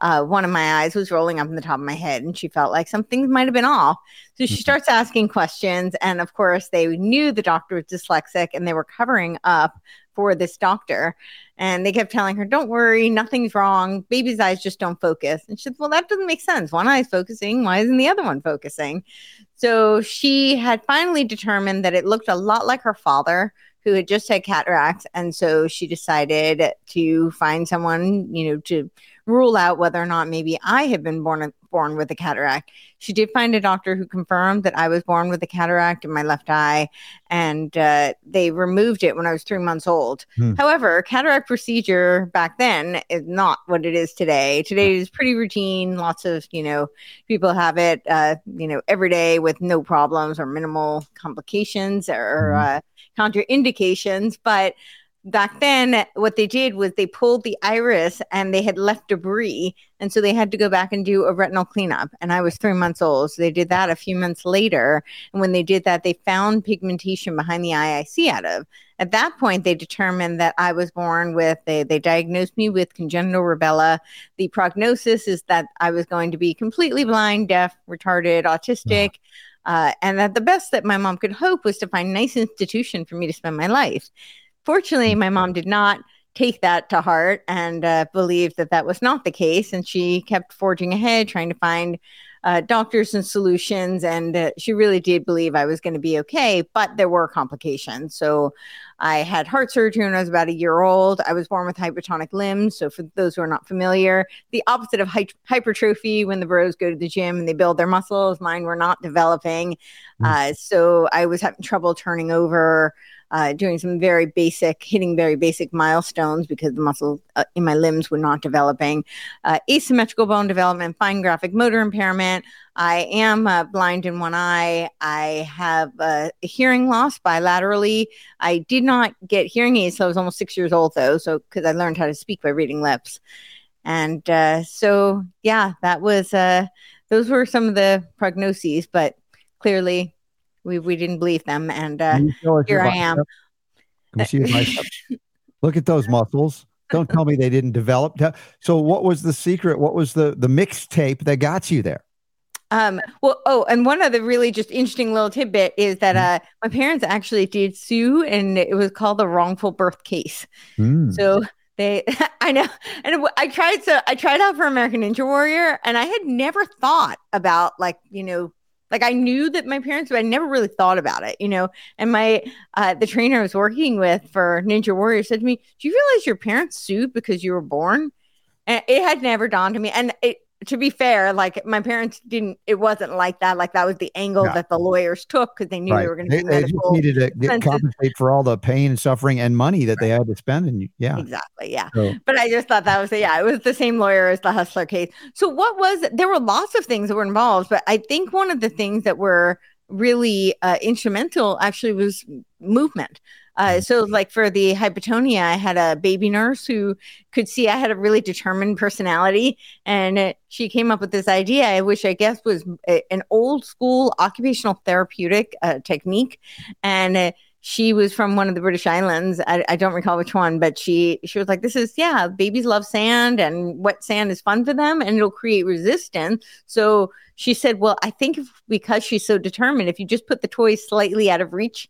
[SPEAKER 9] uh, one of my eyes was rolling up in the top of my head and she felt like something might have been off. So she mm-hmm. starts asking questions. And of course, they knew the doctor was dyslexic and they were covering up for this doctor. And they kept telling her, Don't worry, nothing's wrong. Baby's eyes just don't focus. And she said, Well, that doesn't make sense. One eye's focusing. Why isn't the other one focusing? So she had finally determined that it looked a lot like her father who had just had cataracts. And so she decided to find someone, you know, to rule out whether or not maybe I had been born born with a cataract. She did find a doctor who confirmed that I was born with a cataract in my left eye, and uh, they removed it when I was three months old. Hmm. However, cataract procedure back then is not what it is today. Today is pretty routine. Lots of you know people have it, uh, you know, every day with no problems or minimal complications or hmm. uh, contraindications, but back then what they did was they pulled the iris and they had left debris and so they had to go back and do a retinal cleanup and i was three months old so they did that a few months later and when they did that they found pigmentation behind the eye i see out of. At that point they determined that i was born with they, they diagnosed me with congenital rubella. The prognosis is that i was going to be completely blind deaf retarded autistic mm-hmm. Uh, and that the best that my mom could hope was to find a nice institution for me to spend my life Fortunately, my mom did not take that to heart and uh, believed that that was not the case. And she kept forging ahead, trying to find uh, doctors and solutions. And uh, she really did believe I was going to be okay, but there were complications. So I had heart surgery when I was about a year old. I was born with hypotonic limbs. So, for those who are not familiar, the opposite of hy- hypertrophy when the bros go to the gym and they build their muscles, mine were not developing. Mm. so, I was having trouble turning over uh, doing some very basic, hitting very basic milestones because the muscle uh, in my limbs were not developing. Uh, asymmetrical bone development, fine graphic motor impairment. I am uh, blind in one eye. I have a hearing loss bilaterally. I did not get hearing aids I was almost six years old, though. So, because I learned how to speak by reading lips. And uh, so, yeah, that was, uh, those were some of the prognoses, but clearly we we didn't believe them, and uh, here I am.
[SPEAKER 1] Look at those muscles. Don't tell me they didn't develop. So, what was the secret? What was the the mixtape that got you there?
[SPEAKER 9] Um, well, oh, and one other really just interesting little tidbit is that mm. uh, my parents actually did sue, and it was called the wrongful birth case. Mm. So they, I know, and I tried. So I tried out for American Ninja Warrior, and I had never thought about like you know like I knew that my parents, but I never really thought about it, you know. And my uh, the trainer I was working with for Ninja Warrior said to me, "Do you realize your parents sued because you were born?" And it had never dawned to me. And it, to be fair, like my parents didn't, it wasn't like that. Like that was the angle that the lawyers took because they knew right. they were going to
[SPEAKER 1] they just needed to get, compensate for all the pain and suffering and money that right. they had to spend. And yeah,
[SPEAKER 9] exactly. Yeah. So. But I just thought that was, yeah, it was the same lawyer as the hustler case. So what was, there were lots of things that were involved, but I think one of the things that were really uh, instrumental actually was movement. Uh, so, like for the hypotonia, I had a baby nurse who could see I had a really determined personality, and she came up with this idea, which I guess was a, an old school occupational therapeutic uh, technique, and. Uh, she was from one of the British islands. I, I, don't recall which one, but she she was like, "This is yeah, babies love sand, and wet sand is fun for them, and it'll create resistance." So she said, "Well, I think if, because she's so determined, if you just put the toys slightly out of reach,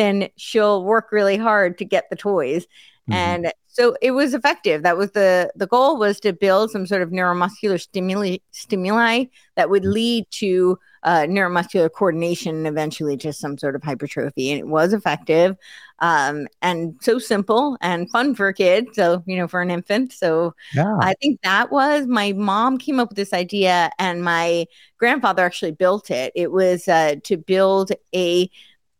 [SPEAKER 9] then she'll work really hard to get the toys." Mm-hmm. And so it was effective. That was the the goal was to build some sort of neuromuscular stimuli stimuli that would mm-hmm. lead to uh, neuromuscular coordination and eventually to some sort of hypertrophy. And it was effective um, and so simple and fun for a kid. So, you know, for an infant. So yeah. I think that was my mom came up with this idea and my grandfather actually built it. It was uh, to build a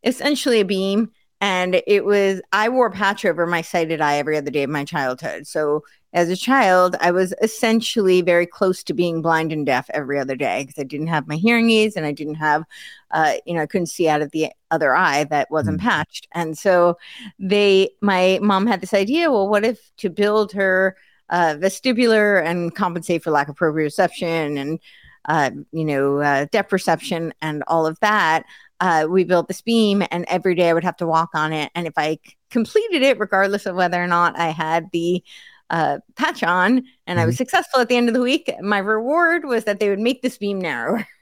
[SPEAKER 9] essentially a beam and it was I wore a patch over my sighted eye every other day of my childhood. So as a child, I was essentially very close to being blind and deaf every other day because I didn't have my hearing aids and I didn't have, uh, you know, I couldn't see out of the other eye that wasn't mm. patched. And so they, my mom had this idea. Well, what if to build her uh, vestibular and compensate for lack of proprioception and uh, you know, uh, depth perception and all of that, uh, we built this beam and every day I would have to walk on it. And if I completed it, regardless of whether or not I had the uh, patch on and mm-hmm. I was mm-hmm. successful at the end of the week, my reward was that they would make this beam narrower.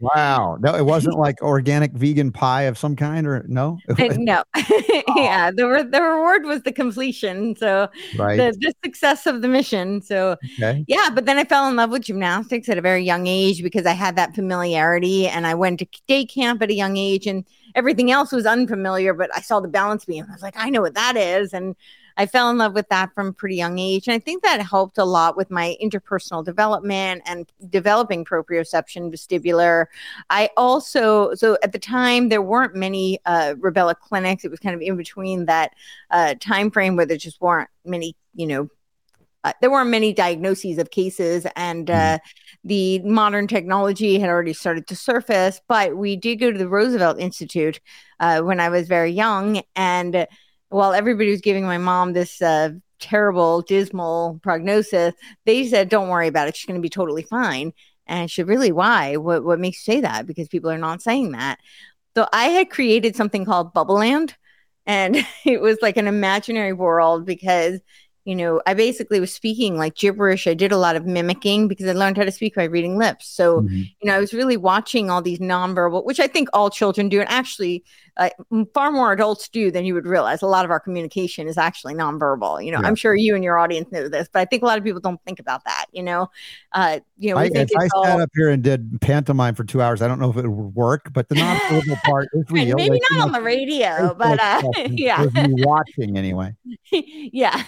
[SPEAKER 1] wow. No, it wasn't like organic vegan pie of some kind or no?
[SPEAKER 9] Uh, no. yeah. The, re- the reward was the completion. So right. the, the success of the mission. So okay. yeah, but then I fell in love with gymnastics at a very young age because I had that familiarity and I went to day camp at a young age and everything else was unfamiliar, but I saw the balance beam. I was like, I know what that is. And I fell in love with that from a pretty young age. And I think that helped a lot with my interpersonal development and developing proprioception vestibular. I also, so at the time, there weren't many uh, rubella clinics. It was kind of in between that uh, time frame where there just weren't many, you know, uh, there weren't many diagnoses of cases and mm-hmm. uh, the modern technology had already started to surface but we did go to the roosevelt institute uh, when i was very young and while everybody was giving my mom this uh, terrible, dismal prognosis, they said, "Don't worry about it. She's going to be totally fine." And she said, "Really? Why? What what makes you say that? Because people are not saying that." So I had created something called Bubble Land, and it was like an imaginary world because you know, I basically was speaking like gibberish. I did a lot of mimicking because I learned how to speak by reading lips. So, mm-hmm. you know, I was really watching all these nonverbal, which I think all children do. And actually, uh, far more adults do than you would realize. A lot of our communication is actually nonverbal. You know, yeah. I'm sure you and your audience know this, but I think a lot of people don't think about that. You know, uh, you know,
[SPEAKER 1] I, if I all... sat up here and did pantomime for two hours, I don't know if it would work, but the nonverbal part is real.
[SPEAKER 9] Maybe like, not on know, the radio, but uh, yeah,
[SPEAKER 1] watching anyway.
[SPEAKER 9] yeah,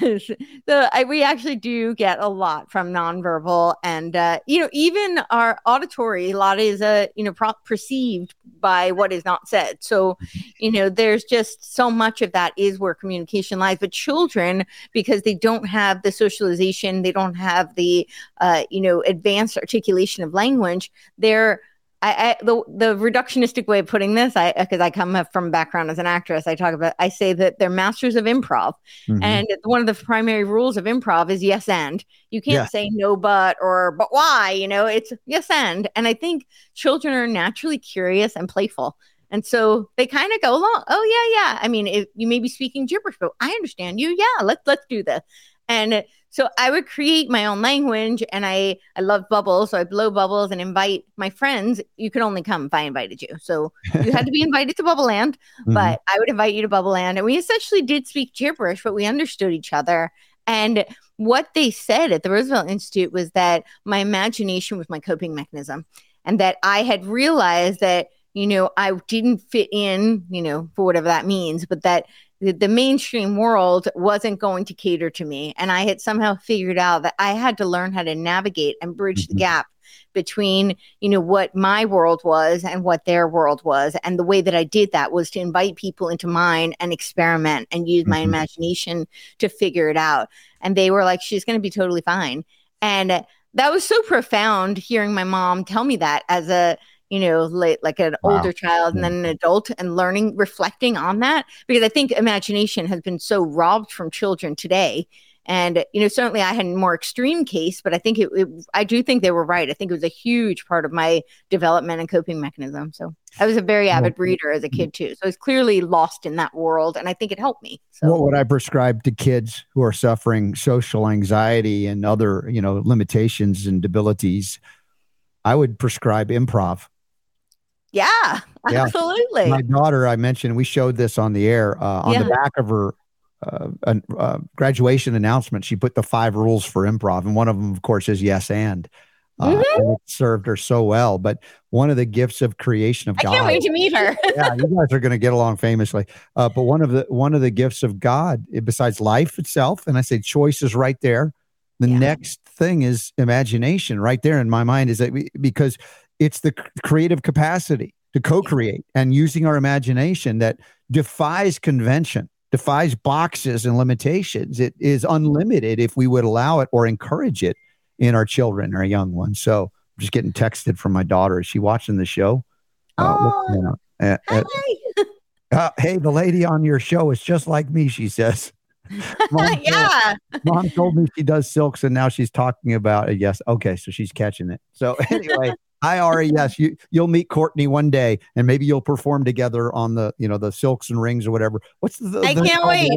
[SPEAKER 9] so I, we actually do get a lot from nonverbal, and uh, you know, even our auditory, a lot is uh, you know pro- perceived by what is not said. So you know there's just so much of that is where communication lies but children because they don't have the socialization they don't have the uh, you know advanced articulation of language they're I, I, the the reductionistic way of putting this, I because I come from background as an actress, I talk about I say that they're masters of improv, mm-hmm. and one of the primary rules of improv is yes and. You can't yeah. say no but or but why, you know, it's yes and. And I think children are naturally curious and playful. And so they kind of go along. Oh yeah, yeah. I mean, if you may be speaking gibberish, but I understand you. Yeah, let's let's do this. And so I would create my own language, and I I love bubbles, so I blow bubbles and invite my friends. You could only come if I invited you, so you had to be invited to Bubble Land. Mm-hmm. But I would invite you to Bubble Land, and we essentially did speak gibberish, but we understood each other. And what they said at the Roosevelt Institute was that my imagination was my coping mechanism, and that I had realized that you know, I didn't fit in, you know, for whatever that means, but that the, the, mainstream world wasn't going to cater to me. And I had somehow figured out that I had to learn how to navigate and bridge mm-hmm. the gap between, you know, what my world was and what their world was. And the way that I did that was to invite people into mine and experiment and use mm-hmm. my imagination to figure it out. And they were like, she's going to be totally fine. And that was so profound hearing my mom tell me that as a, you know, late, like an wow. older child and then an adult and learning, reflecting on that. Because I think imagination has been so robbed from children today. And, you know, certainly I had a more extreme case, but I think it, it, I do think they were right. I think it was a huge part of my development and coping mechanism. So I was a very avid reader as a mm-hmm. kid too. So I was clearly lost in that world. And I think it helped me. So.
[SPEAKER 1] What would I prescribe to kids who are suffering social anxiety and other, you know, limitations and debilities? I would prescribe improv.
[SPEAKER 9] Yeah, yeah. absolutely.
[SPEAKER 1] My daughter, I mentioned, we showed this on the air. Uh, on yeah. the back of her uh, uh, graduation announcement, she put the five rules for improv, and one of them, of course, is yes and. Uh, mm-hmm. and it served her so well. But one of the gifts of creation of
[SPEAKER 9] I
[SPEAKER 1] God.
[SPEAKER 9] I can't wait to meet her.
[SPEAKER 1] yeah, you guys are going to get along famously. Uh, but one of the one of the gifts of God, besides life itself, and I say choice is right there. The yeah. next thing is imagination, right there in my mind. Is that we, because it's the creative capacity to co-create and using our imagination that defies convention defies boxes and limitations. It is unlimited if we would allow it or encourage it in our children, our young ones. So I'm just getting texted from my daughter. Is she watching the show?
[SPEAKER 9] Uh, oh, uh, uh,
[SPEAKER 1] uh, hey, the lady on your show is just like me, she says.
[SPEAKER 9] Mom yeah.
[SPEAKER 1] Told, Mom told me she does silks and now she's talking about it. Yes. Okay. So she's catching it. So anyway, Hi, Ari. Yes, you you'll meet Courtenay one day, and maybe you'll perform together on the you know the silks and rings or whatever. What's the?
[SPEAKER 9] I
[SPEAKER 1] the,
[SPEAKER 9] can't wait.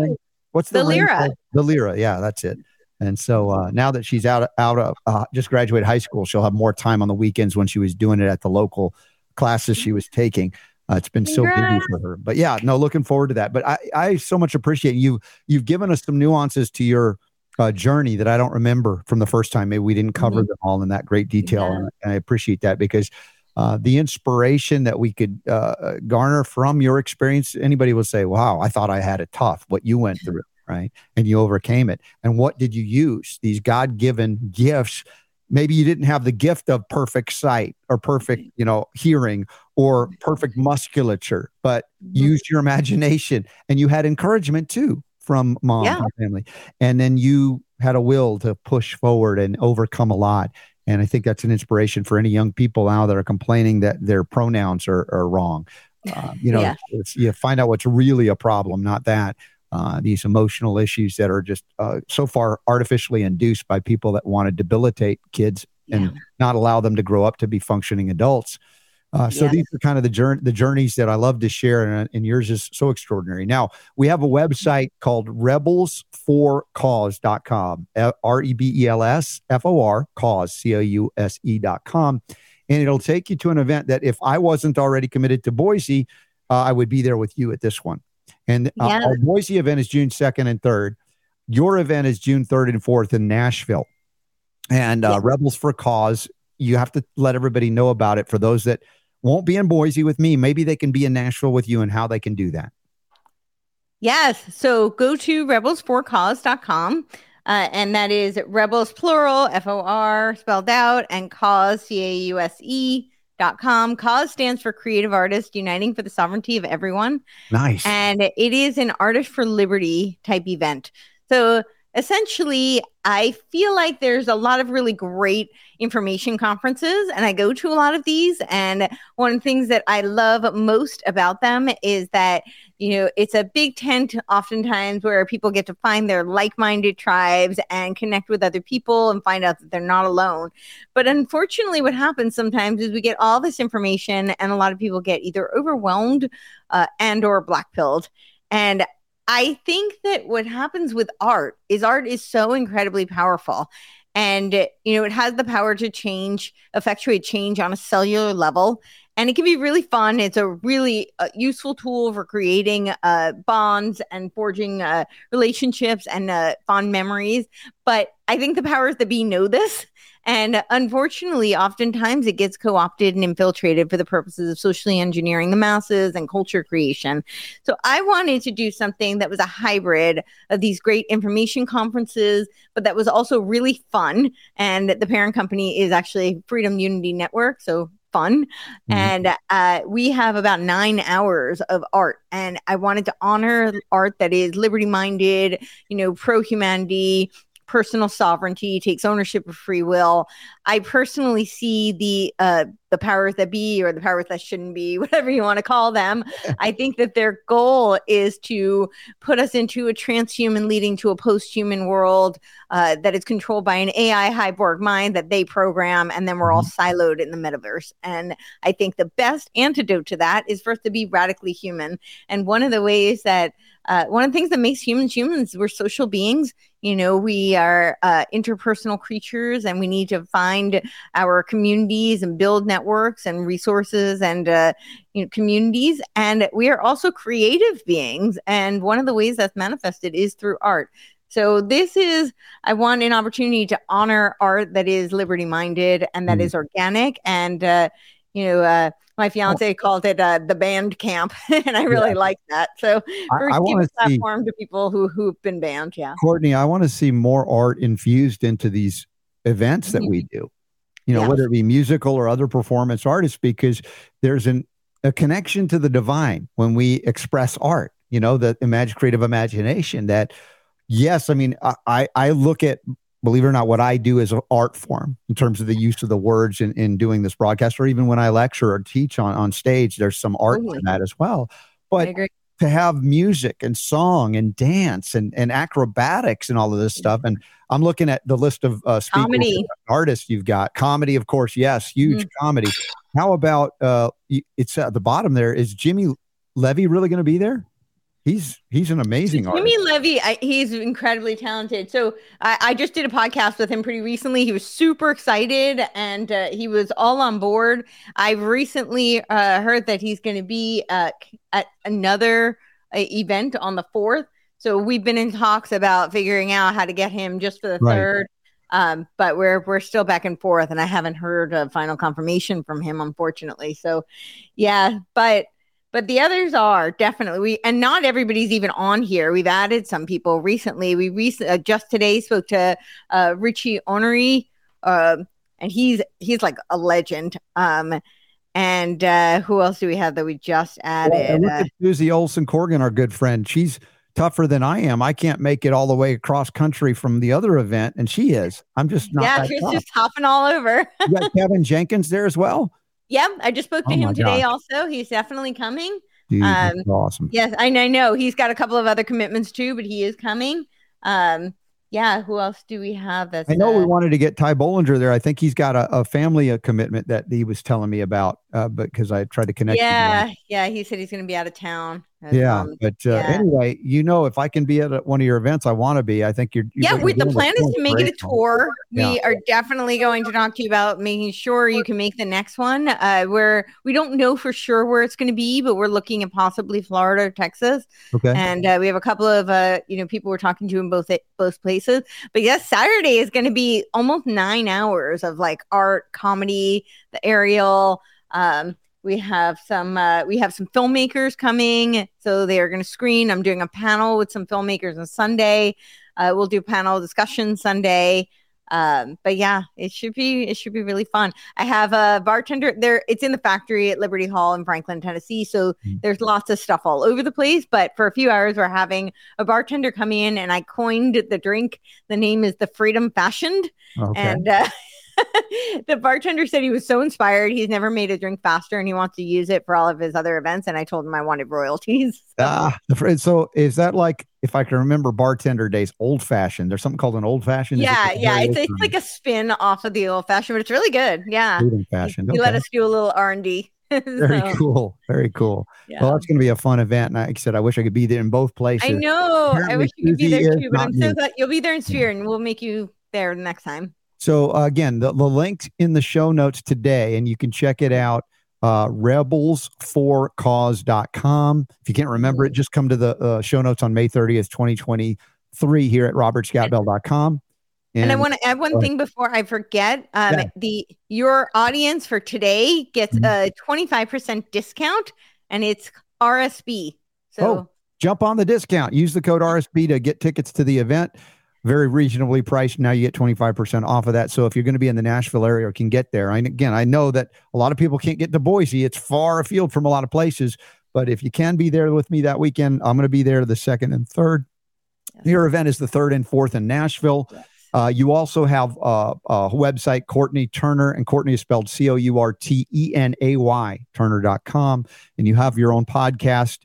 [SPEAKER 1] What's the,
[SPEAKER 9] the lyra?
[SPEAKER 1] The lyra. Yeah, that's it. And so uh, now that she's out out of uh, just graduated high school, she'll have more time on the weekends when she was doing it at the local classes she was taking. Uh, it's been so busy for her. But yeah, no, looking forward to that. But I, I so much appreciate you. You've given us some nuances to your uh, journey that I don't remember from the first time. Maybe we didn't cover mm-hmm. them all in that great detail. Yeah. And, and I appreciate that because uh, the inspiration that we could uh, garner from your experience, anybody will say, wow, I thought I had it tough, what you went through, right? And you overcame it. And what did you use? These God given gifts. Maybe you didn't have the gift of perfect sight or perfect, you know, hearing or perfect musculature, but mm-hmm. use your imagination and you had encouragement too from mom yeah. and family. And then you had a will to push forward and overcome a lot. And I think that's an inspiration for any young people now that are complaining that their pronouns are, are wrong. Uh, you know, yeah. you find out what's really a problem, not that. Uh, these emotional issues that are just uh, so far artificially induced by people that want to debilitate kids and yeah. not allow them to grow up to be functioning adults. Uh, so these are kind of the journey, the journeys that I love to share, and, and, yours is so extraordinary. Now we have a website called rebels4cause.com, R E B E L S F O R cause C O U S E dot com, and it'll take you to an event that if I wasn't already committed to Boise, uh, I would be there with you at this one. And uh, yeah. our Boise event is June second and third. Your event is June third and fourth in Nashville. And uh, yeah. Rebels for Cause, you have to let everybody know about it for those that won't be in Boise with me. Maybe they can be in Nashville with you and how they can do that.
[SPEAKER 9] Yes. So go to rebels4cause.com. Uh, and that is rebels plural, F O R spelled out, and cause, C A U S E dot com. Cause stands for Creative Artists Uniting for the Sovereignty of Everyone.
[SPEAKER 1] Nice.
[SPEAKER 9] And it is an Artist for Liberty type event. So essentially, I feel like there's a lot of really great information conferences, and I go to a lot of these. And one of the things that I love most about them is that, you know, it's a big tent oftentimes where people get to find their like minded tribes and connect with other people and find out that they're not alone. But unfortunately, what happens sometimes is we get all this information, and a lot of people get either overwhelmed uh, and or black pilled. And I think that what happens with art is art is so incredibly powerful. And, you know, it has the power to change, effectuate change on a cellular level. And it can be really fun. It's a really uh, useful tool for creating uh, bonds and forging uh, relationships and uh, fond memories. But I think the powers that be know this and unfortunately, oftentimes it gets co opted and infiltrated for the purposes of socially engineering the masses and culture creation. So I wanted to do something that was a hybrid of these great information conferences, but that was also really fun. And the parent company is actually Freedom Unity Network. So fun. Mm-hmm. And uh, we have about nine hours of art. And I wanted to honor art that is liberty minded, you know, pro humanity, personal sovereignty, takes ownership of free will. I personally see the uh, the powers that be or the powers that shouldn't be, whatever you want to call them. I think that their goal is to put us into a transhuman, leading to a post-human world uh, that is controlled by an AI hyborg mind that they program, and then we're all mm-hmm. siloed in the metaverse. And I think the best antidote to that is for us to be radically human. And one of the ways that uh, one of the things that makes humans humans, we're social beings. You know, we are uh, interpersonal creatures and we need to find our communities and build networks and resources and uh, you know, communities. And we are also creative beings. And one of the ways that's manifested is through art. So this is I want an opportunity to honor art that is liberty minded and that mm. is organic and uh, you know uh, my fiance called it uh, the band camp, and I really yeah. like that. So
[SPEAKER 1] I, I want to
[SPEAKER 9] platform to people who who've been banned. Yeah,
[SPEAKER 1] Courtenay, I want to see more art infused into these events that mm-hmm. we do. You know, yeah. whether it be musical or other performance artists, because there's an a connection to the divine when we express art. You know, the imagine creative imagination. That yes, I mean, I I look at believe it or not, what I do is an art form in terms of the use of the words in, in doing this broadcast, or even when I lecture or teach on, on stage, there's some art in that as well. But to have music and song and dance and, and acrobatics and all of this stuff. And I'm looking at the list of uh,
[SPEAKER 9] comedy
[SPEAKER 1] artists you've got. Comedy, of course, yes, huge mm-hmm. comedy. How about uh, it's at the bottom there? Is Jimmy Levy really going to be there? He's he's an amazing artist. Jimmy.
[SPEAKER 9] Levy, I, he's incredibly talented. So I, I, just did a podcast with him pretty recently. He was super excited and uh, he was all on board. I've recently uh, heard that he's going to be uh, at another uh, event on the fourth. So we've been in talks about figuring out how to get him just for the right. third. Um, but we're we're still back and forth, and I haven't heard a final confirmation from him, unfortunately. So, yeah, but but the others are definitely we and not everybody's even on here. We've added some people recently. We recently uh, just today spoke to uh, richie onery uh, and he's he's like a legend. Um and uh who else do we have that we just added? well,
[SPEAKER 1] susie olson corgan our good friend. She's tougher than i am. I can't make it all the way across country from the other event and she is. I'm just not
[SPEAKER 9] yeah she's tough. just hopping all over.
[SPEAKER 1] You got kevin jenkins there as well
[SPEAKER 9] Yep, I just spoke to oh him today. Gosh. Also, he's definitely coming.
[SPEAKER 1] Dude, um, awesome.
[SPEAKER 9] Yes, I know. He's got a couple of other commitments too, but he is coming. Um, yeah, who else do we have? That's
[SPEAKER 1] I know uh, we wanted to get Ty Bollinger there. I think he's got a, a family a commitment that he was telling me about, uh, but because I tried to connect.
[SPEAKER 9] Yeah, yeah, he said he's going to be out of town
[SPEAKER 1] yeah, um, but uh, yeah. anyway, you know, if I can be at one of your events, I want to be. I think you're.
[SPEAKER 9] you're yeah, we, the plan is to make it a tour. Yeah. We are definitely going to talk to you about making sure you can make the next one. Uh, where we don't know for sure where it's going to be, but we're looking at possibly Florida or Texas.
[SPEAKER 1] Okay.
[SPEAKER 9] And uh, we have a couple of uh, you know people we're talking to in both both places. But yes, Saturday is going to be almost nine hours of like art, comedy, the aerial. Um, we have some uh, we have some filmmakers coming so they are going to screen. I'm doing a panel with some filmmakers on sunday. Uh, we'll do panel discussion sunday. Um, but yeah it should be it should be really fun. I have a bartender there it's in the factory at liberty hall in franklin tennessee so mm-hmm. there's lots of stuff all over the place. But for a few hours we're having a bartender come in and i coined the drink. The name is the freedom fashioned. Okay. and uh, the bartender said he was so inspired. He's never made a drink faster and he wants to use it for all of his other events. And I told him I wanted royalties.
[SPEAKER 1] So. Ah, so is that like, if I can remember bartender days, old fashioned? There's something called an old fashioned.
[SPEAKER 9] Yeah, yeah. It's, it's like a spin off of the old fashioned, but it's really good. Yeah.
[SPEAKER 1] Old fashioned.
[SPEAKER 9] He, he let us do a little R and
[SPEAKER 1] D. Very cool. Very cool. Yeah. Well, that's going to be a fun event. And like I said, I wish I could be there in both places.
[SPEAKER 9] I know. Apparently, I wish you could be there too, but I'm so glad you'll be there in Sphere and we'll make you there next time.
[SPEAKER 1] So uh, again, the, the link in the show notes today, and you can check it out. Uh, rebels4cause.com. If you can't remember it, just come to the uh, show notes on May 30th, 2023 here at robertscottbell.com.
[SPEAKER 9] And, and I want to add one thing before I forget. Um, yeah. The your audience for today gets mm-hmm. a 25% discount and it's RSB. So oh,
[SPEAKER 1] jump on the discount. Use the code RSB to get tickets to the event very reasonably priced. Now you get 25% off of that. So if you're going to be in the Nashville area or can get there, I, again, I know that a lot of people can't get to Boise. It's far afield from a lot of places. But if you can be there with me that weekend, I'm going to be there the second and third. Yes. Your event is the third and fourth in Nashville. Yes. Uh, you also have uh, a website, Courtenay Turner, and Courtenay is spelled C O U R T E N A Y, Turner.com. And you have your own podcast.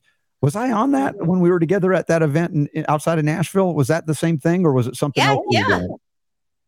[SPEAKER 1] Was I on that when we were together at that event in, in, outside of Nashville? Was that the same thing or was it something
[SPEAKER 9] yeah,
[SPEAKER 1] else?
[SPEAKER 9] Yeah.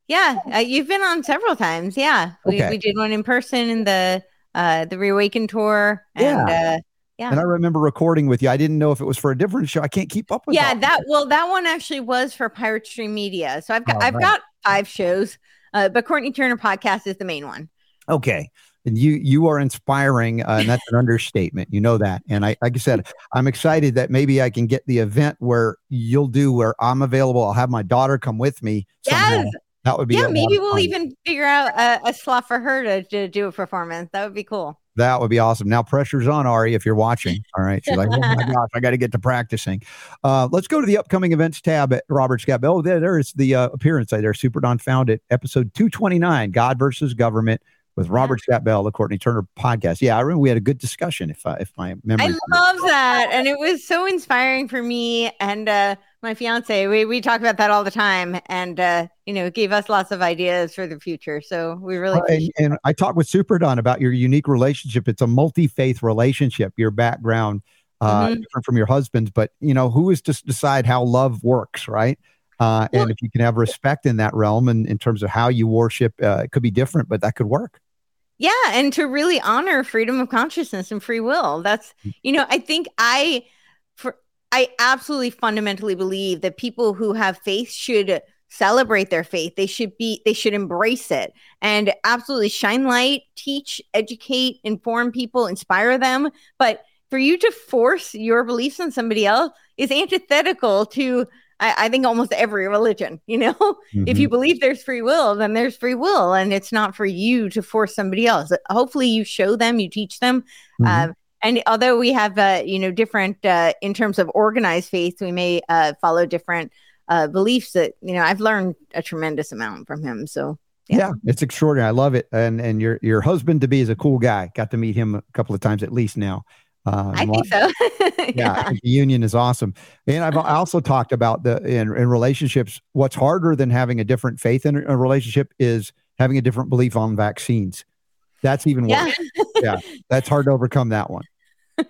[SPEAKER 9] Yeah. Uh, you've been on several times. Yeah. We, okay. we did one in person in the uh, the Reawaken tour. And, yeah. Uh, yeah.
[SPEAKER 1] And I remember recording with you. I didn't know if it was for a different show. I can't keep up with
[SPEAKER 9] Yeah, that well, that one actually was for Pirate Stream Media. So I've got oh, I've right. got five shows. Uh, but Courtenay Turner podcast is the main one.
[SPEAKER 1] Okay. And you you are inspiring, uh, and that's an understatement. You know that. And I like I said, I'm excited that maybe I can get the event where you'll do where I'm available. I'll have my daughter come with me.
[SPEAKER 9] Somehow.
[SPEAKER 1] Yes. That would be
[SPEAKER 9] yeah. Maybe we'll even figure out a, a, slot for her to, to do a performance. That would be cool.
[SPEAKER 1] That would be awesome. Now pressure's on Ari if you're watching. All right. She's like, oh my gosh, I got to get to practicing. Uh, let's go to the upcoming events tab at Robert Scott. Oh, there, there's the uh, appearance right there. Super Don found it. Episode 229, God versus Government with Robert Scott Bell, the Courtenay Turner podcast. Yeah, I remember we had a good discussion. If uh, if my memory,
[SPEAKER 9] I love that, and it was so inspiring for me and uh, my fiance. We we talk about that all the time, and uh, you know, gave us lots of ideas for the future. So we really
[SPEAKER 1] and, and, I talked with Super Don about your unique relationship. It's a multi faith relationship. Your background. Uh, mm-hmm. different from your husband's, but you know who is to decide how love works, right? Uh, and if you can have respect in that realm and in terms of how you worship, uh, it could be different, but that could work.
[SPEAKER 9] Yeah, and to really honor freedom of consciousness and free will. That's mm. you know, I think I for I absolutely fundamentally believe that people who have faith should celebrate their faith. They should be they should embrace it and absolutely shine light, teach, educate, inform people, inspire them, but for you to force your beliefs on somebody else is antithetical to I, I, think almost every religion, you know, mm-hmm. if you mm-hmm. believe there's free will, then there's free will, and it's not for you to force somebody else. Hopefully, you show them, you teach them. Mm-hmm. Uh, and although we have, uh, you know, different uh, in terms of organized faith, we may uh, follow different uh, beliefs. That you know, I've learned a tremendous amount from him. So
[SPEAKER 1] yeah. yeah. it's extraordinary. I love it. And and your your husband to be is a cool guy. Got to meet him a couple of times at least now.
[SPEAKER 9] Uh, I think so.
[SPEAKER 1] yeah, yeah the union is awesome. And I've also talked about the in, in relationships. What's harder than having a different faith in a relationship is having a different belief on vaccines. That's even worse. Yeah, yeah that's hard to overcome that one.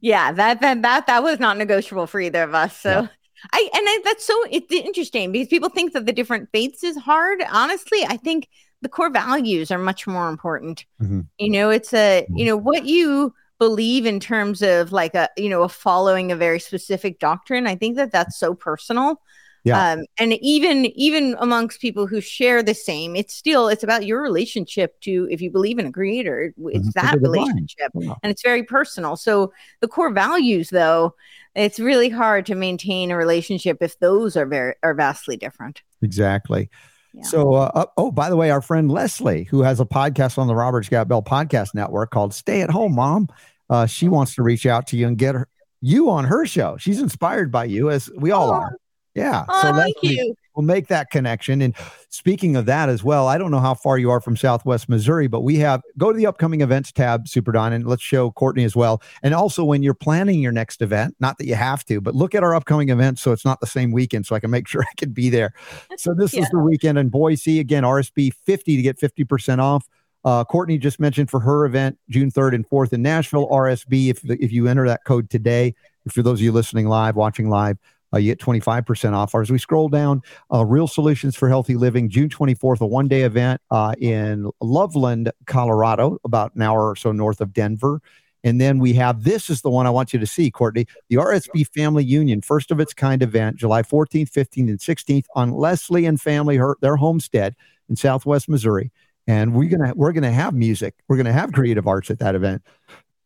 [SPEAKER 9] yeah, that that that that was not negotiable for either of us. So. Yeah. I and I, that's so it's interesting because people think that the different faiths is hard. Honestly, I think the core values are much more important. Mm-hmm. You know, it's a you mm-hmm. know what you believe in terms of like a you know a following a very specific doctrine i think that that's so personal yeah. Um, and even even amongst people who share the same it's still it's about your relationship to if you believe in a creator it's mm-hmm. that relationship yeah. and it's very personal so the core values though it's really hard to maintain a relationship if those are very are vastly different
[SPEAKER 1] exactly yeah. So, uh, uh oh, by the way, our friend Leslie, who has a podcast on the Robert Scott Bell Podcast Network called "Stay at Home, Mom," uh, she wants to reach out to you and get her you on her show. She's inspired by you, as we all oh. are. Yeah.
[SPEAKER 9] Oh, so thank you.
[SPEAKER 1] We'll make that connection. And speaking of that as well, I don't know how far you are from Southwest Missouri, but we have go to the upcoming events tab, Super Don, and let's show Courtenay as well. And also when you're planning your next event, not that you have to, but look at our upcoming events so it's not the same weekend, so I can make sure I can be there. So this yeah. is the weekend in Boise. Again, RSB 50 to get 50% off. Uh, Courtenay just mentioned for her event, June 3rd and 4th in Nashville, RSB. If, if you enter that code today, for those of you listening live, watching live, uh, you get 25% off. Or As we scroll down, uh, Real Solutions for Healthy Living, June 24th, a one day event uh, in Loveland, Colorado, about an hour or so north of Denver. And then we have this is the one I want you to see, Courtenay, the RSB Family Union, first of its kind event, July 14th, 15th, and 16th on Leslie and family, her, their homestead in Southwest Missouri. And we're gonna we're gonna have music. We're gonna have creative arts at that event.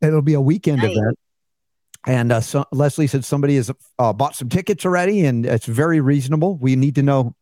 [SPEAKER 1] It'll be a weekend nice. event and uh, so Leslie said somebody has uh, bought some tickets already, and it's very reasonable. We need to know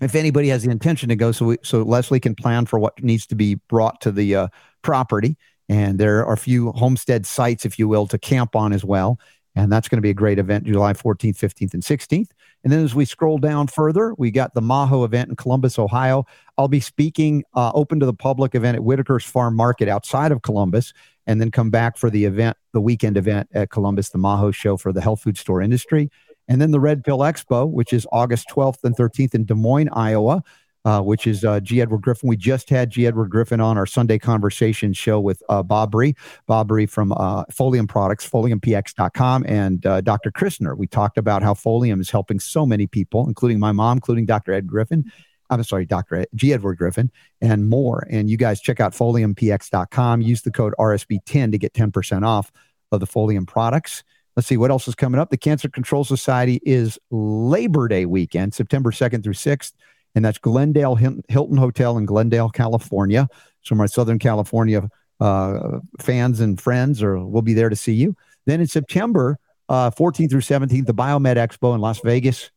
[SPEAKER 1] if anybody has the intention to go, so we, so Leslie can plan for what needs to be brought to the uh, property. And there are a few homestead sites, if you will, to camp on as well. And that's going to be a great event, July 14th, 15th, and 16th. And then as we scroll down further, we got the Maho event in Columbus, Ohio. I'll be speaking uh, open to the public event at Whitaker's Farm Market outside of Columbus and then come back for the event, the weekend event at Columbus, the Maho show for the health food store industry. And then the Red Pill Expo, which is August 12th and 13th in Des Moines, Iowa uh, which is uh, G. Edward Griffin. We just had G. Edward Griffin on our Sunday conversation show with uh, Bob Brie, Bob Brie from uh, Folium Products, foliumpx.com, and uh, Dr. Christner. We talked about how Folium is helping so many people, including my mom, including Dr. Ed Griffin. I'm sorry, Dr. G. Edward Griffin, and more. And you guys check out foliumpx.com. Use the code RSB10 to get 10% off of the Folium products. Let's see what else is coming up. The Cancer Control Society is Labor Day weekend, September 2nd through 6th and that's Glendale Hilton Hotel in Glendale, California. So my Southern California uh, fans and friends are will be there to see you. Then in September, uh, 14th through 17th, the Biomed Expo in Las Vegas,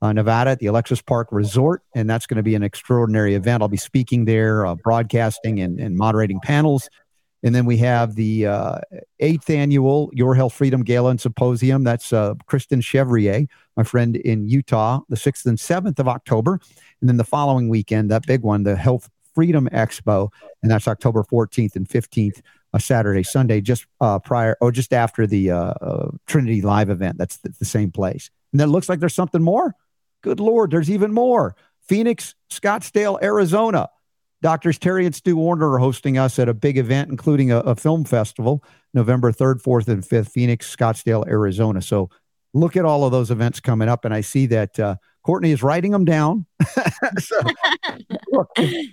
[SPEAKER 1] uh, Nevada, at the Alexis Park Resort, and that's going to be an extraordinary event. I'll be speaking there, uh, broadcasting and, and moderating panels. And then we have the uh, eighth annual Your Health Freedom Gala and Symposium. That's uh, Kristen Chevrier, my friend in Utah, the 6th and 7th of October. And then the following weekend, that big one, the Health Freedom Expo, and that's October 14th and 15th, a Saturday, Sunday, just uh, prior or just after the uh, uh, Trinity Live event. That's the, the same place. And then it looks like there's something more. Good Lord, there's even more. Phoenix, Scottsdale, Arizona. Doctors Terry and Stu Warner are hosting us at a big event, including a, a film festival, November 3rd, 4th, and 5th, Phoenix, Scottsdale, Arizona. So look at all of those events coming up. And I see that uh, Courtenay is writing them down. so, look,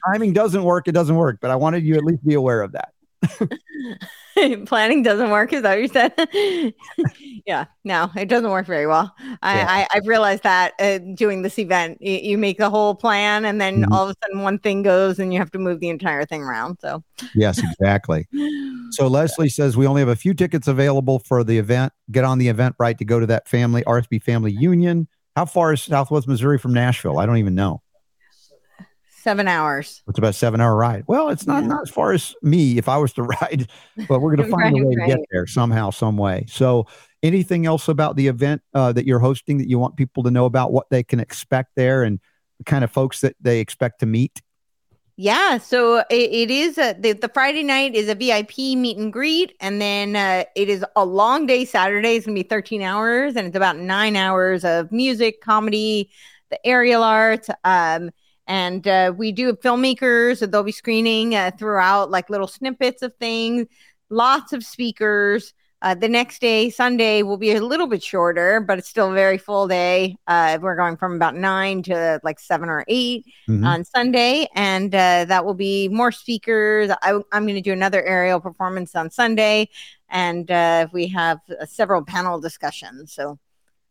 [SPEAKER 1] timing doesn't work, it doesn't work. But I wanted you at least be aware of that.
[SPEAKER 9] Planning doesn't work. Is that what you said? yeah, no, it doesn't work very well. I, yeah. I have realized that uh, doing this event, you, you, make the whole plan, and then mm-hmm. all of a sudden one thing goes, and you have to move the entire thing around. So
[SPEAKER 1] yes, exactly. so Leslie says we only have a few tickets available for the event. Get on the event right to go to that family RSB Family Union. How far is Southwest Missouri from Nashville? I don't even know.
[SPEAKER 9] Seven hours.
[SPEAKER 1] It's about seven hour ride. Well, it's not, yeah. not as far as me if I was to ride, but we're going to find right, a way right. to get there somehow, some way. So, anything else about the event uh, that you're hosting that you want people to know about what they can expect there and the kind of folks that they expect to meet?
[SPEAKER 9] Yeah, so it, it is a, the, the Friday night is a VIP meet and greet, and then uh, it is a long day. Saturday is gonna be 13 hours, and it's about nine hours of music, comedy, the aerial art, um, and uh, we do filmmakers. So they'll be screening uh, throughout, like little snippets of things. Lots of speakers. Uh, the next day, Sunday, will be a little bit shorter, but it's still a very full day. Uh, we're going from about nine to like seven or 8 mm-hmm. on Sunday, and uh, that will be more speakers. I, am going to do another aerial performance on Sunday, and uh, we have uh, several panel discussions. So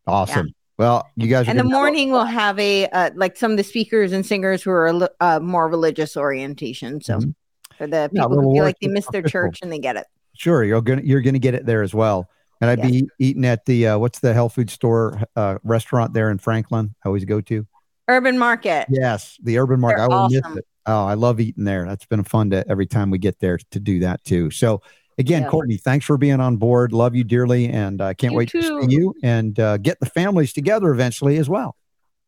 [SPEAKER 1] awesome. Yeah. Well, you guys.
[SPEAKER 9] In the morning, we'll have a uh, like some of the speakers and singers who are uh, more religious orientation. So mm-hmm. for the people yeah, who feel like they miss their church and they get it.
[SPEAKER 1] Sure, you're gonna you're gonna get it there as well. And I'd be eating at the uh, what's the health food store uh, restaurant there in Franklin? I always go to
[SPEAKER 9] Urban Market.
[SPEAKER 1] Yes, the Urban Market. They're I will awesome. miss it. Oh, I love eating there. That's been fun to every time we get there to do that too. So again, yeah. Courtenay, thanks for being on board. Love you dearly, and I uh, can't you wait too. to see you and uh, get the families together eventually as well.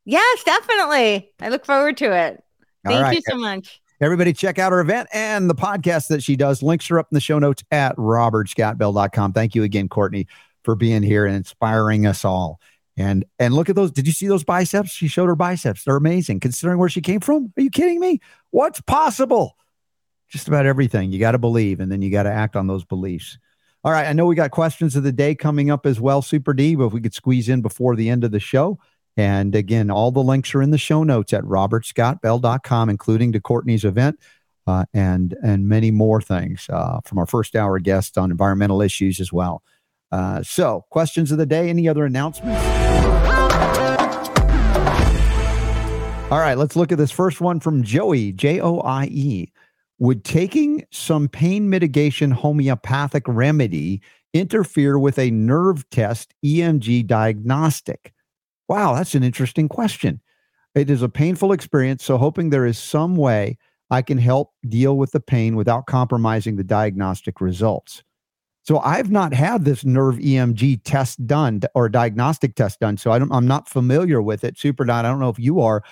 [SPEAKER 9] Yes, definitely. I look forward to it. Thank right. you so much.
[SPEAKER 1] Everybody check out her event and the podcast that she does. Links are up in the show notes at robertscottbell.com. Thank you again, Courtenay, for being here and inspiring us all. And and look at those. Did you see those biceps? She showed her biceps. They're amazing considering where she came from. Are you kidding me? What's possible? Just about everything. You got to believe and then you got to act on those beliefs. All right. I know we got questions of the day coming up as well, Super D, but if we could squeeze in before the end of the show. And again, all the links are in the show notes at robertscottbell.com, including to Courtenay's event uh, and and many more things uh, from our first hour guests on environmental issues as well. Uh, so, questions of the day. Any other announcements? All right, let's look at this first one from Joey, J O I E. Would taking some pain mitigation homeopathic remedy interfere with a nerve test EMG diagnostic? Wow, that's an interesting question. It is a painful experience, so hoping there is some way I can help deal with the pain without compromising the diagnostic results. So I've not had this nerve EMG test done or diagnostic test done, so I am not familiar with it. Super Don, I don't know if you are,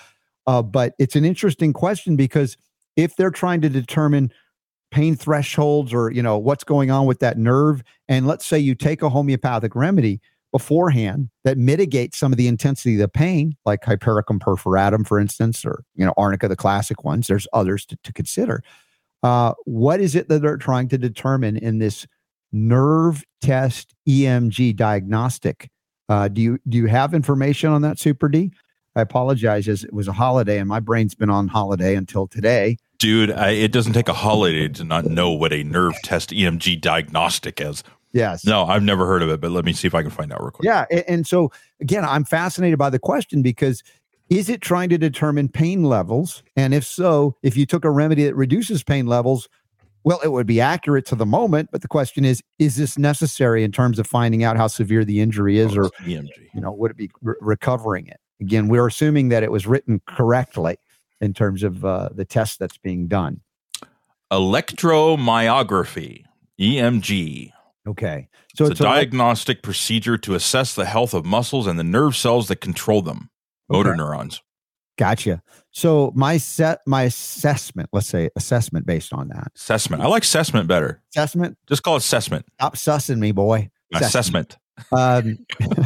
[SPEAKER 1] uh, but it's an interesting question because if they're trying to determine pain thresholds or you know what's going on with that nerve, and let's say you take a homeopathic remedy, beforehand that mitigates some of the intensity of the pain, like Hypericum perforatum, for instance, or you know arnica, the classic ones. There's others to, to consider. Uh, what is it that they're trying to determine in this nerve test EMG diagnostic? Uh, do you do you have information on that, Super D? I apologize as it was a holiday and my brain's been on holiday until today.
[SPEAKER 3] Dude, I, it doesn't take a holiday to not know what a nerve test EMG diagnostic is.
[SPEAKER 1] Yes.
[SPEAKER 3] No, I've never heard of it, but let me see if I can find out real quick.
[SPEAKER 1] Yeah. And, and so, again, I'm fascinated by the question because is it trying to determine pain levels? And if so, if you took a remedy that reduces pain levels, well, it would be accurate to the moment. But the question is, is this necessary in terms of finding out how severe the injury is, or EMG. you know, would it be re- recovering it? Again, we're assuming that it was written correctly in terms of uh, the test that's being done.
[SPEAKER 3] Electromyography, EMG.
[SPEAKER 1] Okay.
[SPEAKER 3] So it's, it's a diagnostic procedure to assess the health of muscles and the nerve cells that control them, motor okay. neurons.
[SPEAKER 1] Gotcha. So my set my assessment, let's say assessment based on that.
[SPEAKER 3] Assessment. I like assessment better.
[SPEAKER 1] Assessment.
[SPEAKER 3] Just call it assessment.
[SPEAKER 1] Stop sussing me, boy.
[SPEAKER 3] Assessment.
[SPEAKER 1] assessment. Um,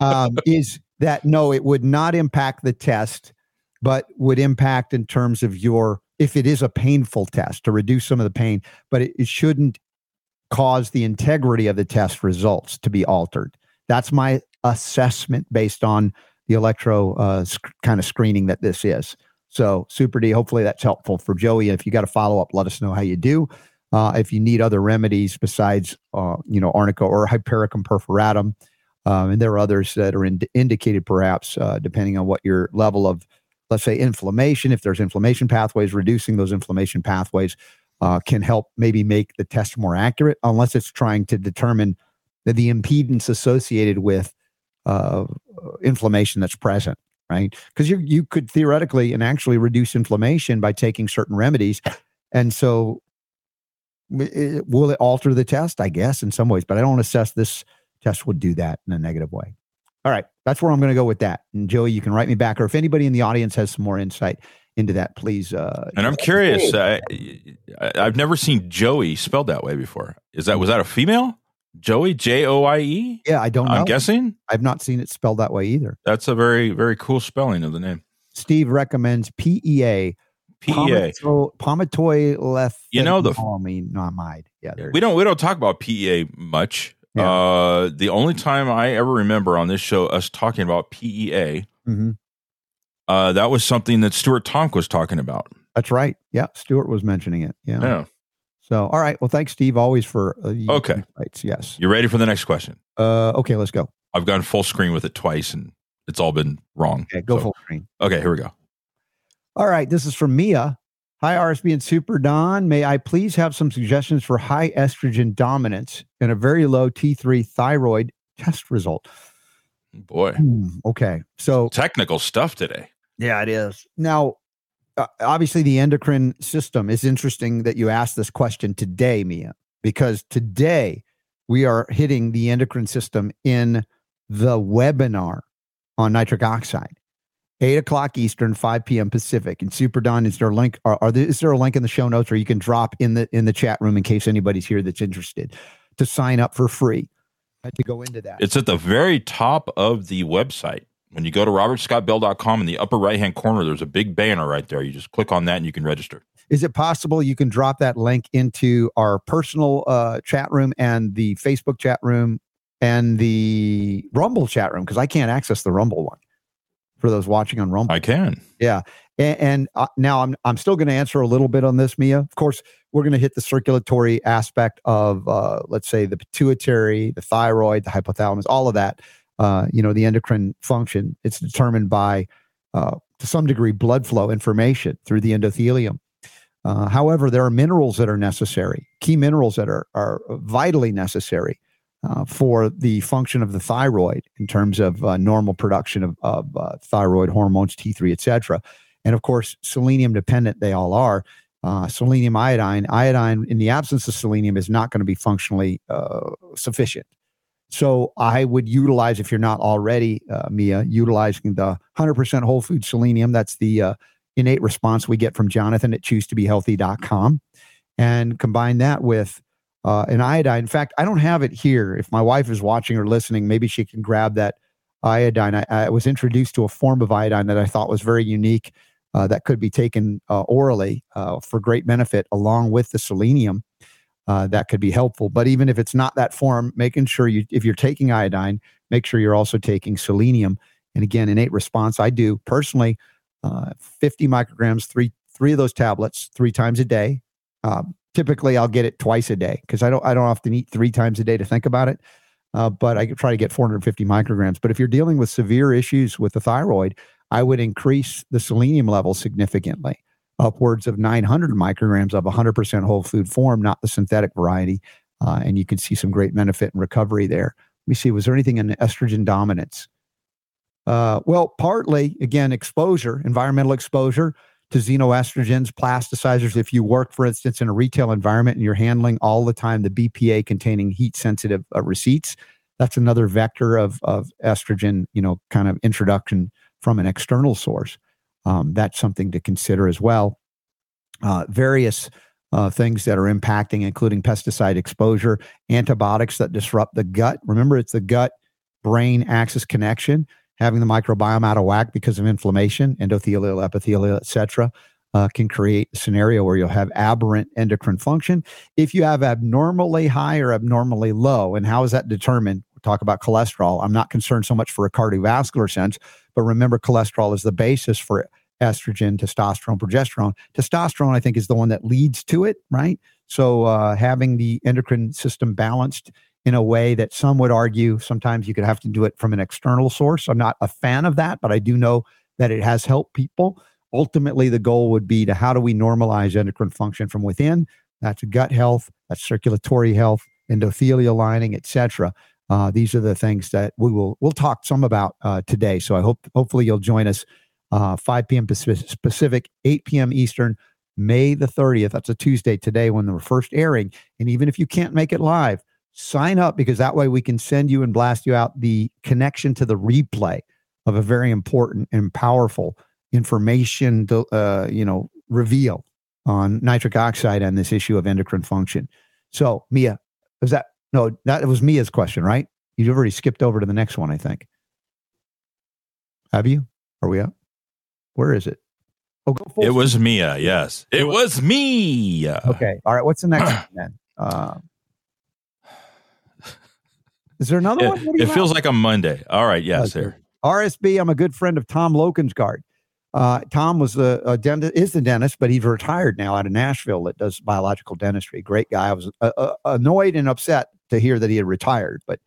[SPEAKER 1] um, is that no, it would not impact the test, but would impact in terms of your if it is a painful test to reduce some of the pain, but it, it shouldn't cause the integrity of the test results to be altered. That's my assessment based on the electro uh, sc- kind of screening that this is. So, Super D, hopefully that's helpful for Joey. If you got a follow up, let us know how you do. Uh, if you need other remedies besides, uh, you know, arnica or hypericum perforatum, um, and there are others that are in- indicated perhaps uh, depending on what your level of, let's say, inflammation. If there's inflammation pathways, reducing those inflammation pathways uh, can help maybe make the test more accurate, unless it's trying to determine the, the impedance associated with uh, inflammation that's present, right? Because you you could theoretically and actually reduce inflammation by taking certain remedies, and so it, will it alter the test? I guess in some ways, but I don't assess this test would do that in a negative way. All right, that's where I'm going to go with that. And Joey, you can write me back, or if anybody in the audience has some more insight into that, please. Uh,
[SPEAKER 3] and I'm curious. I, I've never seen Joey spelled that way before. Is that was that a female? Joey J O I E.
[SPEAKER 1] Yeah, I don't know.
[SPEAKER 3] I'm guessing.
[SPEAKER 1] I've not seen it spelled that way either.
[SPEAKER 3] That's a very very cool spelling of the name.
[SPEAKER 1] Steve recommends P E A.
[SPEAKER 3] P E A.
[SPEAKER 1] So Pomatoy left.
[SPEAKER 3] You know the.
[SPEAKER 1] I mean, not mine. Yeah,
[SPEAKER 3] we don't we don't talk about P E A much. Yeah. Uh, the only time I ever remember on this show us talking about PEA,
[SPEAKER 1] mm-hmm.
[SPEAKER 3] uh, that was something that Stuart Tomc was talking about.
[SPEAKER 1] That's right. Yeah, Stuart was mentioning it. Yeah.
[SPEAKER 3] Yeah.
[SPEAKER 1] So, all right. Well, thanks, Steve, always for
[SPEAKER 3] uh, okay.
[SPEAKER 1] Insights. Yes.
[SPEAKER 3] You ready for the next question?
[SPEAKER 1] Uh, okay, let's go.
[SPEAKER 3] I've gone full screen with it twice, and it's all been wrong.
[SPEAKER 1] Okay, go so, full screen.
[SPEAKER 3] Okay, here we go.
[SPEAKER 1] All right, this is from Mia. Hi, RSB and Super Don. May I please have some suggestions for high estrogen dominance and a very low T3 thyroid test result?
[SPEAKER 3] Boy.
[SPEAKER 1] Hmm, okay. So
[SPEAKER 3] technical stuff today.
[SPEAKER 1] Yeah, it is. Now, uh, obviously, the endocrine system is interesting that you asked this question today, Mia, because today we are hitting the endocrine system in the webinar on nitric oxide. 8 o'clock Eastern, 5 p.m. Pacific. And Super Don, is there a link? Are, are there, is there a link in the show notes or you can drop in the in the chat room in case anybody's here that's interested to sign up for free to go into that?
[SPEAKER 3] It's at the very top of the website. When you go to robertscottbell.com in the upper right hand corner, there's a big banner right there. You just click on that and you can register.
[SPEAKER 1] Is it possible you can drop that link into our personal uh, chat room and the Facebook chat room and the Rumble chat room? Because I can't access the Rumble one for those watching on Rumble.
[SPEAKER 3] I can.
[SPEAKER 1] Yeah. And, and uh, now I'm I'm still going to answer a little bit on this, Mia. Of course, we're going to hit the circulatory aspect of, uh, let's say, the pituitary, the thyroid, the hypothalamus, all of that. Uh, you know, the endocrine function. It's determined by, uh, to some degree, blood flow information through the endothelium. Uh, however, there are minerals that are necessary, key minerals that are are vitally necessary uh, for the function of the thyroid in terms of uh, normal production of, of uh, thyroid hormones, T3, etc. And of course, selenium dependent they all are. Uh, selenium iodine, iodine in the absence of selenium is not going to be functionally uh, sufficient. So I would utilize, if you're not already, uh, Mia, utilizing the 100% whole food selenium. That's the innate response we get from Jonathan at choosetobehealthy.com. And combine that with uh, an iodine. In fact, I don't have it here. If my wife is watching or listening, maybe she can grab that iodine. I, I was introduced to a form of iodine that I thought was very unique uh, that could be taken uh, orally uh, for great benefit along with the selenium. Uh, that could be helpful. But even if it's not that form, making sure you, if you're taking iodine, make sure you're also taking selenium. And again, innate response, I do personally, uh, 50 micrograms, three three of those tablets, three times a day. Um, typically, I'll get it twice a day because I don't I don't often eat three times a day to think about it. Uh, but I try to get 450 micrograms. But if you're dealing with severe issues with the thyroid, I would increase the selenium level significantly, upwards of 900 micrograms of 100% whole food form, not the synthetic variety. Uh, and you can see some great benefit and recovery there. Let me see, was there anything in estrogen dominance? Uh, well, partly, again, exposure, environmental exposure to xenoestrogens, plasticizers. If you work, for instance, in a retail environment and you're handling all the time the BPA containing heat sensitive uh, receipts, that's another vector of, of estrogen, you know, kind of introduction from an external source. Um, that's something to consider as well. Uh, various uh, things that are impacting, including pesticide exposure, antibiotics that disrupt the gut. Remember, it's the gut brain axis connection, having the microbiome out of whack because of inflammation, endothelial, epithelial, etc. Uh, can create a scenario where you'll have aberrant endocrine function. If you have abnormally high or abnormally low, and how is that determined? We'll talk about cholesterol. I'm not concerned so much for a cardiovascular sense, but remember, cholesterol is the basis for estrogen, testosterone, progesterone. Testosterone, I think, is the one that leads to it, right? So uh, having the endocrine system balanced in a way that some would argue sometimes you could have to do it from an external source. I'm not a fan of that, but I do know that it has helped people. Ultimately, the goal would be to how do we normalize endocrine function from within? That's gut health, that's circulatory health, endothelial lining, etc. Uh, these are the things that we will we'll talk some about uh, today. So I hope hopefully you'll join us uh, 5 p.m. Pacific, 8 p.m. Eastern, May the 30th. That's a Tuesday today when they're first airing. And even if you can't make it live, sign up because that way we can send you and blast you out the connection to the replay of a very important and powerful information, uh, you know, reveal on nitric oxide and this issue of endocrine function. So, Mia, was that no, that was Mia's question, right? You've already skipped over to the next one, I think. Have you? Are we up? Where is it?
[SPEAKER 3] Oh, go it was Mia. Yes, it was me.
[SPEAKER 1] Okay. All right. What's the next one then? Uh, is there another
[SPEAKER 3] it,
[SPEAKER 1] one?
[SPEAKER 3] It feels like a Monday. All right. Yes, sir.
[SPEAKER 1] RSB. I'm a good friend of Tom Lokensgaard. Uh, Tom was a, a, dentist, is the dentist, but he's retired now out of Nashville that does biological dentistry. Great guy. I was uh, uh, annoyed and upset to hear that he had retired, but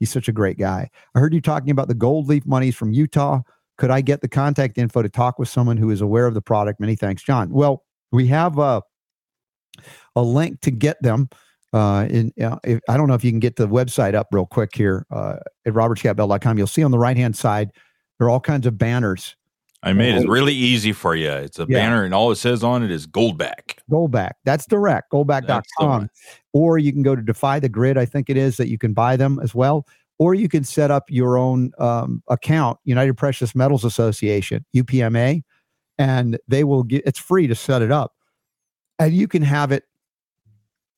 [SPEAKER 1] he's such a great guy. I heard you talking about the gold leaf monies from Utah. Could I get the contact info to talk with someone who is aware of the product? Many thanks, John. Well, we have a, a link to get them. Uh, in, uh, if, I don't know if you can get the website up real quick here uh, at robertscottbell.com. You'll see on the right hand side, there are all kinds of banners.
[SPEAKER 3] I made it really easy for you. It's a yeah. banner, and all it says on it is Goldback.
[SPEAKER 1] Goldback. That's direct, goldback.com. Or you can go to Defy the Grid, I think it is, that you can buy them as well or you can set up your own um, account, United Precious Metals Association, UPMA, and they will get it's free to set it up. And you can have it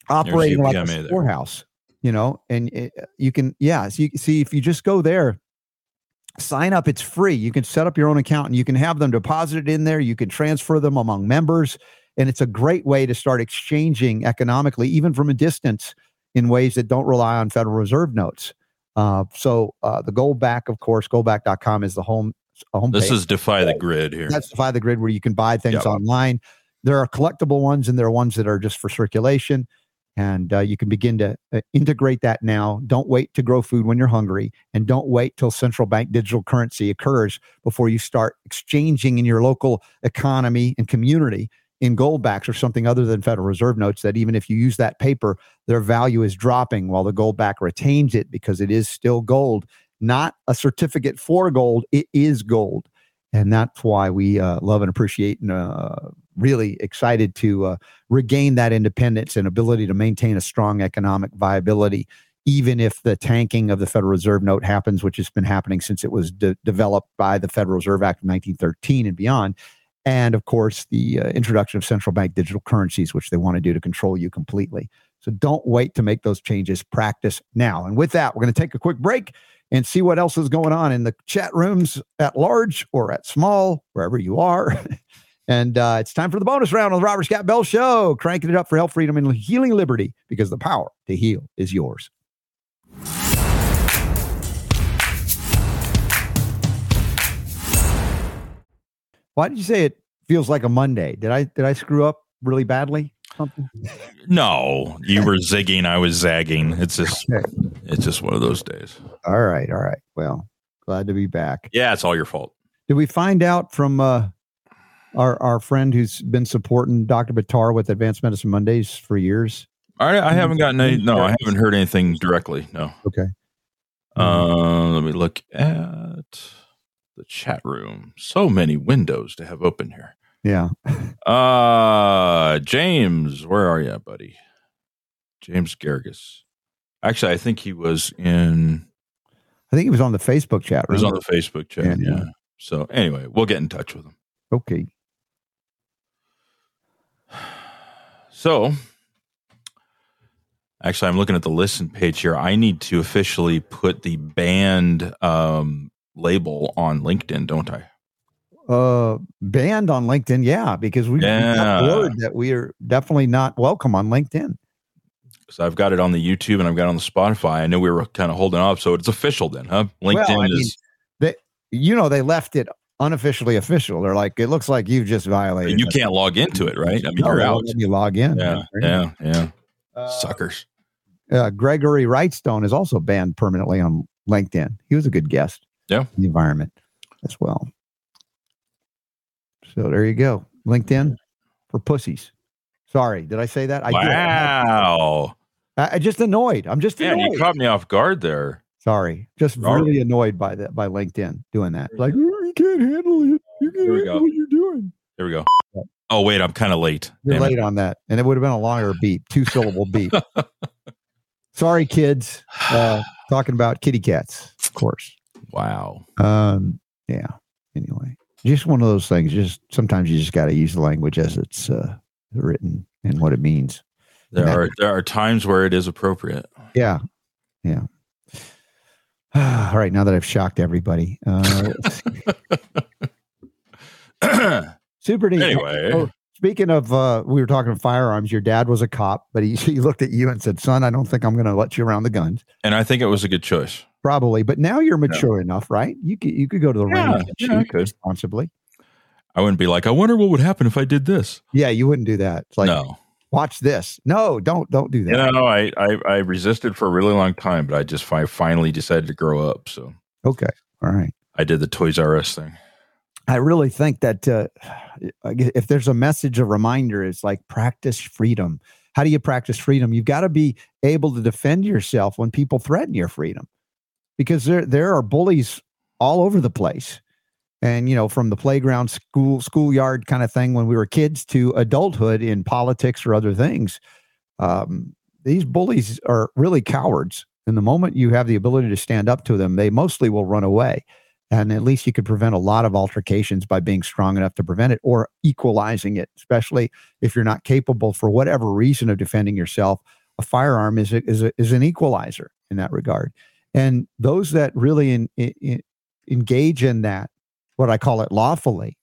[SPEAKER 1] operating like a storehouse, you know, and it, you can, yeah. So you see, if you just go there, sign up, it's free. You can set up your own account and you can have them deposited in there. You can transfer them among members. And it's a great way to start exchanging economically, even from a distance, in ways that don't rely on Federal Reserve notes. Uh, so uh, the Goldback, of course, goldback.com is the home. home
[SPEAKER 3] this is Defy the Grid here.
[SPEAKER 1] That's Defy the Grid where you can buy things yep. online. There are collectible ones and there are ones that are just for circulation. And uh, you can begin to uh, integrate that now. Don't wait to grow food when you're hungry. And don't wait till central bank digital currency occurs before you start exchanging in your local economy and community in goldbacks or something other than Federal Reserve notes that even if you use that paper, their value is dropping while the goldback retains it because it is still gold, not a certificate for gold. It is gold. And that's why we uh, love and appreciate and uh, really excited to uh, regain that independence and ability to maintain a strong economic viability, even if the tanking of the Federal Reserve note happens, which has been happening since it was de- developed by the Federal Reserve Act of 1913 and beyond and of course the uh, introduction of central bank digital currencies which they want to do to control you completely So don't wait to make those changes. Practice now. And with that, we're going to take a quick break and see what else is going on in the chat rooms at large or at small, wherever you are. and uh, it's time for the bonus round on the Robert Scott Bell Show, cranking it up for health, freedom, and healing liberty because the power to heal is yours. Why did you say it feels like a Monday? Did I did I screw up really badly? Something?
[SPEAKER 3] No, you were zigging, I was zagging. It's just okay. it's just one of those days.
[SPEAKER 1] All right, all right. Well, glad to be back.
[SPEAKER 3] Yeah, it's all your fault.
[SPEAKER 1] Did we find out from uh, our our friend who's been supporting Dr. Buttar with Advanced Medicine Mondays for years?
[SPEAKER 3] I, I haven't gotten any. No, I haven't heard anything directly. No.
[SPEAKER 1] Okay.
[SPEAKER 3] Uh, let me look at the chat room. So many windows to have open here.
[SPEAKER 1] Yeah.
[SPEAKER 3] uh James, where are you, buddy? James Gargus. Actually, I think he was in
[SPEAKER 1] I think he was on the Facebook chat.
[SPEAKER 3] He was on the Facebook chat, yeah. yeah. So anyway, we'll get in touch with him.
[SPEAKER 1] Okay.
[SPEAKER 3] So actually I'm looking at the listen page here. I need to officially put the band um label on LinkedIn, don't I?
[SPEAKER 1] Uh, banned on LinkedIn, yeah, because we, yeah. got word that we are definitely not welcome on LinkedIn.
[SPEAKER 3] So I've got it on the YouTube and I've got it on the Spotify. I know we were kind of holding off, so it's official then, huh? LinkedIn well, I mean, is.
[SPEAKER 1] They, you know, they left it unofficially official. They're like, it looks like you've just violated.
[SPEAKER 3] And you can't log into it, right? I mean, no, you're out.
[SPEAKER 1] You log in.
[SPEAKER 3] Yeah, yeah, yeah. Uh, Suckers.
[SPEAKER 1] Uh, Gregory Wrightstone is also banned permanently on LinkedIn. He was a good guest
[SPEAKER 3] yeah.
[SPEAKER 1] the environment as well. So there you go. LinkedIn for pussies. Sorry, did I say that? I
[SPEAKER 3] wow.
[SPEAKER 1] Did. I, I just annoyed. I'm just
[SPEAKER 3] yeah. You caught me off guard there.
[SPEAKER 1] Sorry, just Robert. really annoyed by that by LinkedIn doing that. Like oh, you can't handle it. You can't handle go. what you're doing.
[SPEAKER 3] There we go. Oh wait, I'm kind of late.
[SPEAKER 1] You're Damn late it. on that, and it would have been a longer beep, two syllable beep. Sorry, kids. Uh, talking about kitty cats, of course.
[SPEAKER 3] Wow.
[SPEAKER 1] Um, yeah. Anyway, just one of those things. Just sometimes you just got to use the language as it's uh, written and what it means.
[SPEAKER 3] There are there are times where it is appropriate.
[SPEAKER 1] Yeah. Yeah. All right. Now that I've shocked everybody, uh, super neat.
[SPEAKER 3] Anyway,
[SPEAKER 1] oh, speaking of, uh, we were talking of firearms. Your dad was a cop, but he, he looked at you and said, "Son, I don't think I'm going to let you around the guns."
[SPEAKER 3] And I think it was a good choice
[SPEAKER 1] probably. But now you're mature yeah. enough, right? You could you could go to the yeah, range
[SPEAKER 3] yeah, I could.
[SPEAKER 1] responsibly.
[SPEAKER 3] I wouldn't be like, I wonder what would happen if I did this.
[SPEAKER 1] Yeah, you wouldn't do that. It's like, no. Watch this. No, don't don't do that.
[SPEAKER 3] You know, I, I I resisted for a really long time, but I just fi- finally decided to grow up. So
[SPEAKER 1] okay, all right.
[SPEAKER 3] I did the Toys R Us thing.
[SPEAKER 1] I really think that uh, if there's a message, a reminder, it's like practice freedom. How do you practice freedom? You've got to be able to defend yourself when people threaten your freedom because there there are bullies all over the place and you know from the playground school schoolyard kind of thing when we were kids to adulthood in politics or other things um, these bullies are really cowards. And the moment you have the ability to stand up to them they mostly will run away. And at least you could prevent a lot of altercations by being strong enough to prevent it or equalizing it especially if you're not capable for whatever reason of defending yourself. A firearm is a, is, a, is an equalizer in that regard. And those that really in, in, engage in that, what I call it lawfully,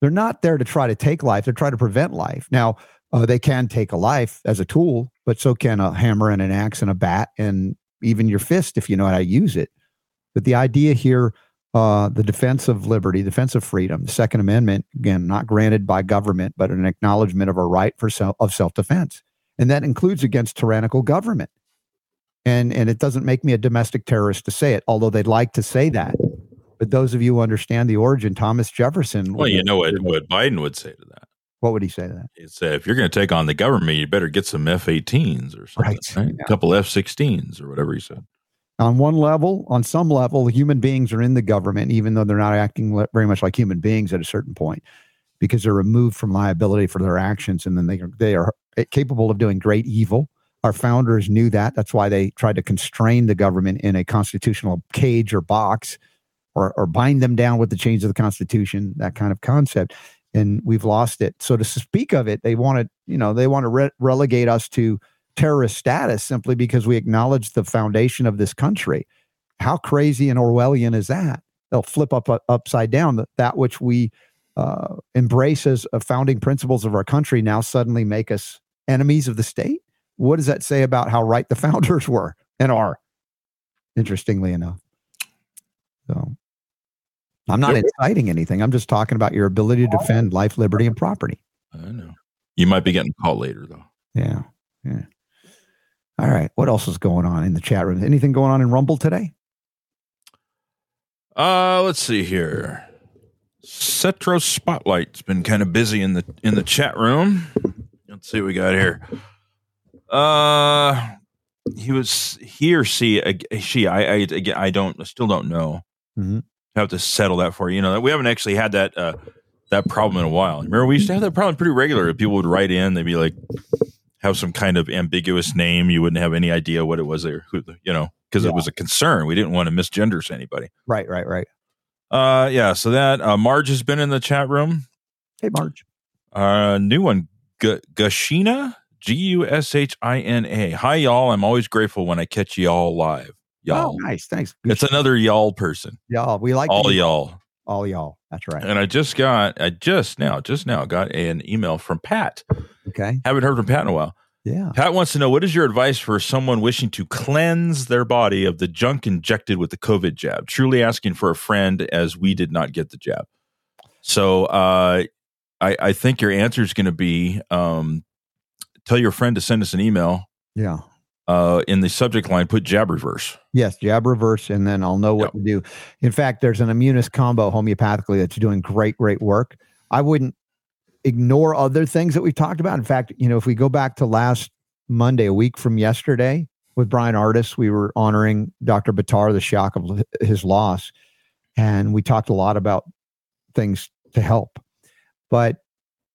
[SPEAKER 1] they're not there to try to take life, they're trying to prevent life. Now, uh, they can take a life as a tool, but so can a hammer and an axe and a bat and even your fist if you know how to use it. But the idea here, uh, the defense of liberty, defense of freedom, the Second Amendment, again, not granted by government, but an acknowledgement of a right for self of self defense, and that includes against tyrannical government and and it doesn't make me a domestic terrorist to say it although they'd like to say that but those of you who understand the origin thomas jefferson
[SPEAKER 3] well you know what, what biden would say to that
[SPEAKER 1] what would he say to that
[SPEAKER 3] he'd say if you're going to take on the government you better get some f-18s or something right. right? Yeah. a couple f-16s or whatever he said
[SPEAKER 1] on one level on some level human beings are in the government even though they're not acting very much like human beings at a certain point because they're removed from liability for their actions and then they are, they are capable of doing great evil our founders knew that. That's why they tried to constrain the government in a constitutional cage or box or, or bind them down with the chains of the Constitution, that kind of concept. And we've lost it. So to speak of it, they want to, you know, they want to re- relegate us to terrorist status simply because we acknowledge the foundation of this country. How crazy and Orwellian is that? They'll flip up uh, upside down that, that which we uh, embrace as uh, founding principles of our country now suddenly make us enemies of the state. What does that say about how right the founders were and are? Interestingly enough. So I'm not inciting anything. I'm just talking about your ability to defend life, liberty, and property.
[SPEAKER 3] I know. You might be getting a call later, though.
[SPEAKER 1] Yeah. Yeah. All right. What else is going on in the chat room? Anything going on in Rumble today?
[SPEAKER 3] Uh, let's see here. Cetro Spotlight's been kind of busy in the in the chat room. Let's see what we got here. Uh, he was he or she. She. I. I. I don't. I still don't know.
[SPEAKER 1] Mm-hmm.
[SPEAKER 3] Have to settle that for you. You know, we haven't actually had that uh that problem in a while. Remember, we used to have that problem pretty regular. People would write in. They'd be like, have some kind of ambiguous name. You wouldn't have any idea what it was there. Who, you know, because yeah. it was a concern. We didn't want to misgender anybody.
[SPEAKER 1] Right. Right. Right.
[SPEAKER 3] Uh, yeah. So that uh, Marge has been in the chat room.
[SPEAKER 1] Hey, Marge.
[SPEAKER 3] Uh, new one, G- Gushina, G U S H I N A. Hi, y'all. I'm always grateful when I catch y'all live. Y'all.
[SPEAKER 1] Oh, nice. Thanks.
[SPEAKER 3] It's another y'all person.
[SPEAKER 1] Y'all. We like
[SPEAKER 3] all y'all.
[SPEAKER 1] All y'all. That's right.
[SPEAKER 3] And I just got, I just now, just now got an email from Pat.
[SPEAKER 1] Okay.
[SPEAKER 3] Haven't heard from Pat in a while.
[SPEAKER 1] Yeah.
[SPEAKER 3] Pat wants to know what is your advice for someone wishing to cleanse their body of the junk injected with the COVID jab? Truly asking for a friend as we did not get the jab. So uh, I, I think your answer is going to be um, tell your friend to send us an email.
[SPEAKER 1] Yeah.
[SPEAKER 3] Uh, in the subject line, put jab reverse.
[SPEAKER 1] Yes, jab reverse, and then I'll know what yep. to do. In fact, there's an immunist combo homeopathically that's doing great, great work. I wouldn't ignore other things that we've talked about. In fact, you know, if we go back to last Monday, a week from yesterday, with Bryan Ardis, we were honoring Dr. Buttar, the shock of his loss, and we talked a lot about things to help. But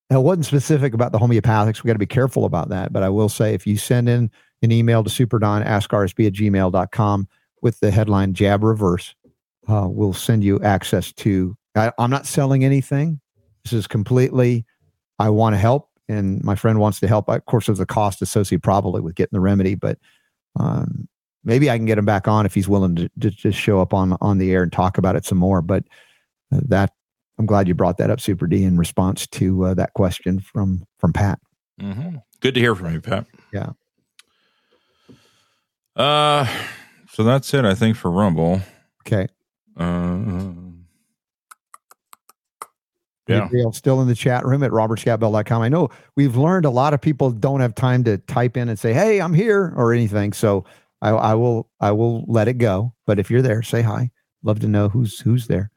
[SPEAKER 1] it wasn't specific about the homeopathics. We got to be careful about that. But I will say, if you send in an email to superdon askrsb at gmail.com with the headline jab reverse, uh, we'll send you access to. I, I'm not selling anything. This is completely I want to help and my friend wants to help. Of course, there's a cost associated probably with getting the remedy, but um, maybe I can get him back on if he's willing to, to just show up on on the air and talk about it some more. But uh, that I'm glad you brought that up, Super D, in response to uh, that question from from Pat.
[SPEAKER 3] Mm-hmm. Good to hear from you, Pat.
[SPEAKER 1] Yeah.
[SPEAKER 3] Uh, so that's it, I think, for Rumble.
[SPEAKER 1] Okay.
[SPEAKER 3] Uh,
[SPEAKER 1] yeah. still in the chat room at robertscottbell.com. I know we've learned a lot of people don't have time to type in and say, Hey, I'm here or anything. So I, I will, I will let it go. But if you're there, say hi. Love to know who's, who's there.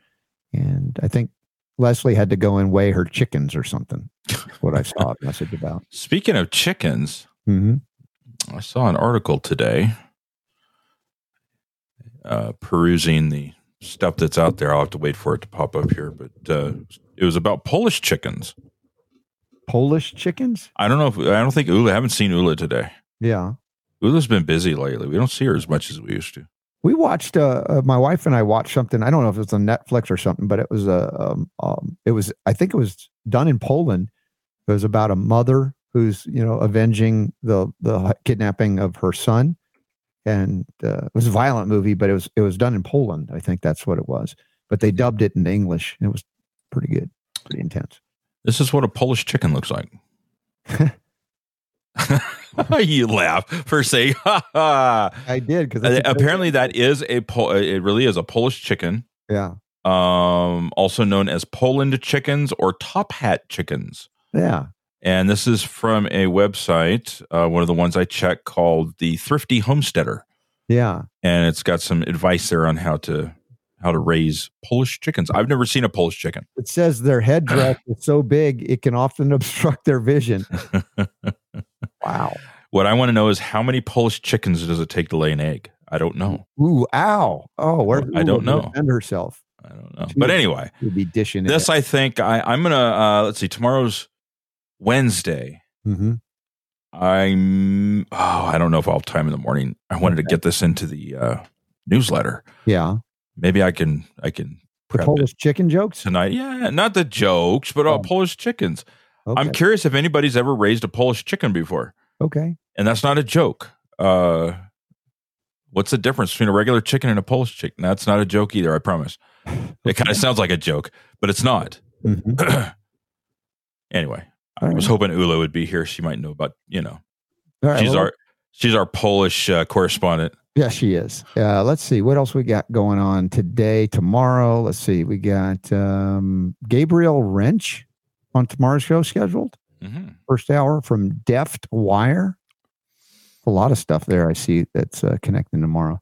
[SPEAKER 1] And I think Leslie had to go and weigh her chickens or something. That's what I saw a message about.
[SPEAKER 3] Speaking of chickens,
[SPEAKER 1] mm-hmm.
[SPEAKER 3] I saw an article today, uh, perusing the stuff that's out there. I'll have to wait for it to pop up here, but uh, it was about Polish chickens.
[SPEAKER 1] Polish chickens?
[SPEAKER 3] I don't know if I don't think Ula. I haven't seen Ula today.
[SPEAKER 1] Yeah,
[SPEAKER 3] Ula's been busy lately. We don't see her as much as we used to.
[SPEAKER 1] We watched. Uh, uh, my wife and I watched something. I don't know if it was on Netflix or something, but it was a. Uh, um, um, it was. I think it was done in Poland. It was about a mother who's you know avenging the the kidnapping of her son, and uh, it was a violent movie, but it was it was done in Poland. I think that's what it was. But they dubbed it in English. It was pretty good, pretty intense.
[SPEAKER 3] This is what a Polish chicken looks like. you laugh for saying
[SPEAKER 1] I did because
[SPEAKER 3] uh, apparently that is a uh, it really is a Polish chicken.
[SPEAKER 1] Yeah.
[SPEAKER 3] Um, also known as Poland chickens or top hat chickens.
[SPEAKER 1] Yeah.
[SPEAKER 3] And this is from a website, uh, one of the ones I check called the Thrifty Homesteader.
[SPEAKER 1] Yeah.
[SPEAKER 3] And it's got some advice there on how to how to raise Polish chickens. I've never seen a Polish chicken.
[SPEAKER 1] It says their headdress is so big it can often obstruct their vision. wow.
[SPEAKER 3] What I want to know is how many Polish chickens does it take to lay an egg? I don't know.
[SPEAKER 1] Ooh, ow. Oh, where
[SPEAKER 3] I don't know.
[SPEAKER 1] Defend herself.
[SPEAKER 3] I don't know. But anyway,
[SPEAKER 1] be dishing
[SPEAKER 3] this.
[SPEAKER 1] It.
[SPEAKER 3] I think I, I'm gonna uh, let's see. Tomorrow's Wednesday.
[SPEAKER 1] Mm-hmm.
[SPEAKER 3] I'm. Oh, I don't know if I'll have time in the morning. I wanted okay. to get this into the uh, newsletter.
[SPEAKER 1] Yeah
[SPEAKER 3] maybe I can I can
[SPEAKER 1] the Polish chicken jokes
[SPEAKER 3] tonight. Yeah, not the jokes, but all oh. Polish chickens. Okay. I'm curious if anybody's ever raised a Polish chicken before.
[SPEAKER 1] Okay.
[SPEAKER 3] and that's not a joke. Uh, what's the difference between a regular chicken and a Polish chicken? That's not a joke either. I promise. It kind of sounds like a joke, but it's not.
[SPEAKER 1] Mhm.
[SPEAKER 3] anyway, I was
[SPEAKER 1] right.
[SPEAKER 3] hoping Ula would be here. She might know about you know.
[SPEAKER 1] Right,
[SPEAKER 3] she's
[SPEAKER 1] well,
[SPEAKER 3] our she's our Polish uh, correspondent.
[SPEAKER 1] Yeah, she is. Uh, let's see what else we got going on today, tomorrow. Let's see. We got um, Gabriel Wrench on tomorrow's show scheduled.
[SPEAKER 3] hmm
[SPEAKER 1] First hour from Deft Wire. A lot of stuff there I see that's uh, connecting tomorrow.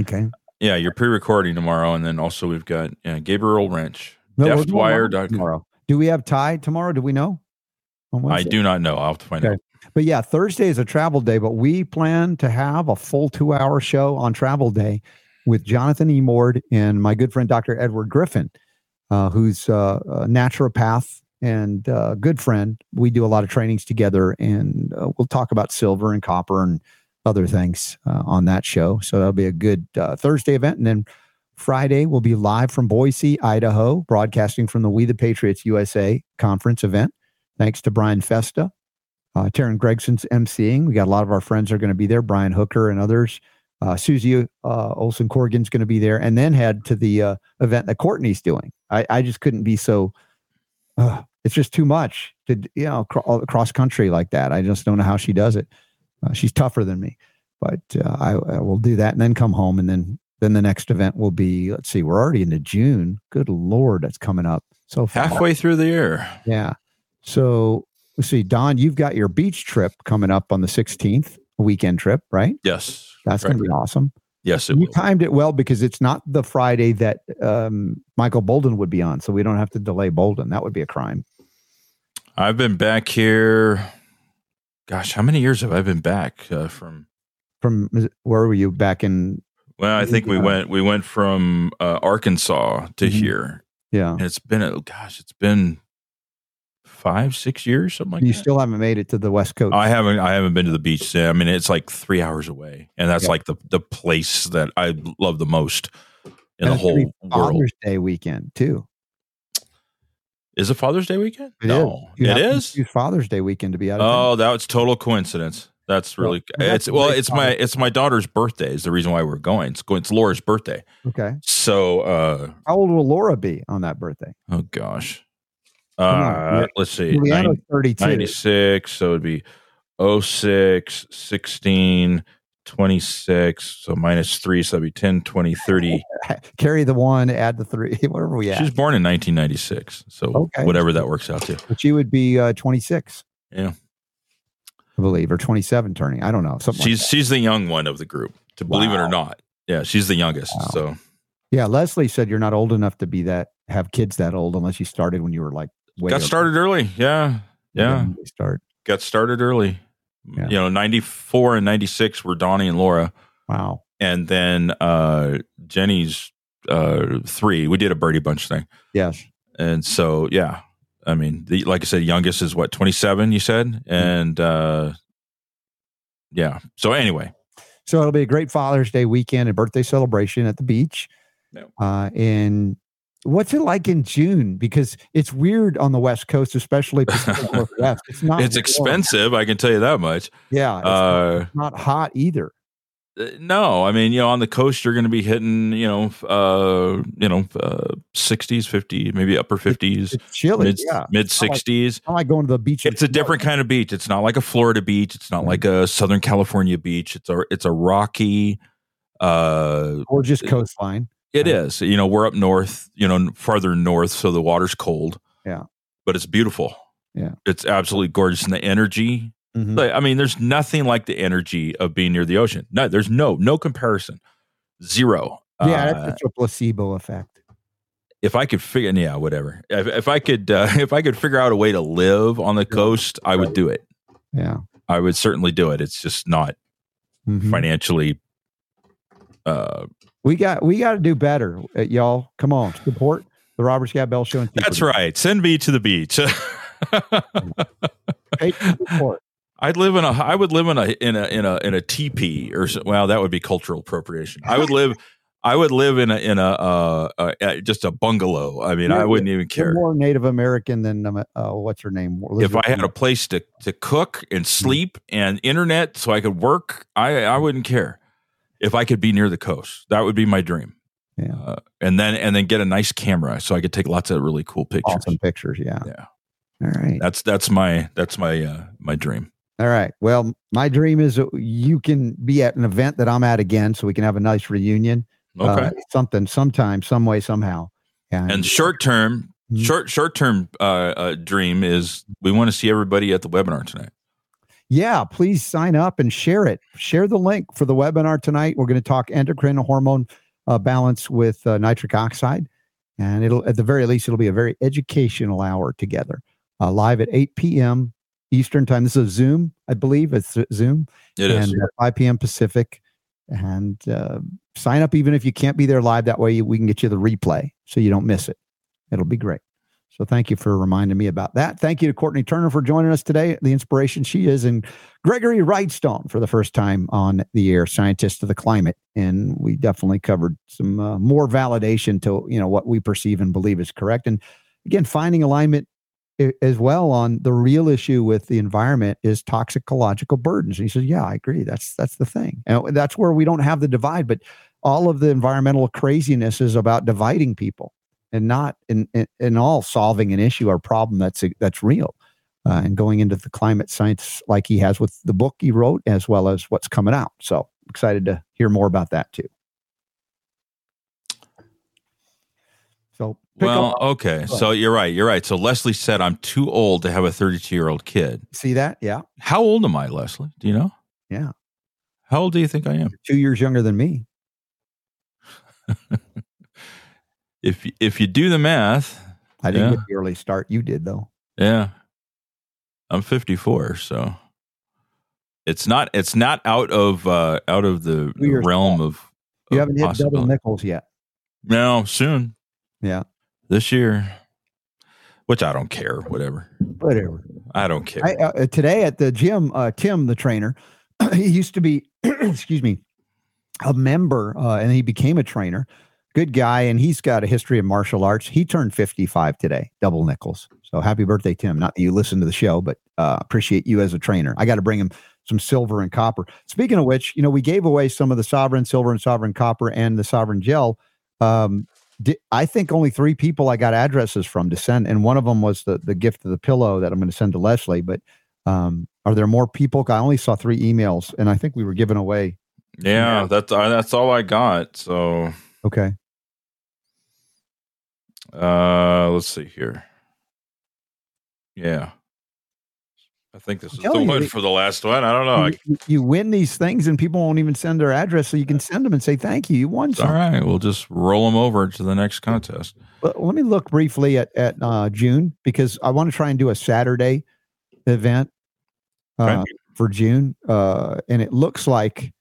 [SPEAKER 1] Okay.
[SPEAKER 3] Yeah, you're pre-recording tomorrow, and then also we've got uh, Gabriel Wrench,
[SPEAKER 1] No, we're going live
[SPEAKER 3] deftwire.com.
[SPEAKER 1] tomorrow. Do we have Ty tomorrow? Do we know?
[SPEAKER 3] I do not know. I'll have to find
[SPEAKER 1] Okay.
[SPEAKER 3] out.
[SPEAKER 1] But yeah, Thursday is a travel day, but we plan to have a full two hour show on travel day with Jonathan E. Mord and my good friend, Dr. Edward Griffin, uh, who's uh, a naturopath and uh, good friend. We do a lot of trainings together and uh, we'll talk about silver and copper and other things uh, on that show. So that'll be a good uh, Thursday event. And then Friday, we'll be live from Boise, Idaho, broadcasting from the We the Patriots USA conference event. Thanks to Brian Festa. Uh, Taryn Gregson's emceeing. We got a lot of our friends are going to be there. Brian Hooker and others. Uh, Susie uh, Olson Corrigan's going to be there, and then head to the uh, event that Courtenay's doing. I, I just couldn't be so. Uh, it's just too much to you know cro- cross country like that. I just don't know how she does it. Uh, she's tougher than me, but uh, I, I will do that and then come home and then then the next event will be. Let's see, we're already into June. Good lord, that's coming up so fast.
[SPEAKER 3] Halfway through the year.
[SPEAKER 1] Yeah. So let's see, Don, you've got your beach trip coming up on the 16th, a weekend trip, right?
[SPEAKER 3] Yes.
[SPEAKER 1] That's going to be awesome.
[SPEAKER 3] Yes, it
[SPEAKER 1] You
[SPEAKER 3] will.
[SPEAKER 1] timed it well because it's not the Friday that um, Michael Bolden would be on. So we don't have to delay Bolden. That would be a crime.
[SPEAKER 3] I've been back here. Gosh, how many years have I been back uh, from?
[SPEAKER 1] From where were you back in?
[SPEAKER 3] Well, I think we went we went from uh, Arkansas to
[SPEAKER 1] Mhm.
[SPEAKER 3] here,
[SPEAKER 1] Yeah.
[SPEAKER 3] and it's been a gosh, it's been five six years, something like that.
[SPEAKER 1] you
[SPEAKER 3] that.
[SPEAKER 1] still haven't made it to the West Coast.
[SPEAKER 3] I haven't I haven't been to the beach. I mean, it's like three hours away, and that's
[SPEAKER 1] Yeah.
[SPEAKER 3] like the the place that I love the most in
[SPEAKER 1] And
[SPEAKER 3] the whole world.
[SPEAKER 1] Father's Day weekend, too.
[SPEAKER 3] Is it Father's Day weekend?
[SPEAKER 1] It is.
[SPEAKER 3] no,
[SPEAKER 1] You
[SPEAKER 3] it is.
[SPEAKER 1] Father's Day weekend to be out of.
[SPEAKER 3] Oh, that was total coincidence. That's really
[SPEAKER 1] well, that's
[SPEAKER 3] it's well, it's my it's my daughter's birthday is the reason why we're going. It's going. It's Laura's birthday.
[SPEAKER 1] Okay.
[SPEAKER 3] So, uh,
[SPEAKER 1] How old will Laura be on that birthday?
[SPEAKER 3] oh gosh, uh, let's see,
[SPEAKER 1] Juliana's
[SPEAKER 3] nine-
[SPEAKER 1] 32.
[SPEAKER 3] 96. So it'd be 06, 16, 26. So minus three. So it'd be 10, 20, 30.
[SPEAKER 1] Carry the one, add the three, whatever we
[SPEAKER 3] She was born in 1996. So
[SPEAKER 1] Okay.
[SPEAKER 3] whatever that works out to.
[SPEAKER 1] But she would be uh, 26.
[SPEAKER 3] Yeah.
[SPEAKER 1] I believe, or 27 turning. I don't know. Something
[SPEAKER 3] She's
[SPEAKER 1] like
[SPEAKER 3] she's the young one of the group. To believe it or not, yeah, she's the youngest.
[SPEAKER 1] Wow.
[SPEAKER 3] So.
[SPEAKER 1] Yeah. Leslie said you're not old enough to be that, have kids that old unless you started when you were like, way
[SPEAKER 3] got started early. Yeah, yeah.
[SPEAKER 1] Start.
[SPEAKER 3] got started early.
[SPEAKER 1] Yeah.
[SPEAKER 3] You know, 94 and 96 were Donnie and Laura.
[SPEAKER 1] Wow.
[SPEAKER 3] And then uh Jenny's uh three. We did a birdie bunch thing.
[SPEAKER 1] Yes.
[SPEAKER 3] And so yeah. I mean, the, like I said, youngest is what, 27, you said? And uh yeah. So anyway,
[SPEAKER 1] So it'll be a great Father's Day weekend and birthday celebration at the beach.
[SPEAKER 3] Yeah.
[SPEAKER 1] Uh, and what's it like in June? Because it's weird on the West Coast, especially Northwest. It's not.
[SPEAKER 3] it's
[SPEAKER 1] warm.
[SPEAKER 3] expensive, I can tell you that much.
[SPEAKER 1] Yeah. It's
[SPEAKER 3] Uh
[SPEAKER 1] not hot either.
[SPEAKER 3] Uh, no, I mean, you know, on the coast, you're going to be hitting, you know, uh, you know, uh, 60s, 50, maybe upper 50s,
[SPEAKER 1] It's chilly.
[SPEAKER 3] mid
[SPEAKER 1] yeah.
[SPEAKER 3] mid
[SPEAKER 1] It's not like-
[SPEAKER 3] 60s.
[SPEAKER 1] It's not like going to the beach.
[SPEAKER 3] It's a
[SPEAKER 1] Florida.
[SPEAKER 3] different kind of beach. It's not like a Florida beach. It's not
[SPEAKER 1] Mhm.
[SPEAKER 3] like a Southern California beach. It's a it's a rocky. Uh,
[SPEAKER 1] gorgeous coastline.
[SPEAKER 3] it is. You know, we're up north. You know, farther north, so the water's cold.
[SPEAKER 1] Yeah.
[SPEAKER 3] but it's beautiful.
[SPEAKER 1] Yeah.
[SPEAKER 3] it's absolutely gorgeous, and the energy.
[SPEAKER 1] Mhm.
[SPEAKER 3] Like, I mean, there's nothing like the energy of being near the ocean. No, there's no no comparison. Zero.
[SPEAKER 1] Yeah,
[SPEAKER 3] Uh,
[SPEAKER 1] that's a placebo effect.
[SPEAKER 3] if I could figure, yeah, whatever. If, if I could, uh, if I could figure out a way to live on the coast, I would do it.
[SPEAKER 1] Yeah.
[SPEAKER 3] I would certainly do it. It's just not
[SPEAKER 1] Mhm.
[SPEAKER 3] financially. Uh,
[SPEAKER 1] We got we got to do better, uh, y'all. Come on, support the Robert Scott Bell Show. And
[SPEAKER 3] that's right. Send me to the beach.
[SPEAKER 1] Support.
[SPEAKER 3] I'd live in a. I would live in a in a in a in a teepee or so- well, that would be cultural appropriation. I would live. I would live in a in a uh, uh just a bungalow. I mean,
[SPEAKER 1] You're-
[SPEAKER 3] I wouldn't even care.
[SPEAKER 1] More Native American than um, uh, what's her name?
[SPEAKER 3] If I had a place to to cook and sleep and internet so I could work, I I wouldn't care. If I could be near the coast, that would be my dream.
[SPEAKER 1] Yeah.
[SPEAKER 3] Uh, and then and then get a nice camera so I could take lots of really cool pictures.
[SPEAKER 1] awesome pictures, yeah.
[SPEAKER 3] Yeah.
[SPEAKER 1] All right.
[SPEAKER 3] That's that's my that's my uh my dream.
[SPEAKER 1] All right. Well, my dream is you can be at an event that I'm at again, so we can have a nice reunion.
[SPEAKER 3] Okay.
[SPEAKER 1] Uh, something, sometime, some way, somehow. And,
[SPEAKER 3] and short term
[SPEAKER 1] Mhm.
[SPEAKER 3] short short term uh, uh dream is we want to see everybody at the webinar tonight.
[SPEAKER 1] yeah, please sign up and share it. Share the link for the webinar tonight. We're going to talk endocrine hormone uh, balance with uh, nitric oxide, and it'll at the very least it'll be a very educational hour together, uh, live at 8 p.m. Eastern time. This is a Zoom, I believe. It's Zoom.
[SPEAKER 3] It is.
[SPEAKER 1] and uh, 5 p.m. Pacific. And uh, sign up even if you can't be there live. That way we can get you the replay so you don't miss it. It'll be great. So thank you for reminding me about that. Thank you to Courtenay Turner for joining us today. The inspiration she is, and Gregory Wrightstone for the first time on the air, scientist of the climate. And we definitely covered some uh, more validation to you know what we perceive and believe is correct. And again, finding alignment as well on the real issue with the environment is toxicological burdens. And he says, "Yeah, I agree. That's that's the thing, and that's where we don't have the divide. But all of the environmental craziness is about dividing people, and not in in, in all solving an issue or problem that's that's real." Uh, and going into the climate science like he has with the book he wrote, as well as what's coming out. So excited to hear more about that too. So pick
[SPEAKER 3] Well,
[SPEAKER 1] up-
[SPEAKER 3] okay. So you're right. You're right. So Leslie said I'm too old to have a 32 year old kid.
[SPEAKER 1] see that? Yeah,
[SPEAKER 3] How old am I, Leslie? Do you know?
[SPEAKER 1] yeah.
[SPEAKER 3] How old do you think I am?
[SPEAKER 1] Two years younger than me.
[SPEAKER 3] If if you do the math,
[SPEAKER 1] I didn't
[SPEAKER 3] Yeah.
[SPEAKER 1] get the early start. You did though.
[SPEAKER 3] yeah, I'm 54. So it's not it's not out of uh out of the realm of.
[SPEAKER 1] You
[SPEAKER 3] of
[SPEAKER 1] haven't hit double nickels yet.
[SPEAKER 3] No, soon
[SPEAKER 1] Yeah,
[SPEAKER 3] this year. Which I don't care. Whatever.
[SPEAKER 1] whatever.
[SPEAKER 3] I don't care.
[SPEAKER 1] I, uh, today at the gym, uh, Tim, the trainer, he used to be, excuse me, a member, uh, and he became a trainer. Good guy, and he's got a history of martial arts. He turned fifty-five today, double nickels. So happy birthday, Tim! Not that you listen to the show, but uh, appreciate you as a trainer. I got to bring him some silver and copper. Speaking of which, you know, we gave away some of the sovereign silver and sovereign copper and the sovereign gel. Um, I think only three people I got addresses from to send, and one of them was the the gift of the pillow that I'm going to send to Leslie. But um, are there more people? I only saw three emails, and I think we were giving away.
[SPEAKER 3] yeah, that's uh, that's all I got. So
[SPEAKER 1] Okay,
[SPEAKER 3] uh let's see here. Yeah. I think this is the
[SPEAKER 1] you,
[SPEAKER 3] one for the last one. I don't know.
[SPEAKER 1] You, you win these things, and people won't even send their address, so you can send them and say thank you. You won
[SPEAKER 3] it's all
[SPEAKER 1] something.
[SPEAKER 3] right. We'll just roll them over to the next contest.
[SPEAKER 1] But let me look briefly at at uh, June because I want to try and do a Saturday event uh, for June, uh, and it looks like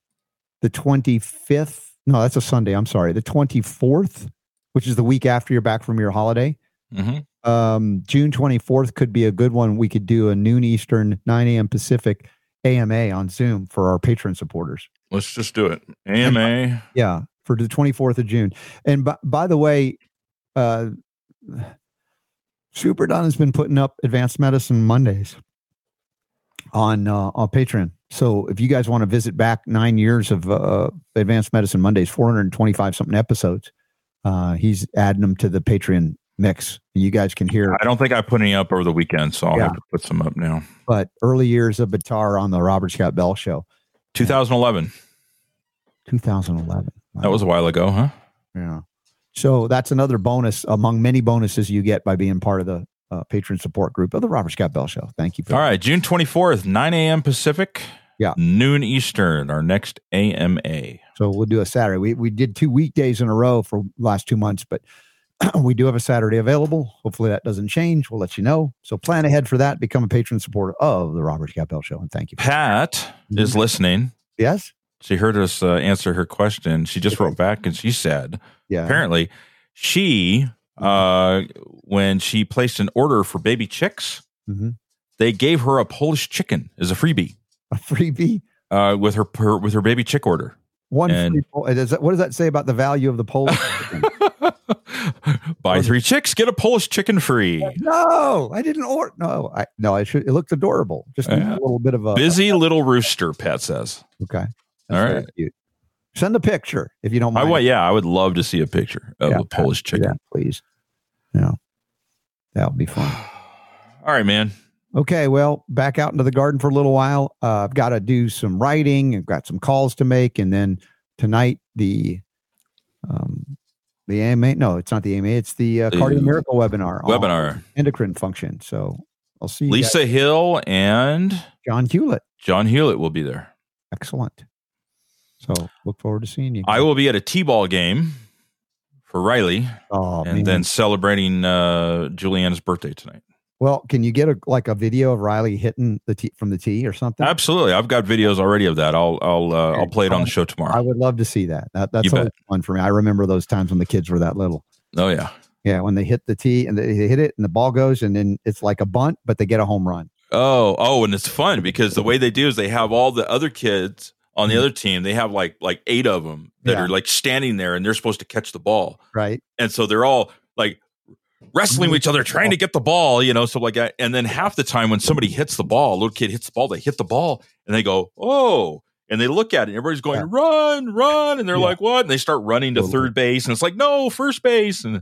[SPEAKER 1] the 25th. No, that's a Sunday. I'm sorry, the 24th, which is the week after you're back from your holiday.
[SPEAKER 3] hmm
[SPEAKER 1] Um, June 24th could be a good one. We could do a noon Eastern, 9 a.m. Pacific AMA on Zoom for our patron supporters.
[SPEAKER 3] Let's just do it. AMA.
[SPEAKER 1] Yeah, for the 24th of June. And by, by the way, uh, Super Don has been putting up advanced medicine Mondays on uh, on Patreon. So if you guys want to visit back nine years of uh, advanced medicine Mondays, 425 something episodes, uh, he's adding them to the Patreon mix. You guys can hear.
[SPEAKER 3] I don't think I put any up over the weekend, so I'll
[SPEAKER 1] Yeah.
[SPEAKER 3] have to put some up now.
[SPEAKER 1] But early years of Batar on the Robert Scott Bell show,
[SPEAKER 3] 2011.
[SPEAKER 1] 2011.
[SPEAKER 3] That was a while ago, huh?
[SPEAKER 1] Yeah. So that's another bonus among many bonuses you get by being part of the uh, patron support group of the Robert Scott Bell Show. Thank you. For
[SPEAKER 3] All right, June 24th, 9 a.m. Pacific.
[SPEAKER 1] Yeah.
[SPEAKER 3] Noon Eastern, our next AMA.
[SPEAKER 1] So we'll do a Saturday. We we did two weekdays in a row for last two months, but we do have a Saturday available. Hopefully that doesn't change. We'll let you know. So plan ahead for that. Become a patron supporter of the Robert Bell Show, and thank you.
[SPEAKER 3] Pat is listening.
[SPEAKER 1] Yes.
[SPEAKER 3] She heard us uh, answer her question. She just wrote back and she said,
[SPEAKER 1] Yeah.
[SPEAKER 3] apparently, she, uh, when she placed an order for baby chicks,
[SPEAKER 1] Mhm.
[SPEAKER 3] they gave her a Polish chicken as a freebie
[SPEAKER 1] A freebie.
[SPEAKER 3] uh, with her, her with her baby chick order.
[SPEAKER 1] One and, free does that, what does that say about the value of the Polish
[SPEAKER 3] Buy three chicks, get a Polish chicken free.
[SPEAKER 1] No, I didn't order. No, I no, I should. It looked adorable. Just yeah. a little bit of a
[SPEAKER 3] busy little rooster. Pat says.
[SPEAKER 1] Okay.
[SPEAKER 3] All right.
[SPEAKER 1] Cute. Send a picture if you don't mind.
[SPEAKER 3] I, well, yeah, I would love to see a picture of yeah, a Polish chicken. Yeah,
[SPEAKER 1] please. Yeah, that would be fun.
[SPEAKER 3] All right, man.
[SPEAKER 1] Okay, well, back out into the garden for a little while. Uh, I've got to do some writing. I've got some calls to make, and then tonight the um the AMA. No, it's not the AMA. It's the uh, Cardio Miracle webinar.
[SPEAKER 3] Webinar
[SPEAKER 1] endocrine function. So I'll see. You.
[SPEAKER 3] Lisa guys. Hill and
[SPEAKER 1] John Hewlett.
[SPEAKER 3] John Hewlett will be there.
[SPEAKER 1] Excellent. So look forward to seeing you.
[SPEAKER 3] I will be at a T-ball game for Riley,
[SPEAKER 1] oh,
[SPEAKER 3] and
[SPEAKER 1] man.
[SPEAKER 3] then celebrating uh, Juliana's birthday tonight.
[SPEAKER 1] Well, can you get a like a video of Riley hitting the tee from the tee or something?
[SPEAKER 3] Absolutely, I've got videos already of that. I'll I'll uh, I'll play it on the show tomorrow.
[SPEAKER 1] I would love to see that. That that's fun for me. I remember those times when the kids were that little.
[SPEAKER 3] Oh yeah,
[SPEAKER 1] yeah. When they hit the tee and they hit it and the ball goes and then it's like a bunt, but they get a home run.
[SPEAKER 3] Oh oh, and it's fun because the way they do is they have all the other kids on the mm-hmm. other team. They have like like eight of them that yeah. are like standing there and they're supposed to catch the ball.
[SPEAKER 1] Right.
[SPEAKER 3] And so they're all like wrestling with each other, trying to get the ball, you know, so like that. And then half the time when somebody hits the ball, a little kid hits the ball, they hit the ball and they go, oh, and they look at it and everybody's going, yeah. run, run. And they're yeah. like, what? And they start running to third base and it's like, no, first base. And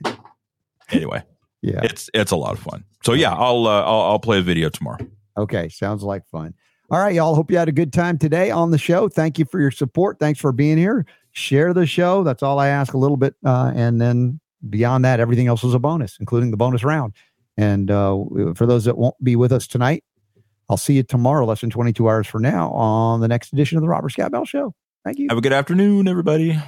[SPEAKER 3] anyway,
[SPEAKER 1] yeah,
[SPEAKER 3] it's, it's a lot of fun. So yeah, I'll, uh, I'll, I'll play a video tomorrow.
[SPEAKER 1] Okay. Sounds like fun. All right, y'all. Hope you had a good time today on the show. Thank you for your support. Thanks for being here. Share the show. That's all I ask a little bit. Uh, and then beyond that, everything else was a bonus, including the bonus round. And uh, for those that won't be with us tonight, I'll see you tomorrow, less than 22 hours from now, on the next edition of the Robert Scott Bell Show. Thank you.
[SPEAKER 3] Have a good afternoon, everybody.